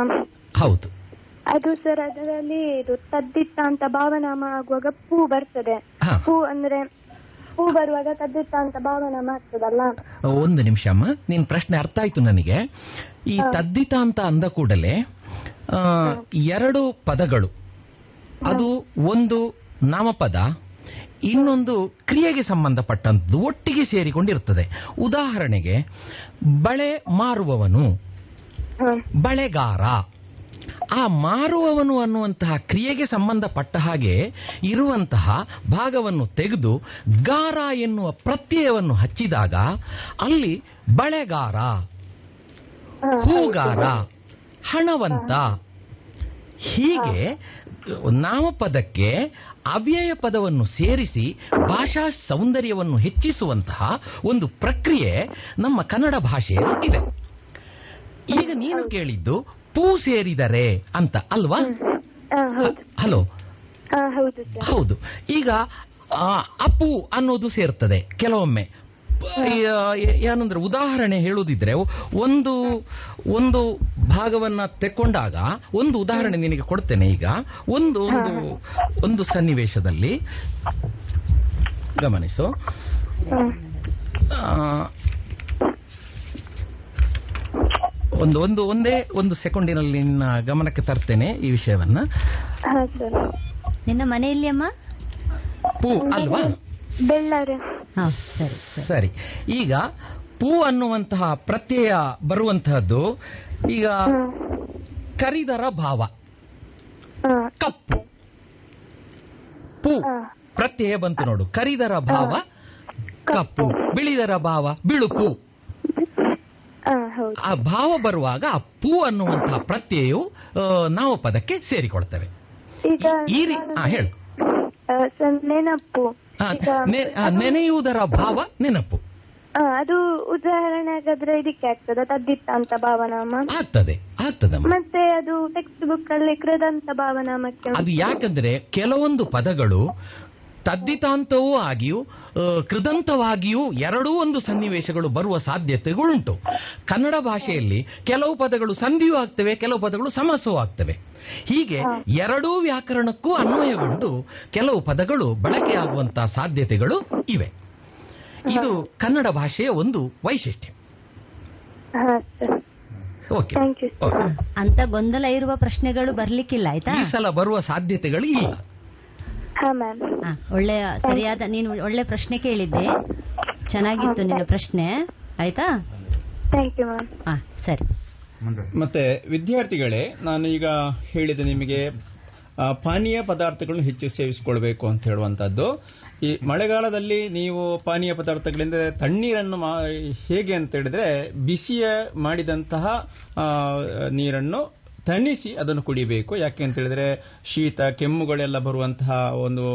ಹೌದು. ಅದು ಸರ್ ಅದರಲ್ಲಿ ಇದು ತದ್ದಿತ್ತಾಂತ ಭಾವನಾಮ ಆಗುವಾಗ ಪೂ ಬರ್ತದೆ. ಹೂ. ಪೂ ಅಂದ್ರೆ ಪೂ ಬರುವಾಗ ತದ್ದಿತ್ತಾಂತ ಭಾವನೆ ಮಾಡ್ತದಲ್ಲ? ಒಂದು ನಿಮಿಷ ಅಮ್ಮ. ನಿನ್ ಪ್ರಶ್ನೆ ಅರ್ಥ ಆಯ್ತು ನನಗೆ. ಈ ತದ್ದಿತ ಅಂತ ಅಂದ ಕೂಡಲೇ ಎರಡು ಪದಗಳು. ಅದು ಒಂದು ನಾಮಪದ ಇನ್ನೊಂದು ಕ್ರಿಯೆಗೆ ಸಂಬಂಧಪಟ್ಟಂತದ್ದು ಒಟ್ಟಿಗೆ ಸೇರಿಕೊಂಡಿರುತ್ತದೆ ಉದಾಹರಣೆಗೆ ಬಳೆ ಮಾರುವವನು ಬಳೆಗಾರ. ಆ ಮಾರುವವನು ಅನ್ನುವಂತಹ ಕ್ರಿಯೆಗೆ ಸಂಬಂಧಪಟ್ಟ ಹಾಗೆ ಇರುವಂತಹ ಭಾಗವನ್ನು ತೆಗೆದು ಗಾರ ಎನ್ನುವ ಪ್ರತ್ಯಯವನ್ನು ಹಚ್ಚಿದಾಗ ಅಲ್ಲಿ ಬಳೆಗಾರ ಹೂಗಾರ ಹಣವಂತ. ಹೀಗೆ ನಾಮಪದಕ್ಕೆ ಅವ್ಯಯ ಪದವನ್ನು ಸೇರಿಸಿ ಭಾಷಾ ಸೌಂದರ್ಯವನ್ನು ಹೆಚ್ಚಿಸುವಂತಹ ಒಂದು ಪ್ರಕ್ರಿಯೆ ನಮ್ಮ ಕನ್ನಡ ಭಾಷೆಯಲ್ಲಿ ಇದೆ. ಈಗ ನೀನು ಕೇಳಿದ್ದು ಪೂ ಸೇರಿದರೆ ಅಂತ ಅಲ್ವಾ? ಹಲೋ. ಹೌದು ಈಗ ಅಪ್ಪು ಅನ್ನೋದು ಸೇರ್ತದೆ ಕೆಲವೊಮ್ಮೆ. ಏನಂದ್ರೆ ಉದಾಹರಣೆ ಹೇಳುದಿದ್ರೆ ಒಂದು ಒಂದು ಭಾಗವನ್ನ ತೆಕ್ಕೊಂಡಾಗ ಒಂದು ಉದಾಹರಣೆ ನಿನಗೆ ಕೊಡ್ತೇನೆ ಈಗ. ಒಂದು ಒಂದು ಒಂದು ಸನ್ನಿವೇಶದಲ್ಲಿ ಗಮನಿಸು. ಆ, ಒಂದು ಒಂದು ಒಂದೇ ಒಂದು ಸೆಕೆಂಡಿನಲ್ಲಿ ನಿನ್ನ ಗಮನಕ್ಕೆ ತರ್ತೇನೆ ಈ ವಿಷಯವನ್ನ. ನಿನ್ನ ಮನೆಯಲ್ಲಿ ಅಮ್ಮ? ಪೂ ಅಲ್ವಾ? ಬೆಳ್ಳಾರೆ. ಹಾ ಸರಿ ಸರಿ. ಸರಿ. ಈಗ ಪೂ ಅನ್ನುವಂತಹ ಪ್ರತ್ಯಯ ಬರುವಂತಹದ್ದು ಈಗ ಕರಿದರ ಭಾವ. ಕಪ್ಪು. ಪೂ ಪ್ರತ್ಯಯ ಬಂತು ನೋಡು. ಕರಿದರ ಭಾವ ಕಪ್ಪು. ಬಿಳಿದರ ಭಾವ ಬಿಳುಪು. ಆ, ಭಾವ ಬರುವಾಗ ಅಪ್ಪು ಅನ್ನುವಂತಹ ಪ್ರತ್ಯಯವು ನಾವು ಪದಕ್ಕೆ ಸೇರಿಕೊಳ್ತವೆ. ಈಗ ಈ ಹೇಳು. ನೆನಪು. ನೆನೆಯುವುದರ ಭಾವ ನೆನಪು. ಅದು ಉದಾಹರಣೆ ಹಾಗಾದ್ರೆ ಇದಕ್ಕೆ ಆಗ್ತದೆ ತದ್ದಿತ್ತ ಅಂತ ಭಾವನಾಮ. ಆಗ್ತದೆ ಆಗ್ತದೆ ಮತ್ತೆ ಅದು ಟೆಕ್ಸ್ಟ್ ಬುಕ್ ಅಲ್ಲಿ ಕೃದಂತ ಭಾವನಾಮಕ್ಕೆ ಅದು ಯಾಕಂದ್ರೆ ಕೆಲವೊಂದು ಪದಗಳು ತದ್ದಿತಾಂತವೂ ಆಗಿಯೂ ಕೃದಂತವಾಗಿಯೂ ಎರಡೂ ಒಂದು ಸನ್ನಿವೇಶಗಳು ಬರುವ ಸಾಧ್ಯತೆಗಳುಂಟು. ಕನ್ನಡ ಭಾಷೆಯಲ್ಲಿ ಕೆಲವು ಪದಗಳು ಸಂಧಿಯೂ ಆಗ್ತವೆ ಕೆಲವು ಪದಗಳು ಸಮಸವೂ ಆಗ್ತವೆ. ಹೀಗೆ ಎರಡೂ ವ್ಯಾಕರಣಕ್ಕೂ ಅನ್ವಯಗೊಂಡು ಕೆಲವು ಪದಗಳು ಬಳಕೆಯಾಗುವಂತಹ ಸಾಧ್ಯತೆಗಳು ಇವೆ. ಇದು ಕನ್ನಡ ಭಾಷೆಯ ಒಂದು ವೈಶಿಷ್ಟ್ಯ. ಓಕೆ. Thank you okay. ಅಂತ ಗೊಂದಲ ಇರುವ ಪ್ರಶ್ನೆಗಳು ಬರ್ಲಿಕ್ಕಿಲ್ಲ ಆಯ್ತಾ? ಈ ಸಲ ಬರುವ ಸಾಧ್ಯತೆಗಳು ಇಲ್ಲ. ಹಾ ಮ್ಯಾಮ್ ಒಳ್ಳೆ ಸರಿಯಾದ ನೀನು ಒಳ್ಳೆ ಪ್ರಶ್ನೆ ಕೇಳಿದ್ದೆ. ಚೆನ್ನಾಗಿತ್ತು ನಿನ್ನ ಪ್ರಶ್ನೆ. ಆಯ್ತಾ? ಥ್ಯಾಂಕ್ ಯು ಮ್ಯಾಮ್ ಹಾ ಸರಿ. ಮತ್ತೆ ವಿದ್ಯಾರ್ಥಿಗಳೇ ನಾನು ಈಗ ಹೇಳಿದೆ ನಿಮಗೆ ಪಾನೀಯ ಪದಾರ್ಥಗಳನ್ನು ಹೆಚ್ಚು ಸೇವಿಸಿಕೊಳ್ಬೇಕು ಅಂತ ಹೇಳುವಂತದ್ದು ಈ ಮಳೆಗಾಲದಲ್ಲಿ ನೀವು ಪಾನೀಯ ಪದಾರ್ಥಗಳಿಂದ ತಣ್ಣೀರನ್ನು ಮಾ- ಹೇಗೆ ಅಂತ ಹೇಳಿದ್ರೆ ಬಿಸಿಯ ಮಾಡಿದಂತಹ ನೀರನ್ನು ತಣಿಸಿ ಅದನ್ನು ಕುಡಿಬೇಕು. ಯಾಕೆ ಅಂತ ಹೇಳಿದ್ರೆ ಶೀತ, ಕೆಮ್ಮುಗಳೆಲ್ಲ ಬರುವಂತಹ ಒಂದು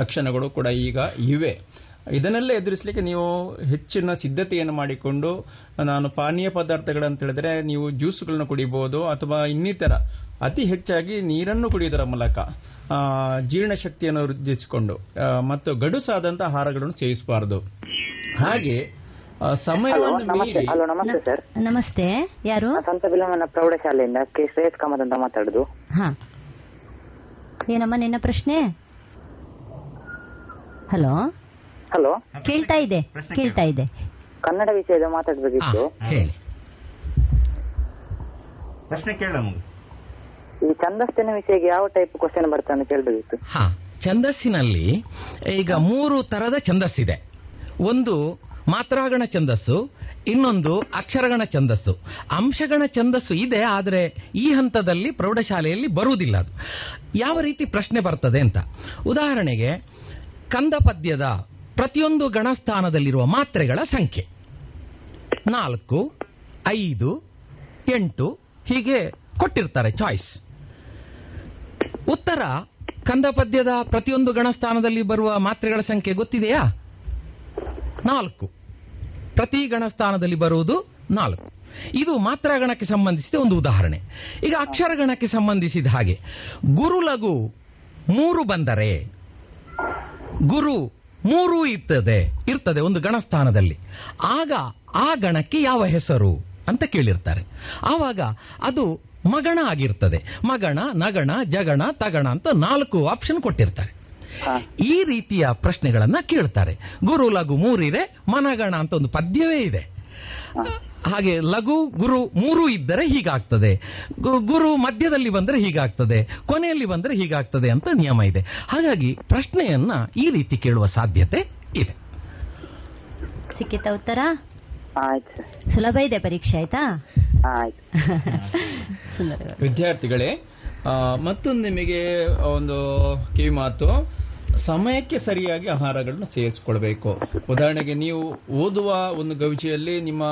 ಲಕ್ಷಣಗಳು ಕೂಡ ಈಗ ಇವೆ. ಇದನ್ನೆಲ್ಲ ಎದುರಿಸಲಿಕ್ಕೆ ನೀವು ಹೆಚ್ಚಿನ ಸಿದ್ಧತೆಯನ್ನು ಮಾಡಿಕೊಂಡು, ನಾನು ಪಾನೀಯ ಪದಾರ್ಥಗಳಂತ ಹೇಳಿದ್ರೆ ನೀವು ಜ್ಯೂಸ್ಗಳನ್ನ ಕುಡಿಬಹುದು ಅಥವಾ ಇನ್ನಿತರ ಅತಿ ಹೆಚ್ಚಾಗಿ ನೀರನ್ನು ಕುಡಿಯುವುದರ ಮೂಲಕ ಜೀರ್ಣಶಕ್ತಿಯನ್ನು ವೃದ್ಧಿಸಿಕೊಂಡು ಮತ್ತು ಗಡುಸಾದಂತಹ ಆಹಾರಗಳನ್ನು ಸೇವಿಸಬಾರದು. ಹಾಗೆ ಸಮಯವನ್ನು ಮೀರಿ ಹಲೋ ನಮಸ್ತೆ ಸರ್ ನಮಸ್ತೆ. ಯಾರು? ಸಂತ ಬಿಲಮನ ಪ್ರೌಢಶಾಲೆಯಿಂದ ಕೆ. ಶ್ರೇಯಸ್ ಕಾಮತ್ ಅಂತ ಮಾತಾಡುದು. ಹಾ. ಏನಮ್ಮ ನಿನ್ನ ಪ್ರಶ್ನೆ? ಹಲೋ ಹಲೋ ಕೇಳ್ತಾ ಇದೆ ಕೇಳ್ತಾ ಇದೆ. ಕನ್ನಡ ವಿಷಯದ ಮಾತಾಡ್ಬೇಕಿತ್ತು. ಪ್ರಶ್ನೆ ಕೇಳ ಈ ಛಂದಸ್ಸಿನ ವಿಷಯಕ್ಕೆ ಯಾವ ಟೈಪ್ ಕ್ವಶನ್ ಬರ್ತಾನೆ ಅಂತ ಕೇಳ್ಬೇಕಿತ್ತು. ಹಾ ಛಂದಸ್ಸಿನಲ್ಲಿ ಈಗ ಮೂರು ತರದ ಛಂದಸ್ಸಿದೆ. ಒಂದು ಮಾತ್ರಾಗಣ ಛಂದಸ್ಸು, ಇನ್ನೊಂದು ಅಕ್ಷರಗಣ ಛಂದಸ್ಸು. ಅಂಶಗಣ ಛಂದಸ್ಸು ಇದೆ, ಆದರೆ ಈ ಹಂತದಲ್ಲಿ ಪ್ರೌಢಶಾಲೆಯಲ್ಲಿ ಬರುವುದಿಲ್ಲ ಅದು. ಯಾವ ರೀತಿ ಪ್ರಶ್ನೆ ಬರ್ತದೆ ಅಂತ. ಉದಾಹರಣೆಗೆ ಕಂದ ಪದ್ಯದ ಪ್ರತಿಯೊಂದು ಗಣಸ್ಥಾನದಲ್ಲಿರುವ ಮಾತ್ರೆಗಳ ಸಂಖ್ಯೆ. ನಾಲ್ಕು, ಐದು, ಎಂಟು, ಹೀಗೆ ಕೊಟ್ಟಿರ್ತಾರೆ ಚಾಯ್ಸ್. ಉತ್ತರ ಕಂದ ಪದ್ಯದ ಪ್ರತಿಯೊಂದು ಗಣಸ್ಥಾನದಲ್ಲಿ ಬರುವ ಮಾತ್ರೆಗಳ ಸಂಖ್ಯೆ ಗೊತ್ತಿದೆಯಾ? ನಾಲ್ಕು. ಪ್ರತಿ ಗಣಸ್ಥಾನದಲ್ಲಿ ಬರುವುದು ನಾಲ್ಕು. ಇದು ಮಾತ್ರ ಗಣಕ್ಕೆ ಸಂಬಂಧಿಸಿದ ಒಂದು ಉದಾಹರಣೆ. ಈಗ ಅಕ್ಷರ ಗಣಕ್ಕೆ ಸಂಬಂಧಿಸಿದ ಹಾಗೆ, ಗುರು ಲಘು ಮೂರು ಬಂದರೆ, ಗುರು ಮೂರು ಇರ್ತದೆ ಇರ್ತದೆ ಒಂದು ಗಣಸ್ಥಾನದಲ್ಲಿ. ಆಗ ಆ ಗಣಕ್ಕೆ ಯಾವ ಹೆಸರು ಅಂತ ಕೇಳಿರ್ತಾರೆ. ಆವಾಗ ಅದು ಮಗಣ ಆಗಿರ್ತದೆ. ಮಗಣ, ನಗಣ, ಜಗಣ, ತಗಣ ಅಂತ ನಾಲ್ಕು ಆಪ್ಷನ್ ಕೊಟ್ಟಿರ್ತಾರೆ. ಈ ರೀತಿಯ ಪ್ರಶ್ನೆಗಳನ್ನ ಕೇಳ್ತಾರೆ. ಗುರು ಲಘು ಮೂರಿದೆ ಮನಗಣ ಅಂತ ಒಂದು ಪದ್ಯವೇ ಇದೆ. ಹಾಗೆ ಲಘು ಗುರು ಮೂರು ಇದ್ದರೆ ಹೀಗಾಗ್ತದೆ. ಗುರು ಮಧ್ಯದಲ್ಲಿ ಬಂದ್ರೆ ಹೀಗಾಗ್ತದೆ. ಕೊನೆಯಲ್ಲಿ ಬಂದ್ರೆ ಹೀಗಾಗ್ತದೆ ಅಂತ ನಿಯಮ ಇದೆ. ಹಾಗಾಗಿ ಪ್ರಶ್ನೆಯನ್ನ ಈ ರೀತಿ ಕೇಳುವ ಸಾಧ್ಯತೆ ಇದೆ. ಸಿಕ್ಕಿತ ಉತ್ತರ? ಸುಲಭ ಇದೆ ಪರೀಕ್ಷೆ ಆಯ್ತಾ? ಆಯ್ತು. ವಿದ್ಯಾರ್ಥಿಗಳೇ ಮತ್ತೊಂದು ನಿಮಗೆ ಒಂದು ಕಿವಿ ಮಾತು. ಸಮಯಕ್ಕೆ ಸರಿಯಾಗಿ ಆಹಾರಗಳನ್ನು ಸೇರಿಸಿಕೊಳ್ಬೇಕು ಉದಾಹರಣೆಗೆ ನೀವು ಓದುವ ಒಂದು ಗವಿಜಿಯಲ್ಲಿ ನಿಮ್ಮ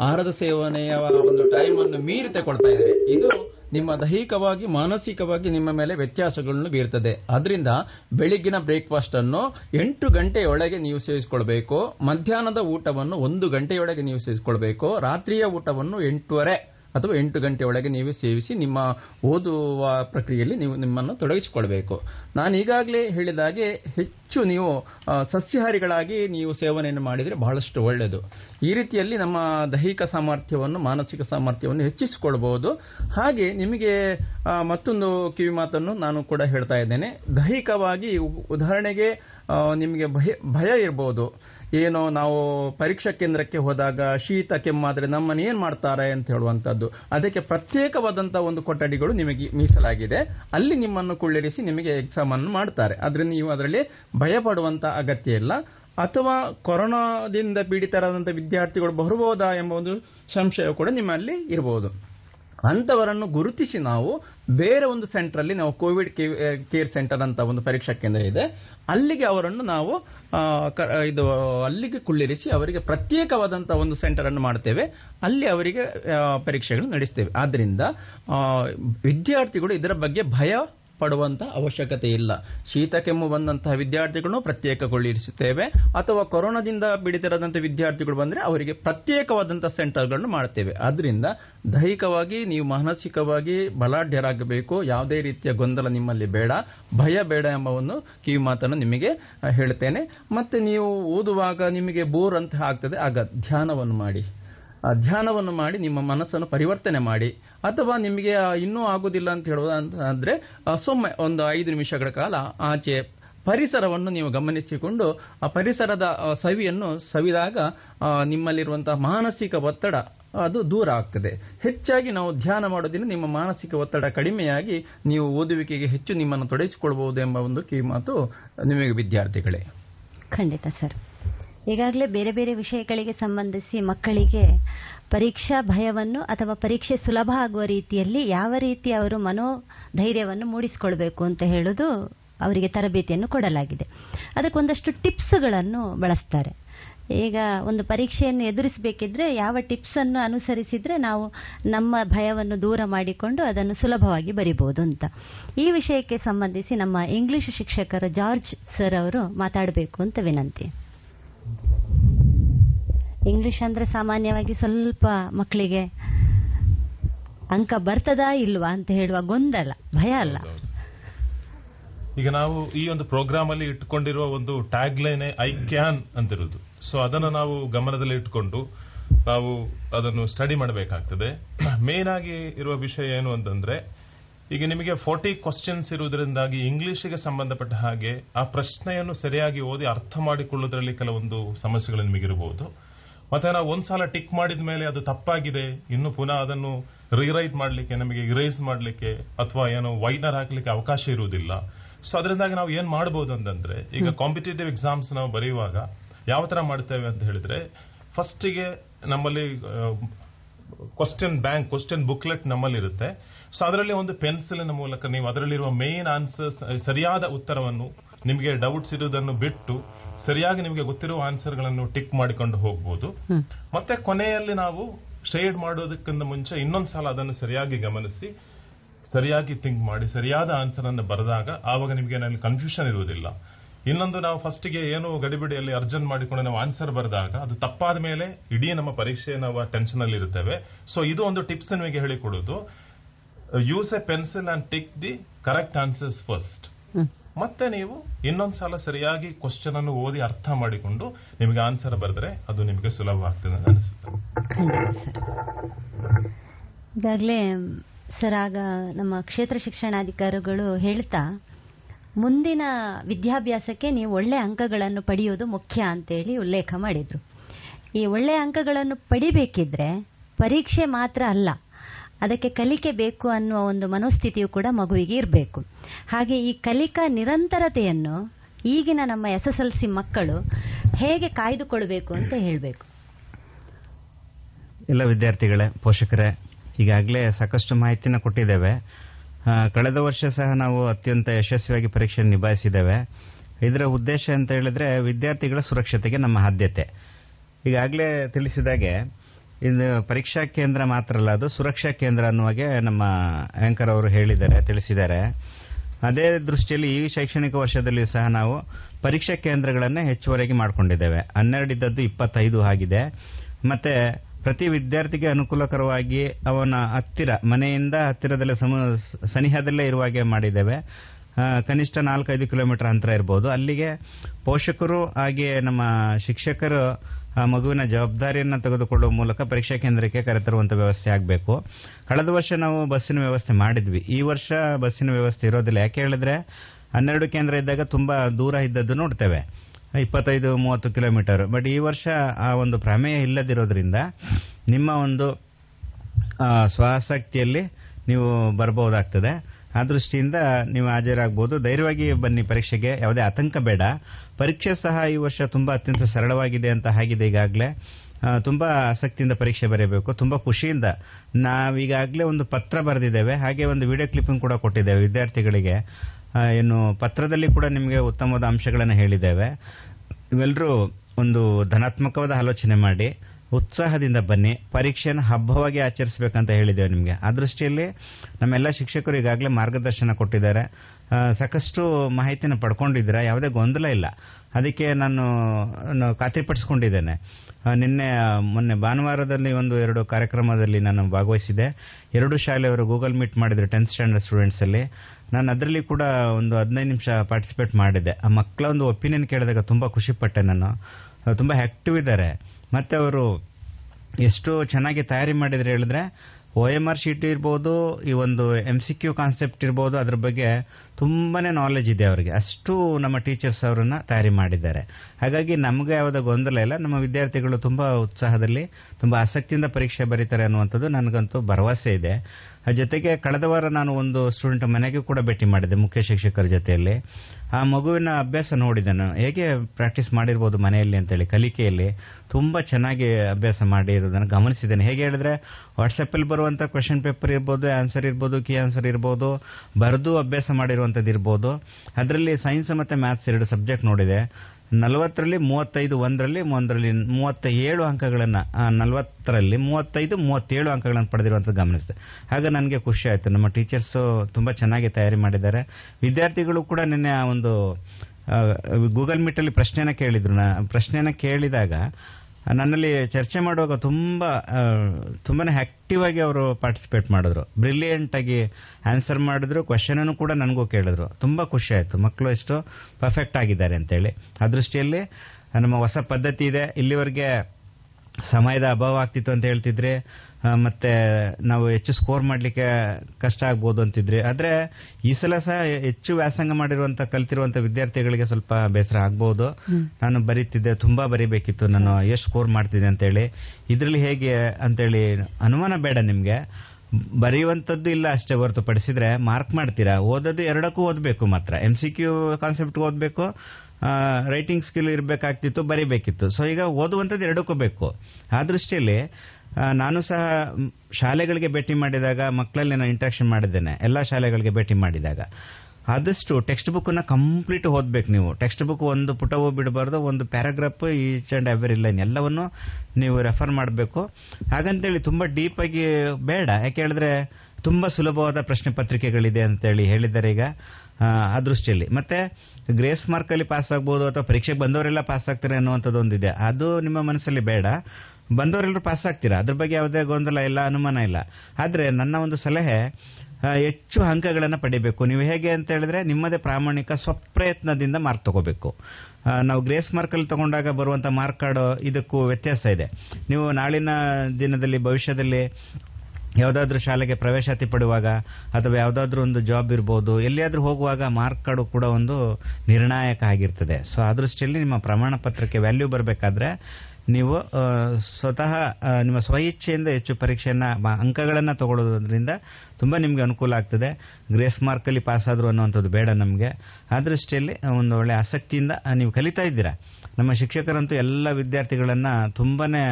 ಆಹಾರದ ಸೇವನೆಯ ಒಂದು ಟೈಮ್ ಅನ್ನು ಮೀರಿ ತಗೊಳ್ತಾ ಇದ್ರೆ ಇದು ನಿಮ್ಮ ದೈಹಿಕವಾಗಿ, ಮಾನಸಿಕವಾಗಿ ನಿಮ್ಮ ಮೇಲೆ ವ್ಯತ್ಯಾಸಗಳನ್ನು ಬೀರ್ತದೆ. ಅದರಿಂದ ಬೆಳಿಗ್ಗಿನ ಬ್ರೇಕ್ಫಾಸ್ಟ್ ಅನ್ನು ಎಂಟು ಗಂಟೆಯೊಳಗೆ ನೀವು ಸೇವಿಸಿಕೊಳ್ಬೇಕು. ಮಧ್ಯಾಹ್ನದ ಊಟವನ್ನು ಒಂದು ಗಂಟೆಯೊಳಗೆ ನೀವು ಸೇವಿಸಿಕೊಳ್ಬೇಕು. ರಾತ್ರಿಯ ಊಟವನ್ನು ಎಂಟೂವರೆ. ಅಥವಾ ಎಂಟು ಗಂಟೆ ಒಳಗೆ ನೀವು ಸೇವಿಸಿ ನಿಮ್ಮ ಓದುವ ಪ್ರಕ್ರಿಯೆಯಲ್ಲಿ ನೀವು ನಿಮ್ಮನ್ನು ತೊಡಗಿಸಿಕೊಳ್ಬೇಕು. ನಾನು ಈಗಾಗಲೇ ಹೇಳಿದ ಹಾಗೆ ಹೆಚ್ಚು ನೀವು ಸಸ್ಯಾಹಾರಿಗಳಾಗಿ ನೀವು ಸೇವನೆಯನ್ನು ಮಾಡಿದರೆ ಬಹಳಷ್ಟು ಒಳ್ಳೆಯದು ಈ ರೀತಿಯಲ್ಲಿ ನಮ್ಮ ದೈಹಿಕ ಸಾಮರ್ಥ್ಯವನ್ನು, ಮಾನಸಿಕ ಸಾಮರ್ಥ್ಯವನ್ನು ಹೆಚ್ಚಿಸಿಕೊಳ್ಳಬಹುದು ಹಾಗೆ ನಿಮಗೆ ಮತ್ತೊಂದು ಕಿವಿ ಮಾತನ್ನು ನಾನು ಕೂಡ ಹೇಳ್ತಾ ಇದ್ದೇನೆ. ದೈಹಿಕವಾಗಿ ಉದಾಹರಣೆಗೆ ನಿಮಗೆ ಭಯ ಭಯ ಇರಬಹುದು ಏನೋ ನಾವು ಪರೀಕ್ಷಾ ಕೇಂದ್ರಕ್ಕೆ ಹೋದಾಗ ಶೀತ, ಕೆಮ್ಮಾದ್ರೆ ನಮ್ಮನ್ನು ಏನ್ ಮಾಡ್ತಾರೆ ಅಂತ ಹೇಳುವಂತದ್ದು ಅದಕ್ಕೆ ಪ್ರತ್ಯೇಕವಾದಂತಹ ಒಂದು ಕೊಠಡಿಗಳು ನಿಮಗೆ ಮೀಸಲಾಗಿದೆ. ಅಲ್ಲಿ ನಿಮ್ಮನ್ನು ಕುಳ್ಳಿರಿಸಿ ನಿಮಗೆ ಎಕ್ಸಾಮ್ ಅನ್ನು ಮಾಡ್ತಾರೆ. ಆದ್ರೆ ನೀವು ಅದರಲ್ಲಿ ಭಯ ಪಡುವಂತ ಅಗತ್ಯ ಇಲ್ಲ. ಅಥವಾ ಕೊರೋನಾದಿಂದ ಪೀಡಿತರಾದಂಥ ವಿದ್ಯಾರ್ಥಿಗಳು ಬರಬಹುದಾ ಎಂಬ ಒಂದು ಸಂಶಯ ಕೂಡ ನಿಮ್ಮಲ್ಲಿ ಇರಬಹುದು. ಅಂತವರನ್ನು ಗುರುತಿಸಿ ನಾವು ಬೇರೆ ಒಂದು ಸೆಂಟರ್ ಅಲ್ಲಿ ನಾವು ಕೋವಿಡ್ ಕೇರ್ ಸೆಂಟರ್ ಅಂತ ಒಂದು ಪರೀಕ್ಷಾ ಕೇಂದ್ರ ಇದೆ. ಅಲ್ಲಿಗೆ ಅವರನ್ನು ನಾವು ಇದು ಅಲ್ಲಿಗೆ ಕುಳ್ಳಿರಿಸಿ ಅವರಿಗೆ ಪ್ರತ್ಯೇಕವಾದಂತಹ ಒಂದು ಸೆಂಟರ್ ಅನ್ನು ಮಾಡ್ತೇವೆ. ಅಲ್ಲಿ ಅವರಿಗೆ ಪರೀಕ್ಷೆಗಳು ನಡೆಸ್ತೇವೆ. ಆದ್ದರಿಂದ ವಿದ್ಯಾರ್ಥಿಗಳು ಇದರ ಬಗ್ಗೆ ಭಯ ಪಡುವಂತ ಅವಶ್ಯಕತೆ ಇಲ್ಲ. ಶೀತ, ಕೆಮ್ಮು ಬಂದಂತಹ ವಿದ್ಯಾರ್ಥಿಗಳನ್ನು ಪ್ರತ್ಯೇಕಗೊಳಿಸುತ್ತೇವೆ ಅಥವಾ ಕೊರೋನಾದಿಂದ ಪೀಡಿತರಾದಂತಹ ವಿದ್ಯಾರ್ಥಿಗಳು ಬಂದರೆ ಅವರಿಗೆ ಪ್ರತ್ಯೇಕವಾದಂತಹ ಸೆಂಟರ್ಗಳನ್ನು ಮಾಡ್ತೇವೆ ಆದ್ರಿಂದ ದೈಹಿಕವಾಗಿ ನೀವು ಮಾನಸಿಕವಾಗಿ ಬಲಾಢ್ಯರಾಗಬೇಕು. ಯಾವುದೇ ರೀತಿಯ ಗೊಂದಲ ನಿಮ್ಮಲ್ಲಿ ಬೇಡ. ಭಯ ಬೇಡ ಎಂಬ ಒಂದು ಕಿವಿ ಮಾತನ್ನು ನಿಮಗೆ ಹೇಳ್ತೇನೆ ಮತ್ತೆ ನೀವು ಓದುವಾಗ ನಿಮಗೆ ಬೋರ್ ಅಂತ ಆಗ್ತದೆ. ಆಗ ಧ್ಯಾನವನ್ನು ಮಾಡಿ. ಧ್ಯಾನವನ್ನು ಮಾಡಿ, ನಿಮ್ಮ ಮನಸ್ಸನ್ನು ಪರಿವರ್ತನೆ ಮಾಡಿ. ಅಥವಾ ನಿಮಗೆ ಇನ್ನೂ ಆಗುದಿಲ್ಲ ಅಂತ ಹೇಳುವ ಸುಮ್ಮನೆ ಒಂದು ಐದು ನಿಮಿಷಗಳ ಕಾಲ ಆಚೆ ಪರಿಸರವನ್ನು ನೀವು ಗಮನಿಸಿಕೊಂಡು, ಆ ಪರಿಸರದ ಸವಿಯನ್ನು ಸವಿದಾಗ ನಿಮ್ಮಲ್ಲಿರುವಂತಹ ಮಾನಸಿಕ ಒತ್ತಡ ಅದು ದೂರ ಆಗ್ತದೆ. ಹೆಚ್ಚಾಗಿ ನಾವು ಧ್ಯಾನ ಮಾಡೋದ್ರಿಂದ ನಿಮ್ಮ ಮಾನಸಿಕ ಒತ್ತಡ ಕಡಿಮೆಯಾಗಿ ನೀವು ಓದುವಿಕೆಗೆ ಹೆಚ್ಚು ನಿಮ್ಮನ್ನು ತೊಡಗಿಸಿಕೊಳ್ಬಹುದು ಎಂಬ ಒಂದು ಕಿವಿಮಾತು ನಿಮಗೆ ವಿದ್ಯಾರ್ಥಿಗಳೇ. ಖಂಡಿತ ಸರ್. ಈಗಾಗಲೇ ಬೇರೆ ಬೇರೆ ವಿಷಯಗಳಿಗೆ ಸಂಬಂಧಿಸಿ ಮಕ್ಕಳಿಗೆ ಪರೀಕ್ಷಾ ಭಯವನ್ನು ಅಥವಾ ಪರೀಕ್ಷೆ ಸುಲಭ ಆಗುವ ರೀತಿಯಲ್ಲಿ ಯಾವ ರೀತಿ ಅವರು ಮನೋಧೈರ್ಯವನ್ನು ಮೂಡಿಸಿಕೊಳ್ಬೇಕು ಅಂತ ಹೇಳೋದು ಅವರಿಗೆ ತರಬೇತಿಯನ್ನು ಕೊಡಲಾಗಿದೆ. ಅದಕ್ಕೊಂದಷ್ಟು ಟಿಪ್ಸ್ಗಳನ್ನು ಬಳಸ್ತಾರೆ. ಈಗ ಒಂದು ಪರೀಕ್ಷೆಯನ್ನು ಎದುರಿಸಬೇಕಿದ್ರೆ ಯಾವ ಟಿಪ್ಸ್ ಅನ್ನು ಅನುಸರಿಸಿದ್ರೆ ನಾವು ನಮ್ಮ ಭಯವನ್ನು ದೂರ ಮಾಡಿಕೊಂಡು ಅದನ್ನು ಸುಲಭವಾಗಿ ಬರಿಬಹುದು ಅಂತ. ಈ ವಿಷಯಕ್ಕೆ ಸಂಬಂಧಿಸಿ ನಮ್ಮ ಇಂಗ್ಲಿಷ್ ಶಿಕ್ಷಕರು ಜಾರ್ಜ್ ಸರ್ ಅವರು ಮಾತಾಡಬೇಕು ಅಂತ ವಿನಂತಿ. ಇಂಗ್ಲಿಷ್ ಅಂದ್ರೆ ಸಾಮಾನ್ಯವಾಗಿ ಸ್ವಲ್ಪ ಮಕ್ಕಳಿಗೆ ಅಂಕ ಬರ್ತದಾ ಇಲ್ವಾ ಅಂತ ಹೇಳುವ ಗೊಂದಲ, ಭಯ ಅಲ್ಲ. ಈಗ ನಾವು ಈ ಒಂದು ಪ್ರೋಗ್ರಾಮ್ ಅಲ್ಲಿ ಇಟ್ಕೊಂಡಿರುವ ಒಂದು ಟ್ಯಾಗ್ ಲೈನ್ ಐ ಕ್ಯಾನ್ ಅಂತಿರುವುದು. ಸೊ ಅದನ್ನು ನಾವು ಗಮನದಲ್ಲಿ ಇಟ್ಕೊಂಡು ನಾವು ಅದನ್ನು ಸ್ಟಡಿ ಮಾಡಬೇಕಾಗ್ತದೆ. ಮೇನ್ ಆಗಿ ಇರುವ ವಿಷಯ ಏನು ಅಂತಂದ್ರೆ ಈಗ ನಿಮಗೆ ಫೋರ್ಟಿ ಕ್ವಶನ್ಸ್ ಇರುವುದರಿಂದಾಗಿ ಇಂಗ್ಲಿಷ್ಗೆ ಸಂಬಂಧಪಟ್ಟ ಹಾಗೆ ಆ ಪ್ರಶ್ನೆಯನ್ನು ಸರಿಯಾಗಿ ಓದಿ ಅರ್ಥ ಮಾಡಿಕೊಳ್ಳುವುದರಲ್ಲಿ ಕೆಲವೊಂದು ಸಮಸ್ಯೆಗಳು ನಿಮಗಿರಬಹುದು. ಮತ್ತೆ ನಾವು ಒಂದ್ಸಲ ಟಿಕ್ ಮಾಡಿದ ಮೇಲೆ ಅದು ತಪ್ಪಾಗಿದೆ ಇನ್ನು ಪುನಃ ಅದನ್ನು ರೀರೈಟ್ ಮಾಡಲಿಕ್ಕೆ ನಮಗೆ ಇರೇಸ್ ಮಾಡಲಿಕ್ಕೆ ಅಥವಾ ಏನೋ ವೈನರ್ ಹಾಕಲಿಕ್ಕೆ ಅವಕಾಶ ಇರುವುದಿಲ್ಲ. ಸೊ ಅದರಿಂದಾಗಿ ನಾವು ಏನ್ ಮಾಡಬಹುದು ಅಂತಂದ್ರೆ ಈಗ ಕಾಂಪಿಟೇಟಿವ್ ಎಕ್ಸಾಮ್ಸ್ ನಾವು ಬರೆಯುವಾಗ ಯಾವ ತರ ಮಾಡ್ತೇವೆ ಅಂತ ಹೇಳಿದ್ರೆ ಫಸ್ಟಿಗೆ ನಮ್ಮಲ್ಲಿ ಕ್ವಶನ್ ಬ್ಯಾಂಕ್ ಕ್ವಶನ್ ಬುಕ್ಲೆಟ್ ನಮ್ಮಲ್ಲಿ ಇರುತ್ತೆ ಸೊ ಅದರಲ್ಲಿ ಒಂದು ಪೆನ್ಸಿಲಿನ ಮೂಲಕ ನೀವು ಅದರಲ್ಲಿರುವ ಮೇನ್ ಆನ್ಸರ್ಸ್ ಸರಿಯಾದ ಉತ್ತರವನ್ನು ನಿಮಗೆ ಡೌಟ್ಸ್ ಇರುವುದನ್ನು ಬಿಟ್ಟು ಸರಿಯಾಗಿ ನಿಮಗೆ ಗೊತ್ತಿರುವ ಆನ್ಸರ್ಗಳನ್ನು ಟಿಕ್ ಮಾಡಿಕೊಂಡು ಹೋಗ್ಬೋದು. ಮತ್ತೆ ಕೊನೆಯಲ್ಲಿ ನಾವು ಶೇಡ್ ಮಾಡೋದಕ್ಕಿಂತ ಮುಂಚೆ ಇನ್ನೊಂದು ಸಲ ಅದನ್ನು ಸರಿಯಾಗಿ ಗಮನಿಸಿ ಸರಿಯಾಗಿ ಥಿಂಕ್ ಮಾಡಿ ಸರಿಯಾದ ಆನ್ಸರ್ ಅನ್ನು ಬರೆದಾಗ ಆವಾಗ ನಿಮಗೆ ಏನಲ್ಲಿ ಕನ್ಫ್ಯೂಷನ್ ಇರುವುದಿಲ್ಲ. ಇನ್ನೊಂದು ನಾವು ಫಸ್ಟಿಗೆ ಏನು ಗಡಿಬಿಡಿಯಲ್ಲಿ ಅರ್ಜೆಂಟ್ ಮಾಡಿಕೊಂಡು ನಾವು ಆನ್ಸರ್ ಬರೆದಾಗ ಅದು ತಪ್ಪಾದ ಮೇಲೆ ಇಡೀ ನಮ್ಮ ಪರೀಕ್ಷೆ ನಾವು ಟೆನ್ಷನ್ ಅಲ್ಲಿ ಇರುತ್ತೇವೆ ಸೊ ಇದು ಒಂದು ಟಿಪ್ಸ್ ನಿಮಗೆ ಹೇಳಿಕೊಡುವುದು. Use a pencil and tick the correct answers first ಮತ್ತೆ ನೀವು ಇನ್ನೊಂದು ಸಲ ಸರಿಯಾಗಿ ಕ್ವಶನ್ ಅನ್ನು ಓದಿ ಅರ್ಥ ಮಾಡಿಕೊಂಡು ನಿಮಗೆ ಆನ್ಸರ್ ಬರೆದ್ರೆ ಅದು ನಿಮಗೆ ಸುಲಭ ಆಗ್ತದೆ ಅಂತ ಅನಿಸುತ್ತೆ. ಈಗಾಗಲೇ ಸರ್ ಆಗ ನಮ್ಮ ಕ್ಷೇತ್ರ ಶಿಕ್ಷಣಾಧಿಕಾರಿಗಳು ಹೇಳ್ತಾ ಮುಂದಿನ ವಿದ್ಯಾಭ್ಯಾಸಕ್ಕೆ ನೀವು ಒಳ್ಳೆ ಅಂಕಗಳನ್ನು ಪಡೆಯುವುದು ಮುಖ್ಯ ಅಂತೇಳಿ ಉಲ್ಲೇಖ ಮಾಡಿದ್ರು. ಈ ಒಳ್ಳೆ ಅಂಕಗಳನ್ನು ಪಡಿಬೇಕಿದ್ರೆ ಪರೀಕ್ಷೆ ಮಾತ್ರ ಅಲ್ಲ ಅದಕ್ಕೆ ಕಲಿಕೆ ಬೇಕು ಅನ್ನುವ ಒಂದು ಮನೋಸ್ಥಿತಿಯು ಕೂಡ ಮಗುವಿಗೆ ಇರಬೇಕು. ಹಾಗೆ ಈ ಕಲಿಕಾ ನಿರಂತರತೆಯನ್ನು ಈಗಿನ ನಮ್ಮ ಎಸ್ ಎಸ್ ಎಲ್ ಸಿ ಮಕ್ಕಳು ಹೇಗೆ ಕಾಯ್ದುಕೊಳ್ಬೇಕು ಅಂತ ಹೇಳಬೇಕು. ಎಲ್ಲ ವಿದ್ಯಾರ್ಥಿಗಳೇ, ಪೋಷಕರೇ, ಈಗಾಗಲೇ ಸಾಕಷ್ಟು ಮಾಹಿತಿನ ಕೊಟ್ಟಿದ್ದೇವೆ. ಕಳೆದ ವರ್ಷ ಸಹ ನಾವು ಅತ್ಯಂತ ಯಶಸ್ವಿಯಾಗಿ ಪರೀಕ್ಷೆ ನಿಭಾಯಿಸಿದ್ದೇವೆ. ಇದರ ಉದ್ದೇಶ ಅಂತ ಹೇಳಿದ್ರೆ ವಿದ್ಯಾರ್ಥಿಗಳ ಸುರಕ್ಷತೆಗೆ ನಮ್ಮ ಆದ್ಯತೆ. ಈಗಾಗಲೇ ತಿಳಿಸಿದಾಗೆ ಇದು ಪರೀಕ್ಷಾ ಕೇಂದ್ರ ಮಾತ್ರ ಅಲ್ಲ, ಅದು ಸುರಕ್ಷಾ ಕೇಂದ್ರ ಅನ್ನುವಾಗೆ ನಮ್ಮ ಆಂಕರ್ ಅವರು ಹೇಳಿದ್ದಾರೆ, ತಿಳಿಸಿದ್ದಾರೆ. ಅದೇ ದೃಷ್ಟಿಯಲ್ಲಿ ಈ ಶೈಕ್ಷಣಿಕ ವರ್ಷದಲ್ಲಿ ಸಹ ನಾವು ಪರೀಕ್ಷಾ ಕೇಂದ್ರಗಳನ್ನೇ ಹೆಚ್ಚುವರಿಯಾಗಿ ಮಾಡಿಕೊಂಡಿದ್ದೇವೆ. ಹನ್ನೆರಡು ಇದ್ದದ್ದು ಇಪ್ಪತ್ತೈದು ಆಗಿದೆ. ಮತ್ತೆ ಪ್ರತಿ ವಿದ್ಯಾರ್ಥಿಗೆ ಅನುಕೂಲಕರವಾಗಿ ಅವನ ಹತ್ತಿರ, ಮನೆಯಿಂದ ಹತ್ತಿರದಲ್ಲೇ ಸನಿಹದಲ್ಲೇ ಇರುವ ಹಾಗೆ ಮಾಡಿದ್ದೇವೆ. ಕನಿಷ್ಠ ನಾಲ್ಕೈದು ಕಿಲೋಮೀಟರ್ ಅಂತರ ಇರಬಹುದು ಅಲ್ಲಿಗೆ ಪೋಷಕರು ಹಾಗೆ ನಮ್ಮ ಶಿಕ್ಷಕರು ಆ, ಮಗುವಿನ ಜವಾಬ್ದಾರಿಯನ್ನು ತೆಗೆದುಕೊಳ್ಳುವ ಮೂಲಕ ಪರೀಕ್ಷಾ ಕೇಂದ್ರಕ್ಕೆ ಕರೆತರುವಂಥ ವ್ಯವಸ್ಥೆ ಆಗಬೇಕು. ಕಳೆದ ವರ್ಷ ನಾವು ಬಸ್ಸಿನ ವ್ಯವಸ್ಥೆ ಮಾಡಿದ್ವಿ. ಈ ವರ್ಷ ಬಸ್ಸಿನ ವ್ಯವಸ್ಥೆ ಇರೋದಿಲ್ಲ. ಯಾಕೆ ಹೇಳಿದ್ರೆ ಹನ್ನೆರಡು ಕೇಂದ್ರ ಇದ್ದಾಗ ತುಂಬಾ ದೂರ ಇದ್ದದ್ದು ನೋಡ್ತೇವೆ. ಇಪ್ಪತ್ತೈದು, ಮೂವತ್ತು ಕಿಲೋಮೀಟರ್. ಬಟ್ ಈ ವರ್ಷ ಆ ಒಂದು ಪ್ರಮೇಯ ಇಲ್ಲದಿರೋದ್ರಿಂದ ನಿಮ್ಮ ಒಂದು ಸ್ವಾಸಕ್ತಿಯಲ್ಲಿ ನೀವು ಬರಬಹುದಾಗ್ತದೆ ಆ ದೃಷ್ಟಿಯಿಂದ ನೀವು ಹಾಜರಾಗಬಹುದು. ಧೈರ್ಯವಾಗಿ ಬನ್ನಿ ಪರೀಕ್ಷೆಗೆ. ಯಾವುದೇ ಆತಂಕ ಬೇಡ. ಪರೀಕ್ಷೆ ಸಹ ಈ ವರ್ಷ ತುಂಬಾ ಅತ್ಯಂತ ಸರಳವಾಗಿದೆ ಅಂತ ಆಗಿದೆ ಈಗಾಗಲೇ. ತುಂಬಾ ಆಸಕ್ತಿಯಿಂದ ಪರೀಕ್ಷೆ ಬರೆಯಬೇಕು ತುಂಬಾ ಖುಷಿಯಿಂದ. ನಾವೀಗಾಗಲೇ ಒಂದು ಪತ್ರ ಬರೆದಿದ್ದೇವೆ. ಹಾಗೆ ಒಂದು ವಿಡಿಯೋ ಕ್ಲಿಪ್ಪಿಂಗ್ ಕೂಡ ಕೊಟ್ಟಿದ್ದೇವೆ ವಿದ್ಯಾರ್ಥಿಗಳಿಗೆ. ಏನು ಪತ್ರದಲ್ಲಿ ಕೂಡ ನಿಮಗೆ ಉತ್ತಮವಾದ ಅಂಶಗಳನ್ನು ಹೇಳಿದ್ದೇವೆ. ಇವೆಲ್ಲರೂ ಒಂದು ಧನಾತ್ಮಕವಾದ ಆಲೋಚನೆ ಮಾಡಿ. ಉತ್ಸಾಹದಿಂದ ಬನ್ನಿ, ಪರೀಕ್ಷೆಯನ್ನು ಹಬ್ಬವಾಗಿ ಆಚರಿಸಬೇಕಂತ ಹೇಳಿದ್ದೇವೆ ನಿಮಗೆ. ಆ ದೃಷ್ಟಿಯಲ್ಲಿ ನಮ್ಮೆಲ್ಲ ಶಿಕ್ಷಕರು ಈಗಾಗಲೇ ಮಾರ್ಗದರ್ಶನ ಕೊಟ್ಟಿದ್ದಾರೆ. ಸಾಕಷ್ಟು ಮಾಹಿತಿನ ಪಡ್ಕೊಂಡಿದ್ದೀರಾ? ಯಾವುದೇ ಗೊಂದಲ ಇಲ್ಲ. ಅದಕ್ಕೆ ನಾನು ಖಾತ್ರಿಪಡಿಸ್ಕೊಂಡಿದ್ದೇನೆ. ನಿನ್ನೆ ಮೊನ್ನೆ ಭಾನುವಾರದಲ್ಲಿ ಒಂದು, ಎರಡು ಕಾರ್ಯಕ್ರಮದಲ್ಲಿ ನಾನು ಭಾಗವಹಿಸಿದೆ ಎರಡು ಶಾಲೆಯವರು ಗೂಗಲ್ ಮೀಟ್ ಮಾಡಿದ್ರು ಟೆಂತ್ ಸ್ಟ್ಯಾಂಡರ್ಡ್ ಸ್ಟೂಡೆಂಟ್ಸ್ ಅಲ್ಲಿ ನಾನು ಅದರಲ್ಲಿ ಕೂಡ ಒಂದು ಹದಿನೈದು ನಿಮಿಷ ಪಾರ್ಟಿಸಿಪೇಟ್ ಮಾಡಿದೆ ಆ ಮಕ್ಕಳ ಒಂದು ಒಪಿನಿಯನ್ ಕೇಳಿದಾಗ ತುಂಬಾ ಖುಷಿಪಟ್ಟೆ ನಾನು. ತುಂಬಾ ಆಕ್ಟಿವ್ ಇದ್ದಾರೆ. ಮತ್ತೆ ಅವರು ಎಷ್ಟು ಚೆನ್ನಾಗಿ ತಯಾರಿ ಮಾಡಿದ್ರೆ ಹೇಳಿದ್ರೆ ಒ ಎಂ ಆರ್ ಶೀಟ್ ಇರ್ಬೋದು, ಈ ಒಂದು ಎಂ ಸಿ ಕ್ಯೂ ಕಾನ್ಸೆಪ್ಟ್ ಇರ್ಬೋದು, ಅದ್ರ ಬಗ್ಗೆ ತುಂಬಾನೇ ನಾಲೆಜ್ ಇದೆ ಅವರಿಗೆ. ಅಷ್ಟು ನಮ್ಮ ಟೀಚರ್ಸ್ ಅವರನ್ನು ತಯಾರಿ ಮಾಡಿದ್ದಾರೆ. ಹಾಗಾಗಿ ನಮಗೆ ಯಾವುದೇ ಗೊಂದಲ ಇಲ್ಲ. ನಮ್ಮ ವಿದ್ಯಾರ್ಥಿಗಳು ತುಂಬಾ ಉತ್ಸಾಹದಲ್ಲಿ, ತುಂಬಾ ಆಸಕ್ತಿಯಿಂದ ಪರೀಕ್ಷೆ ಬರೀತಾರೆ ಅನ್ನುವಂಥದ್ದು ನನಗಂತೂ ಭರವಸೆ ಇದೆ. ಜೊತೆಗೆ ಕಳೆದ ವಾರ ನಾನು ಒಂದು ಸ್ಟೂಡೆಂಟ್ ಮನೆಗೆ ಕೂಡ ಭೇಟಿ ಮಾಡಿದೆ, ಮುಖ್ಯ ಶಿಕ್ಷಕರ ಜೊತೆಯಲ್ಲಿ. ಆ ಮಗುವಿನ ಅಭ್ಯಾಸ ನೋಡಿದೆ ನಾನು ಹೇಗೆ ಪ್ರಾಕ್ಟೀಸ್ ಮಾಡಿರ್ಬೋದು ಮನೆಯಲ್ಲಿ ಅಂತೇಳಿ ಕಲಿಕೆಯಲ್ಲಿ ತುಂಬಾ ಚೆನ್ನಾಗಿ ಅಭ್ಯಾಸ ಮಾಡಿರೋದನ್ನು ಗಮನಿಸಿದ್ದೇನೆ. ಹೇಗೆ ಹೇಳಿದ್ರೆ ವಾಟ್ಸಪ್ಪಲ್ಲಿ ಬರುವಂಥ ಕ್ವೆಶನ್ ಪೇಪರ್ ಇರ್ಬೋದು ಆನ್ಸರ್ ಇರ್ಬೋದು ಕೀ ಆನ್ಸರ್ ಇರ್ಬೋದು, ಬರೆದು ಅಭ್ಯಾಸ ಮಾಡಿರುವಂಥದ್ದು ಇರ್ಬೋದು ಅದರಲ್ಲಿ ಸೈನ್ಸ್ ಮತ್ತು ಮ್ಯಾಥ್ಸ್ ಎರಡು ಸಬ್ಜೆಕ್ಟ್ ನೋಡಿದೆ. ನಲವತ್ತರಲ್ಲಿ ಮೂವತ್ತೈದು, ಒಂದರಲ್ಲಿ ಒಂದರಲ್ಲಿ ಮೂವತ್ತ ಏಳು ಅಂಕಗಳನ್ನ ನಲವತ್ತರಲ್ಲಿ ಮೂವತ್ತೈದು, ಮೂವತ್ತೇಳು ಅಂಕಗಳನ್ನು ಪಡೆದಿರುವಂಥದ್ದು ಗಮನಿಸಿದೆ. ಹಾಗೆ ನನಗೆ ಖುಷಿ ಆಯಿತು. ನಮ್ಮ ಟೀಚರ್ಸ್ ತುಂಬಾ ಚೆನ್ನಾಗಿ ತಯಾರಿ ಮಾಡಿದ್ದಾರೆ. ವಿದ್ಯಾರ್ಥಿಗಳು ಕೂಡ ನಿನ್ನೆ ಒಂದು ಗೂಗಲ್ ಮೀಟಲ್ಲಿ ಪ್ರಶ್ನೆನ ಕೇಳಿದ್ರು. ನಾ ಕೇಳಿದಾಗ ನನ್ನಲ್ಲಿ ಚರ್ಚೆ ಮಾಡುವಾಗ ತುಂಬಾ ತುಂಬಾನೇ ಆಕ್ಟಿವ್ ಆಗಿ ಅವರು ಪಾರ್ಟಿಸಿಪೇಟ್ ಮಾಡಿದ್ರು. ಬ್ರಿಲಿಯಂಟ್ ಆಗಿ ಆನ್ಸರ್ ಮಾಡಿದ್ರು ಕ್ವಶನ್ ಅನ್ನು ಕೂಡ ನನಗೂ ಕೇಳಿದ್ರು. ತುಂಬಾ ಖುಷಿ ಆಯಿತು. ಮಕ್ಕಳು ಎಷ್ಟು ಪರ್ಫೆಕ್ಟ್ ಆಗಿದ್ದಾರೆ ಅಂತೇಳಿ. ಆ ದೃಷ್ಟಿಯಲ್ಲಿ ನಮ್ಮ ಹೊಸ ಪದ್ಧತಿ ಇದೆ. ಇಲ್ಲಿವರೆಗೆ ಸಮಯದ ಅಭಾವ ಆಗ್ತಿತ್ತು ಅಂತ ಹೇಳ್ತಿದ್ರೆ ಮತ್ತೆ ನಾವು ಹೆಚ್ಚು ಸ್ಕೋರ್ ಮಾಡಲಿಕ್ಕೆ ಕಷ್ಟ ಆಗ್ಬೋದು ಅಂತಿದ್ರೆ. ಆದ್ರೆ ಈ ಸಲ ಸಹ ಹೆಚ್ಚು ವ್ಯಾಸಂಗ ಮಾಡಿರುವಂತ ಕಲ್ತಿರುವಂತ ವಿದ್ಯಾರ್ಥಿಗಳಿಗೆ ಸ್ವಲ್ಪ ಬೇಸರ ಆಗ್ಬಹುದು ನಾನು ಬರೀತಿದ್ದೆ ತುಂಬಾ ಬರೀಬೇಕಿತ್ತು. ನಾನು ಎಷ್ಟು ಸ್ಕೋರ್ ಮಾಡ್ತಿದ್ದೆ ಅಂತೇಳಿ. ಇದರಲ್ಲಿ ಹೇಗೆ ಅಂತೇಳಿ ಅನುಮಾನ ಬೇಡ ನಿಮಗೆ. ಬರೆಯುವಂಥದ್ದು ಇಲ್ಲ ಅಷ್ಟೇ ಹೊರತುಪಡಿಸಿದ್ರೆ ಮಾರ್ಕ್ ಮಾಡ್ತೀರಾ? ಓದೋದು ಎರಡಕ್ಕೂ ಓದಬೇಕು ಮಾತ್ರ. ಎಂ ಸಿ ಕ್ಯೂ ಕಾನ್ಸೆಪ್ಟ್ ಓದಬೇಕು. ರೈಟಿಂಗ್ ಸ್ಕಿಲ್ ಇರಬೇಕಾಗ್ತಿತ್ತು, ಬರೀಬೇಕಿತ್ತು. ಸೊ ಈಗ ಓದುವಂಥದ್ದು ಎರಡಕ್ಕೂ ಬೇಕು. ಆ ದೃಷ್ಟಿಯಲ್ಲಿ ನಾನು ಸಹ ಶಾಲೆಗಳಿಗೆ ಭೇಟಿ ಮಾಡಿದಾಗ, ಮಕ್ಕಳಲ್ಲಿ ನಾನು ಇಂಟ್ರಾಕ್ಷನ್ ಮಾಡಿದ್ದೇನೆ. ಎಲ್ಲ ಶಾಲೆಗಳಿಗೆ ಭೇಟಿ ಮಾಡಿದಾಗ. ಆದಷ್ಟು ಟೆಕ್ಸ್ಟ್ ಬುಕ್ನ ಕಂಪ್ಲೀಟ್ ಓದ್ಬೇಕು ನೀವು. ಟೆಕ್ಸ್ಟ್ ಬುಕ್ ಒಂದು ಪುಟವೂ ಬಿಡಬಾರ್ದು, ಒಂದು paragraph each and every line ಎಲ್ಲವನ್ನು ನೀವು ರೆಫರ್ ಮಾಡಬೇಕು. ಹಾಗಂತೇಳಿ ತುಂಬಾ ಡೀಪ್ ಆಗಿ ಬೇಡ. ಯಾಕೆ ಹೇಳಿದ್ರೆ ತುಂಬಾ ಸುಲಭವಾದ ಪ್ರಶ್ನೆ ಪತ್ರಿಕೆಗಳಿದೆ ಅಂತೇಳಿ ಹೇಳಿದ್ದಾರೆ ಈಗ ಆ, ದೃಷ್ಟಿಯಲ್ಲಿ. ಮತ್ತೆ ಗ್ರೇಸ್ ಮಾರ್ಕ್ ಅಲ್ಲಿ ಪಾಸ್ ಆಗ್ಬೋದು ಅಥವಾ ಪರೀಕ್ಷೆಗೆ ಬಂದವರೆಲ್ಲ ಪಾಸ್ ಆಗ್ತಾರೆ ಅನ್ನುವಂಥದ್ದು ಒಂದಿದೆ. ಅದು ನಿಮ್ಮ ಮನಸ್ಸಲ್ಲಿ ಬೇಡ. ಬಂದವರೆಲ್ಲರೂ ಪಾಸ್ ಆಗ್ತೀರಾ? ಅದ್ರ ಬಗ್ಗೆ ಯಾವುದೇ ಗೊಂದಲ ಇಲ್ಲ ಅನುಮಾನ ಇಲ್ಲ. ಆದ್ರೆ ನನ್ನ ಒಂದು ಸಲಹೆ ಹೆಚ್ಚು ಅಂಕಗಳನ್ನು ಪಡಿಬೇಕು. ನೀವು ಹೇಗೆ ಅಂತ ಹೇಳಿದ್ರೆ ನಿಮ್ಮದೇ ಪ್ರಾಮಾಣಿಕ ಸ್ವಪ್ರಯತ್ನದಿಂದ ಮಾರ್ಕ್ ತಗೋಬೇಕು. ನಾವು ಗ್ರೇಸ್ ಮಾರ್ಕ್ ಅಲ್ಲಿ ತಗೊಂಡಾಗ ಬರುವಂತ ಮಾರ್ಕ್ ಕಾರ್ಡ್ ಇದಕ್ಕೂ ವ್ಯತ್ಯಾಸ ಇದೆ. ನೀವು ನಾಳಿನ ದಿನದಲ್ಲಿ ಭವಿಷ್ಯದಲ್ಲಿ ಯಾವುದಾದ್ರೂ ಶಾಲೆಗೆ ಪ್ರವೇಶಾತಿ ಪಡುವಾಗ ಅಥವಾ ಯಾವುದಾದ್ರೂ ಒಂದು ಜಾಬ್ ಇರ್ಬೋದು, ಎಲ್ಲಿಯಾದರೂ ಹೋಗುವಾಗ ಮಾರ್ಕ್ ಕಾರ್ಡು ಕೂಡ ಒಂದು ನಿರ್ಣಾಯಕ ಆಗಿರ್ತದೆ. ಸೊ ಆ ದೃಷ್ಟಿಯಲ್ಲಿ ನಿಮ್ಮ ಪ್ರಮಾಣ ಪತ್ರಕ್ಕೆ ವ್ಯಾಲ್ಯೂ ಬರಬೇಕಾದ್ರೆ ನೀವು ಸ್ವತಃ ನಿಮ್ಮ ಸ್ವಇಚ್ಛೆಯಿಂದ ಹೆಚ್ಚು ಪರೀಕ್ಷೆಯನ್ನ ಅಂಕಗಳನ್ನು ಅಂಕಗಳನ್ನ ತಗೊಳ್ಳೋದ್ರಿಂದ ತುಂಬಾ ನಿಮಗೆ ಅನುಕೂಲ ಆಗ್ತದೆ. ಗ್ರೇಸ್ ಮಾರ್ಕಲ್ಲಿ ಪಾಸ್ ಆದ್ರು ಅನ್ನುವಂಥದ್ದು ಬೇಡ ನಮಗೆ. ಆ ದೃಷ್ಟಿಯಲ್ಲಿ ಒಂದು ಒಳ್ಳೆ ಆಸಕ್ತಿಯಿಂದ ನೀವು ಕಲಿತಾ ಇದ್ದೀರಾ. ನಮ್ಮ ಶಿಕ್ಷಕರಂತೂ ಎಲ್ಲ ವಿದ್ಯಾರ್ಥಿಗಳನ್ನು ತುಂಬಾನೇ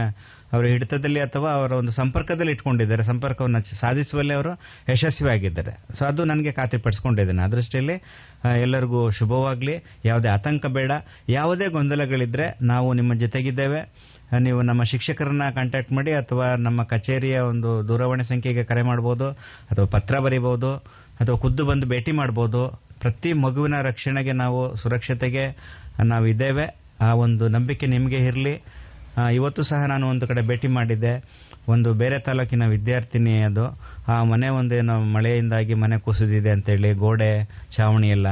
ಅವರ ಹಿಡಿತದಲ್ಲಿ ಅಥವಾ ಅವರ ಒಂದು ಸಂಪರ್ಕದಲ್ಲಿ ಇಟ್ಕೊಂಡಿದ್ದಾರೆ. ಸಂಪರ್ಕವನ್ನು ಸಾಧಿಸುವಲ್ಲಿ ಅವರು ಯಶಸ್ವಿಯಾಗಿದ್ದಾರೆ. ಸೊ ಅದು ನನಗೆ ಖಾತ್ರಿಪಡಿಸ್ಕೊಂಡಿದ್ದೇನೆ. ಆ ದೃಷ್ಟಿಯಲ್ಲಿ ಎಲ್ಲರಿಗೂ ಶುಭವಾಗಲಿ. ಯಾವುದೇ ಆತಂಕ ಬೇಡ. ಯಾವುದೇ ಗೊಂದಲಗಳಿದ್ದರೆ ನಾವು ನಿಮ್ಮ ಜೊತೆಗಿದ್ದೇವೆ. ನೀವು ನಮ್ಮ ಶಿಕ್ಷಕರನ್ನ ಕಾಂಟ್ಯಾಕ್ಟ್ ಮಾಡಿ ಅಥವಾ ನಮ್ಮ ಕಚೇರಿಯ ಒಂದು ದೂರವಾಣಿ ಸಂಖ್ಯೆಗೆ ಕರೆ ಮಾಡ್ಬೋದು, ಅಥವಾ ಪತ್ರ ಬರೀಬಹುದು ಅಥವಾ ಖುದ್ದು ಬಂದು ಭೇಟಿ ಮಾಡ್ಬೋದು. ಪ್ರತಿ ಮಗುವಿನ ರಕ್ಷಣೆಗೆ ನಾವು ಸುರಕ್ಷತೆಗೆ ನಾವು ಇದ್ದೇವೆ ಆ ಒಂದು ನಂಬಿಕೆ ನಿಮಗೆ ಇರಲಿ. ಇವತ್ತು ಸಹ ನಾನು ಒಂದು ಕಡೆ ಭೇಟಿ ಮಾಡಿದ್ದೆ. ಒಂದು ಬೇರೆ ತಾಲೂಕಿನ ವಿದ್ಯಾರ್ಥಿನಿ ಅದು. ಆ, ಮನೆ ಒಂದೇನೋ ಮಳೆಯಿಂದಾಗಿ ಮನೆ ಕುಸಿದಿದೆ ಅಂತೇಳಿ, ಗೋಡೆ ಛಾವಣಿ ಎಲ್ಲ.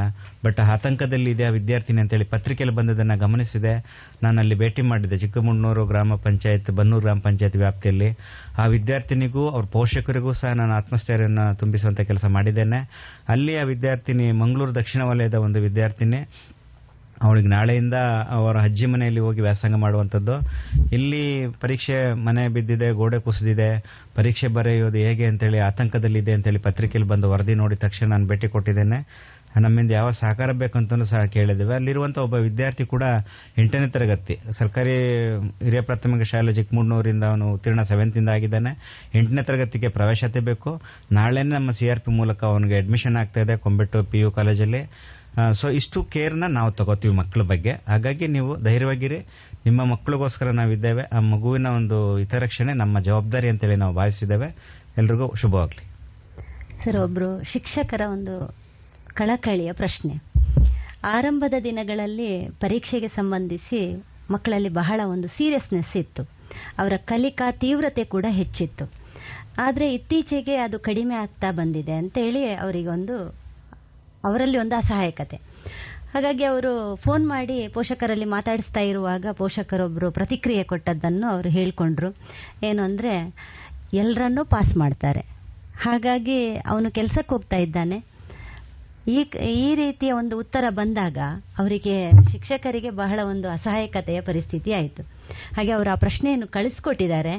ಬಟ್ ಆತಂಕದಲ್ಲಿ ಇದೆ ಆ ವಿದ್ಯಾರ್ಥಿನಿ ಅಂತೇಳಿ ಪತ್ರಿಕೆಯಲ್ಲಿ ಬಂದದನ್ನ ಗಮನಿಸಿದೆ. ನಾನು ಅಲ್ಲಿ ಭೇಟಿ ಮಾಡಿದ್ದೆ ಚಿಕ್ಕಮಣ್ಣೂರು ಗ್ರಾಮ ಪಂಚಾಯತ್, ಬನ್ನೂರು ಗ್ರಾಮ ಪಂಚಾಯತ್ ವ್ಯಾಪ್ತಿಯಲ್ಲಿ. ಆ ವಿದ್ಯಾರ್ಥಿನಿಗೂ, ಅವ್ರ ಪೋಷಕರಿಗೂ ಸಹ ನಾನು ಆತ್ಮಸ್ಥೈರ್ಯವನ್ನು ತುಂಬಿಸುವಂತ ಕೆಲಸ ಮಾಡಿದ್ದೇನೆ. ಅಲ್ಲಿ ಆ ವಿದ್ಯಾರ್ಥಿನಿ, ಮಂಗಳೂರು ದಕ್ಷಿಣ ವಲಯದ ಒಂದು ವಿದ್ಯಾರ್ಥಿನಿ. ಅವಳಿಗೆ ನಾಳೆಯಿಂದ ಅವರ ಅಜ್ಜಿ ಮನೆಯಲ್ಲಿ ಹೋಗಿ ವ್ಯಾಸಂಗ ಮಾಡುವಂಥದ್ದು. ಇಲ್ಲಿ ಪರೀಕ್ಷೆ ಮನೆ ಬಿದ್ದಿದೆ, ಗೋಡೆ ಕುಸಿದಿದೆ. ಪರೀಕ್ಷೆ ಬರೆಯೋದು ಹೇಗೆ ಅಂತೇಳಿ, ಆತಂಕದಲ್ಲಿದೆ ಅಂತೇಳಿ ಪತ್ರಿಕೆಯಲ್ಲಿ ಬಂದು ವರದಿ ನೋಡಿದ ತಕ್ಷಣ ನಾನು ಭೇಟಿ ಕೊಟ್ಟಿದ್ದೇನೆ. ನಮ್ಮಿಂದ ಯಾವ ಸಹಕಾರ ಬೇಕಂತಲೂ ಸಹ ಕೇಳಿದ್ದೇವೆ. ಅಲ್ಲಿರುವಂಥ ಒಬ್ಬ ವಿದ್ಯಾರ್ಥಿ ಕೂಡ ಎಂಟನೇ ತರಗತಿ, ಸರ್ಕಾರಿ ಹಿರಿಯ ಪ್ರಾಥಮಿಕ ಶಾಲೆ ಚಿಕ್ಕಮೂಡ್ನೂರಿಂದ ಅವನು ಉತ್ತೀರ್ಣ ಸೆವೆಂತಿಂದ ಆಗಿದ್ದಾನೆ. ಎಂಟನೇ ತರಗತಿಗೆ ಪ್ರವೇಶತೆ ಬೇಕು. ನಾಳೆನೇ ನಮ್ಮ ಸಿ ಆರ್ ಪಿ ಮೂಲಕ ಅವನಿಗೆ ಅಡ್ಮಿಷನ್ ಆಗ್ತಾ ಇದೆ, ಕೊಂಬೆಟ್ಟು ಪಿ ಯು ಕಾಲೇಜಲ್ಲಿ ಸೊ ಇಷ್ಟು ಕೇರ್ನ ನಾವು ತಗೋತೀವಿ ಮಕ್ಕಳ ಬಗ್ಗೆ. ಹಾಗಾಗಿ ನೀವು ಧೈರ್ಯವಾಗಿರಿ. ನಿಮ್ಮ ಮಕ್ಕಳಿಗೋಸ್ಕರ ನಾವಿದ್ದೇವೆ. ಆ ಮಗುವಿನ ಒಂದು ಹಿತರಕ್ಷಣೆ ನಮ್ಮ ಜವಾಬ್ದಾರಿ ಅಂತೇಳಿ ನಾವು ಭಾವಿಸಿದ್ದೇವೆ. ಎಲ್ರಿಗೂ ಶುಭವಾಗಲಿ. ಸರ್, ಒಬ್ರು ಶಿಕ್ಷಕರ ಒಂದು ಕಳಕಳಿಯ ಪ್ರಶ್ನೆ. ಆರಂಭದ ದಿನಗಳಲ್ಲಿ ಪರೀಕ್ಷೆಗೆ ಸಂಬಂಧಿಸಿ ಮಕ್ಕಳಲ್ಲಿ ಬಹಳ ಒಂದು ಸೀರಿಯಸ್ನೆಸ್ ಇತ್ತು. ಅವರ ಕಲಿಕಾ ತೀವ್ರತೆ ಕೂಡ ಹೆಚ್ಚಿತ್ತು. ಆದರೆ ಇತ್ತೀಚೆಗೆ ಅದು ಕಡಿಮೆ ಆಗ್ತಾ ಬಂದಿದೆ ಅಂತೇಳಿ ಅವರಿಗೊಂದು ಅವರಲ್ಲಿ ಒಂದು ಅಸಹಾಯಕತೆ. ಹಾಗಾಗಿ ಅವರು ಫೋನ್ ಮಾಡಿ ಪೋಷಕರಲ್ಲಿ ಮಾತಾಡಿಸ್ತಾ ಇರುವಾಗ ಪೋಷಕರೊಬ್ಬರು ಪ್ರತಿಕ್ರಿಯೆ ಕೊಟ್ಟದ್ದನ್ನು ಅವರು ಹೇಳಿಕೊಂಡ್ರು. ಏನು ಅಂದರೆ ಎಲ್ಲರನ್ನೂ ಪಾಸ್ ಮಾಡ್ತಾರೆ. ಹಾಗಾಗಿ ಅವನು ಕೆಲಸಕ್ಕೆ ಹೋಗ್ತಾ ಇದ್ದಾನೆ. ಈ ಈ ರೀತಿಯ ಒಂದು ಉತ್ತರ ಬಂದಾಗ ಅವರಿಗೆ ಶಿಕ್ಷಕರಿಗೆ ಬಹಳ ಒಂದು ಅಸಹಾಯಕತೆಯ ಪರಿಸ್ಥಿತಿ ಆಯಿತು. ಹಾಗೆ ಅವರು ಆ ಪ್ರಶ್ನೆಯನ್ನು ಕಳಿಸ್ಕೊಟ್ಟಿದ್ದಾರೆ.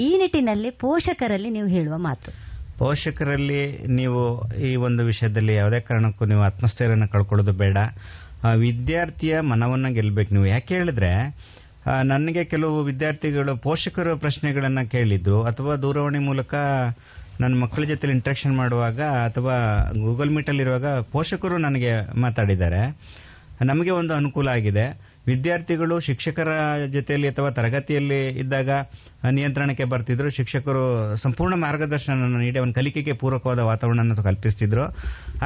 ಈ ನಿಟ್ಟಿನಲ್ಲಿ ಪೋಷಕರಲ್ಲಿ ನೀವು ಹೇಳುವ ಮಾತು. ಪೋಷಕರಲ್ಲಿ ನೀವು ಈ ಒಂದು ವಿಷಯದಲ್ಲಿ ಯಾವುದೇ ಕಾರಣಕ್ಕೂ ನೀವು ಆತ್ಮಸ್ಥೈರ್ಯನ ಕಳ್ಕೊಳ್ಳೋದು ಬೇಡ. ವಿದ್ಯಾರ್ಥಿಯ ಮನವನ್ನ ಗೆಲ್ಲಬೇಕು ನೀವು. ಯಾಕೆ ಹೇಳಿದ್ರೆ ನನಗೆ ಕೆಲವು ವಿದ್ಯಾರ್ಥಿಗಳು ಪೋಷಕರ ಪ್ರಶ್ನೆಗಳನ್ನು ಕೇಳಿದ್ರು ಅಥವಾ ದೂರವಾಣಿ ಮೂಲಕ ನನ್ನ ಮಕ್ಕಳ ಜೊತೆ ಇಂಟ್ರಾಕ್ಷನ್ ಮಾಡುವಾಗ ಅಥವಾ ಗೂಗಲ್ ಮೀಟಲ್ಲಿರುವಾಗ ಪೋಷಕರು ನನಗೆ ಮಾತಾಡಿದ್ದಾರೆ. ನಮಗೆ ಒಂದು ಅನುಕೂಲ ಆಗಿದೆ. ವಿದ್ಯಾರ್ಥಿಗಳು ಶಿಕ್ಷಕರ ಜೊತೆಯಲ್ಲಿ ಅಥವಾ ತರಗತಿಯಲ್ಲಿ ಇದ್ದಾಗ ನಿಯಂತ್ರಣಕ್ಕೆ ಬರ್ತಿದ್ರು. ಶಿಕ್ಷಕರು ಸಂಪೂರ್ಣ ಮಾರ್ಗದರ್ಶನ ನೀಡಿ, ಅವನ ಕಲಿಕೆಗೆ ಪೂರಕವಾದ ವಾತಾವರಣ ಕಲ್ಪಿಸ್ತಿದ್ರು.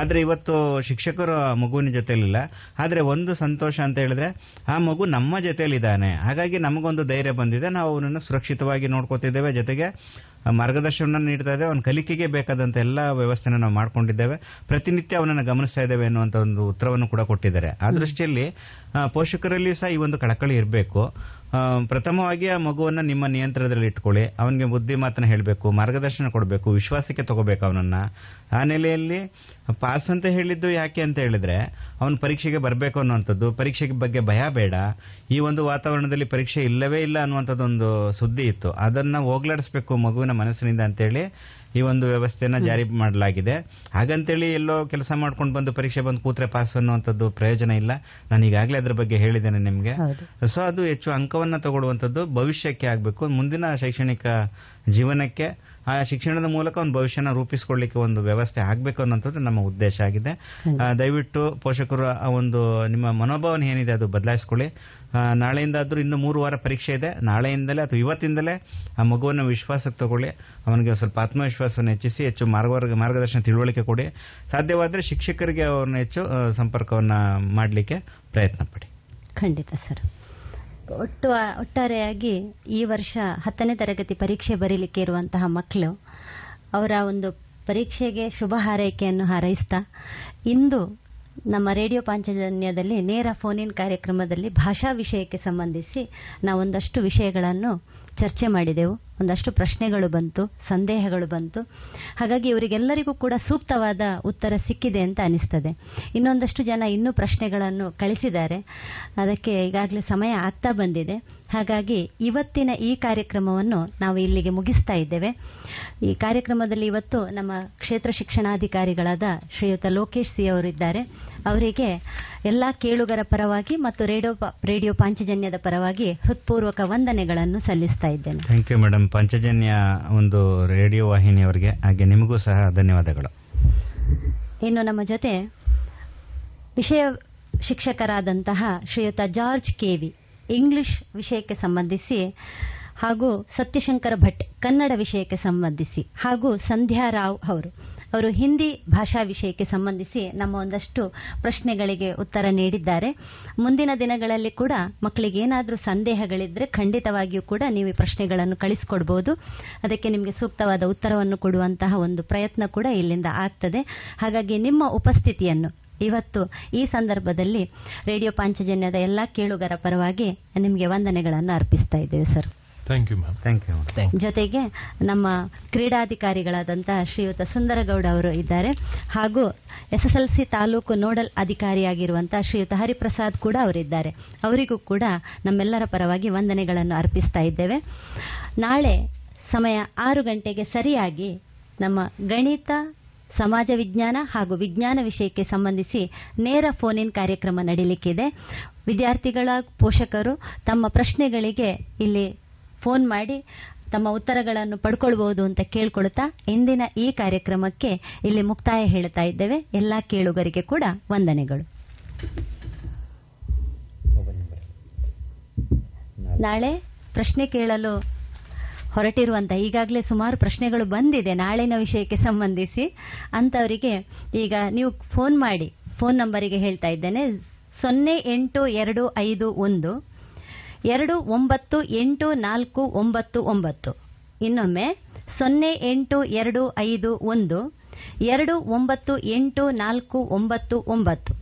ಆದರೆ ಇವತ್ತು ಶಿಕ್ಷಕರು ಮಗುವಿನ ಜೊತೆಯಲ್ಲಿಲ್ಲ. ಆದರೆ ಒಂದು ಸಂತೋಷ ಅಂತ ಹೇಳಿದ್ರೆ, ಆ ಮಗು ನಮ್ಮ ಜೊತೆಲಿದ್ದಾನೆ ಹಾಗಾಗಿ ನಮಗೊಂದು ಧೈರ್ಯ ಬಂದಿದೆ. ನಾವು ಅವನನ್ನು ಸುರಕ್ಷಿತವಾಗಿ ನೋಡ್ಕೋತಿದ್ದೇವೆ. ಜೊತೆಗೆ ಮಾರ್ಗದರ್ಶನ ನೀಡ್ತಾ ಇದ್ದೇವೆ. ಅವನ ಕಲಿಕೆಗೆ ಬೇಕಾದಂಥ ಎಲ್ಲ ವ್ಯವಸ್ಥೆನ ನಾವು ಮಾಡ್ಕೊಂಡಿದ್ದೇವೆ. ಪ್ರತಿನಿತ್ಯ ಅವನನ್ನು ಗಮನಿಸ್ತಾ ಇದ್ದೇವೆ ಅನ್ನುವಂಥ ಒಂದು ಉತ್ತರವನ್ನು ಕೂಡ ಕೊಟ್ಟಿದ್ದಾರೆ. ಆ ದೃಷ್ಟಿಯಲ್ಲಿ ಪೋಷಕರಲ್ಲಿ ಸಹ ಈ ಒಂದು ಕಳಕಳಿ ಇರಬೇಕು. ಪ್ರಥಮವಾಗಿ ಆ ಮಗುವನ್ನ ನಿಮ್ಮ ನಿಯಂತ್ರಣದಲ್ಲಿ ಇಟ್ಕೊಳ್ಳಿ. ಅವನಿಗೆ ಬುದ್ಧಿ ಮಾತನ್ನ ಹೇಳಬೇಕು ಮಾರ್ಗದರ್ಶನ ಕೊಡಬೇಕು ವಿಶ್ವಾಸಕ್ಕೆ ತಗೋಬೇಕು ಅವನನ್ನ. ಆ ನೆಲೆಯಲ್ಲಿ ಪಾಸ್ ಅಂತ ಹೇಳಿದ್ದು ಯಾಕೆ ಅಂತ ಹೇಳಿದ್ರೆ ಅವನು ಪರೀಕ್ಷೆಗೆ ಬರಬೇಕು ಅನ್ನುವಂಥದ್ದು ಪರೀಕ್ಷೆಗೆ ಬಗ್ಗೆ ಭಯ ಬೇಡ. ಈ ಒಂದು ವಾತಾವರಣದಲ್ಲಿ ಪರೀಕ್ಷೆ ಇಲ್ಲವೇ ಇಲ್ಲ ಅನ್ನುವಂಥದ್ದೊಂದು ಸುದ್ದಿ ಇತ್ತು. ಅದನ್ನ ಹೋಗ್ಲಾಡಿಸ್ಬೇಕು ಮಗುವಿನ ಮನಸ್ಸಿನಿಂದ ಅಂತೇಳಿ ಈ ಒಂದು ವ್ಯವಸ್ಥೆಯನ್ನ ಜಾರಿ ಮಾಡಲಾಗಿದೆ. ಹಾಗಂತೇಳಿ ಎಲ್ಲೋ ಕೆಲಸ ಮಾಡ್ಕೊಂಡು ಬಂದು ಪರೀಕ್ಷೆ ಬಂದು ಕೂತ್ರೆ ಪಾಸ್ ಅನ್ನುವಂಥದ್ದು ಪ್ರಯೋಜನ ಇಲ್ಲ. ನಾನು ಈಗಾಗಲೇ ಅದ್ರ ಬಗ್ಗೆ ಹೇಳಿದ್ದೇನೆ ನಿಮಗೆ. ಸೊ ಅದು ಹೆಚ್ಚು ಅಂಕವನ್ನ ತಗೊಳ್ಳುವಂಥದ್ದು ಭವಿಷ್ಯಕ್ಕೆ ಆಗಬೇಕು. ಮುಂದಿನ ಶೈಕ್ಷಣಿಕ ಜೀವನಕ್ಕೆ ಆ ಶಿಕ್ಷಣದ ಮೂಲಕ ಒಂದು ಭವಿಷ್ಯನ ರೂಪಿಸಿಕೊಳ್ಳಿಕ್ಕೆ ಒಂದು ವ್ಯವಸ್ಥೆ ಆಗಬೇಕು ಅನ್ನೋಂಥದ್ದು ನಮ್ಮ ಉದ್ದೇಶ ಆಗಿದೆ. ದಯವಿಟ್ಟು ಪೋಷಕರು ಆ ಒಂದು ನಿಮ್ಮ ಮನೋಭಾವನೆ ಏನಿದೆ ಅದು ಬದಲಾಯಿಸ್ಕೊಳ್ಳಿ. ನಾಳೆಯಿಂದ ಆದರೂ ಇನ್ನು ಮೂರು ವಾರ ಪರೀಕ್ಷೆ ಇದೆ. ನಾಳೆಯಿಂದಲೇ ಅಥವಾ ಇವತ್ತಿಂದಲೇ ಆ ಮಗುವನ್ನು ವಿಶ್ವಾಸಕ್ಕೆ ತಗೊಳ್ಳಿ. ಅವನಿಗೆ ಸ್ವಲ್ಪ ಆತ್ಮವಿಶ್ವಾಸವನ್ನು ಹೆಚ್ಚಿಸಿ ಹೆಚ್ಚು ಮಾರ್ಗವರ್ಗ ಮಾರ್ಗದರ್ಶನ ತಿಳುವಳಿಕೆ ಕೊಡಿ. ಸಾಧ್ಯವಾದರೆ ಶಿಕ್ಷಕರಿಗೆ ಅವ್ರನ್ನ ಹೆಚ್ಚು ಸಂಪರ್ಕವನ್ನು ಸಂಪರ್ಕವನ್ನ ಮಾಡಲಿಕ್ಕೆ ಪ್ರಯತ್ನ ಪಡಿ. ಖಂಡಿತ ಸರ್. ಒಟ್ಟು ಒಟ್ಟಾರೆಯಾಗಿ ಈ ವರ್ಷ ಹತ್ತನೇ ತರಗತಿ ಪರೀಕ್ಷೆ ಬರೀಲಿಕ್ಕೆ ಇರುವಂತಹ ಮಕ್ಕಳು ಅವರ ಒಂದು ಪರೀಕ್ಷೆಗೆ ಶುಭ ಹಾರೈಕೆಯನ್ನು ಹಾರೈಸ್ತಾ, ಇಂದು ನಮ್ಮ ರೇಡಿಯೋ ಪಾಂಚಜನ್ಯದಲ್ಲಿ ನೇರ ಫೋನ್ ಇನ್ ಕಾರ್ಯಕ್ರಮದಲ್ಲಿ ಭಾಷಾ ವಿಷಯಕ್ಕೆ ಸಂಬಂಧಿಸಿ ನಾವೊಂದಷ್ಟು ವಿಷಯಗಳನ್ನು ಚರ್ಚೆ ಮಾಡಿದೆವು. ಒಂದಷ್ಟು ಪ್ರಶ್ನೆಗಳು ಬಂತು, ಸಂದೇಹಗಳು ಬಂತು. ಹಾಗಾಗಿ ಇವರಿಗೆಲ್ಲರಿಗೂ ಕೂಡ ಸೂಕ್ತವಾದ ಉತ್ತರ ಸಿಕ್ಕಿದೆ ಅಂತ ಅನಿಸ್ತದೆ. ಇನ್ನೊಂದಷ್ಟು ಜನ ಇನ್ನೂ ಪ್ರಶ್ನೆಗಳನ್ನು ಕಳಿಸಿದ್ದಾರೆ. ಅದಕ್ಕೆ ಈಗಾಗಲೇ ಸಮಯ ಆಗ್ತಾ ಬಂದಿದೆ. ಹಾಗಾಗಿ ಇವತ್ತಿನ ಈ ಕಾರ್ಯಕ್ರಮವನ್ನು ನಾವು ಇಲ್ಲಿಗೆ ಮುಗಿಸ್ತಾ ಇದ್ದೇವೆ. ಈ ಕಾರ್ಯಕ್ರಮದಲ್ಲಿ ಇವತ್ತು ನಮ್ಮ ಕ್ಷೇತ್ರ ಶಿಕ್ಷಣಾಧಿಕಾರಿಗಳಾದ ಶ್ರೀಯುತ ಲೋಕೇಶ್ ಸಿ ಅವರಿದ್ದಾರೆ. ಅವರಿಗೆ ಎಲ್ಲಾ ಕೇಳುಗರ ಪರವಾಗಿ ಮತ್ತು ರೇಡಿಯೋ ರೇಡಿಯೋ ಪಾಂಚಜನ್ಯದ ಪರವಾಗಿ ಹೃತ್ಪೂರ್ವಕ ವಂದನೆಗಳನ್ನು ಸಲ್ಲಿಸ್ತಾ ಇದ್ದೇನೆ. ಥ್ಯಾಂಕ್ ಯು ಮೇಡಮ್ ಪಂಚಜನ್ಯ ಒಂದು ರೇಡಿಯೋ ವಾಹಿನಿಯವರಿಗೆ ಹಾಗೆ ನಿಮಗೂ ಸಹ ಧನ್ಯವಾದಗಳು. ಇನ್ನು ನಮ್ಮ ಜೊತೆ ವಿಷಯ ಶಿಕ್ಷಕರಾದಂತಹ ಶ್ರೀಯುತ ಜಾರ್ಜ್ ಕೆವಿ ಇಂಗ್ಲಿಷ್ ವಿಷಯಕ್ಕೆ ಸಂಬಂಧಿಸಿ ಹಾಗೂ ಸತ್ಯಶಂಕರ ಭಟ್ ಕನ್ನಡ ವಿಷಯಕ್ಕೆ ಸಂಬಂಧಿಸಿ ಹಾಗೂ ಸಂಧ್ಯಾ ರಾವ್ ಅವರು. ಅವರು ಹಿಂದಿ ಭಾಷಾ ವಿಷಯಕ್ಕೆ ಸಂಬಂಧಿಸಿ ನಮ್ಮ ಒಂದಷ್ಟು ಪ್ರಶ್ನೆಗಳಿಗೆ ಉತ್ತರ ನೀಡಿದ್ದಾರೆ. ಮುಂದಿನ ದಿನಗಳಲ್ಲಿ ಕೂಡ ಮಕ್ಕಳಿಗೆ ಏನಾದರೂ ಸಂದೇಹಗಳಿದ್ರೆ ಖಂಡಿತವಾಗಿಯೂ ಕೂಡ ನೀವು ಈ ಪ್ರಶ್ನೆಗಳನ್ನು ಕಳಿಸಿಕೊಡ್ಬೋದು. ಅದಕ್ಕೆ ನಿಮಗೆ ಸೂಕ್ತವಾದ ಉತ್ತರವನ್ನು ಕೊಡುವಂತಹ ಒಂದು ಪ್ರಯತ್ನ ಕೂಡ ಇಲ್ಲಿಂದ ಆಗ್ತದೆ. ಹಾಗಾಗಿ ನಿಮ್ಮ ಉಪಸ್ಥಿತಿಯನ್ನು ಇವತ್ತು ಈ ಸಂದರ್ಭದಲ್ಲಿ ರೇಡಿಯೋ ಪಾಂಚಜನ್ಯದ ಎಲ್ಲ ಕೇಳುಗರ ಪರವಾಗಿ ನಿಮಗೆ ವಂದನೆಗಳನ್ನು ಅರ್ಪಿಸ್ತಾ ಇದ್ದೇವೆ sir. Thank you ma'am thank you ಜೊತೆಗೆ ನಮ್ಮ ಕ್ರೀಡಾಧಿಕಾರಿಗಳಾದಂತಹ ಶ್ರೀಯುತ ಸುಂದರಗೌಡ ಅವರು ಇದ್ದಾರೆ. ಹಾಗೂ ಎಸ್ಎಸ್ಎಲ್ಸಿ ತಾಲೂಕು ನೋಡಲ್ ಅಧಿಕಾರಿಯಾಗಿರುವಂತಹ ಶ್ರೀಯುತ ಹರಿಪ್ರಸಾದ್ ಕೂಡ ಅವರಿದ್ದಾರೆ. ಅವರಿಗೂ ಕೂಡ ನಮ್ಮೆಲ್ಲರ ಪರವಾಗಿ ವಂದನೆಗಳನ್ನು ಅರ್ಪಿಸ್ತಾ ಇದ್ದೇವೆ. ನಾಳೆ ಸಮಯ ಆರು ಗಂಟೆಗೆ ಸರಿಯಾಗಿ ನಮ್ಮ ಗಣಿತ ಸಮಾಜ ವಿಜ್ಞಾನ ಹಾಗೂ ವಿಜ್ಞಾನ ವಿಷಯಕ್ಕೆ ಸಂಬಂಧಿಸಿ ನೇರ ಫೋನ್ ಇನ್ ಕಾರ್ಯಕ್ರಮ ನಡೀಲಿಕ್ಕಿದೆ. ವಿದ್ಯಾರ್ಥಿಗಳ ಪೋಷಕರು ತಮ್ಮ ಪ್ರಶ್ನೆಗಳಿಗೆ ಇಲ್ಲಿ ಫೋನ್ ಮಾಡಿ ತಮ್ಮ ಉತ್ತರಗಳನ್ನು ಪಡ್ಕೊಳ್ಬಹುದು ಅಂತ ಕೇಳ್ಕೊಳ್ತಾ ಇಂದಿನ ಈ ಕಾರ್ಯಕ್ರಮಕ್ಕೆ ಇಲ್ಲಿ ಮುಕ್ತಾಯ ಹೇಳ್ತಾ ಇದ್ದೇವೆ. ಎಲ್ಲಾ ಕೇಳುಗರಿಗೆ ಕೂಡ ವಂದನೆಗಳು. ನಾಳೆ ಪ್ರಶ್ನೆ ಕೇಳಲು ಹೊರಟಿರುವಂತ ಈಗಾಗಲೇ ಸುಮಾರು ಪ್ರಶ್ನೆಗಳು ಬಂದಿದೆ. ನಾಳಿನ ವಿಷಯಕ್ಕೆ ಸಂಬಂಧಿಸಿ ಅಂತವರಿಗೆ ಈಗ ನೀವು ಫೋನ್ ಮಾಡಿ, ಫೋನ್ ನಂಬರಿಗೆ ಹೇಳ್ತಾ ಇದ್ದೇನೆ. ಸೊನ್ನೆ ಎಂಟು ಎರಡು ಐದು ಒಂದು ಎರಡು ಒಂಬತ್ತು ಎಂಟು ನಾಲ್ಕು ಒಂಬತ್ತು ಒಂಬತ್ತು. ಇನ್ನೊಮ್ಮೆ ಸೊನ್ನೆ ಎಂಟು ಎರಡು ಐದು ಒಂದು, ಎರಡು ಒಂಬತ್ತು ಎಂಟು ನಾಲ್ಕು ಒಂಬತ್ತು ಒಂಬತ್ತು.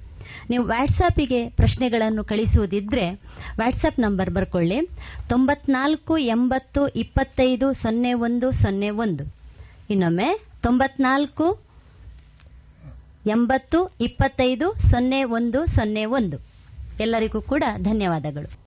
ನೀವು ವಾಟ್ಸಾಪಿಗೆ ಪ್ರಶ್ನೆಗಳನ್ನು ಕಳಿಸುವುದಿದ್ರೆ ವ್ಯಾಟ್ಸಪ್ ನಂಬರ್ ಬರ್ಕೊಳ್ಳಿ. ತೊಂಬತ್ನಾಲ್ಕು ಎಂಬತ್ತು ಇಪ್ಪತ್ತೈದು ಸೊನ್ನೆ ಒಂದು ಸೊನ್ನೆ ಒಂದು. ಇನ್ನೊಮ್ಮೆ ತೊಂಬತ್ನಾಲ್ಕು ಎಂಬತ್ತು ಇಪ್ಪತ್ತೈದು ಸೊನ್ನೆ ಒಂದು ಸೊನ್ನೆ ಒಂದು. ಎಲ್ಲರಿಗೂ ಕೂಡ ಧನ್ಯವಾದಗಳು.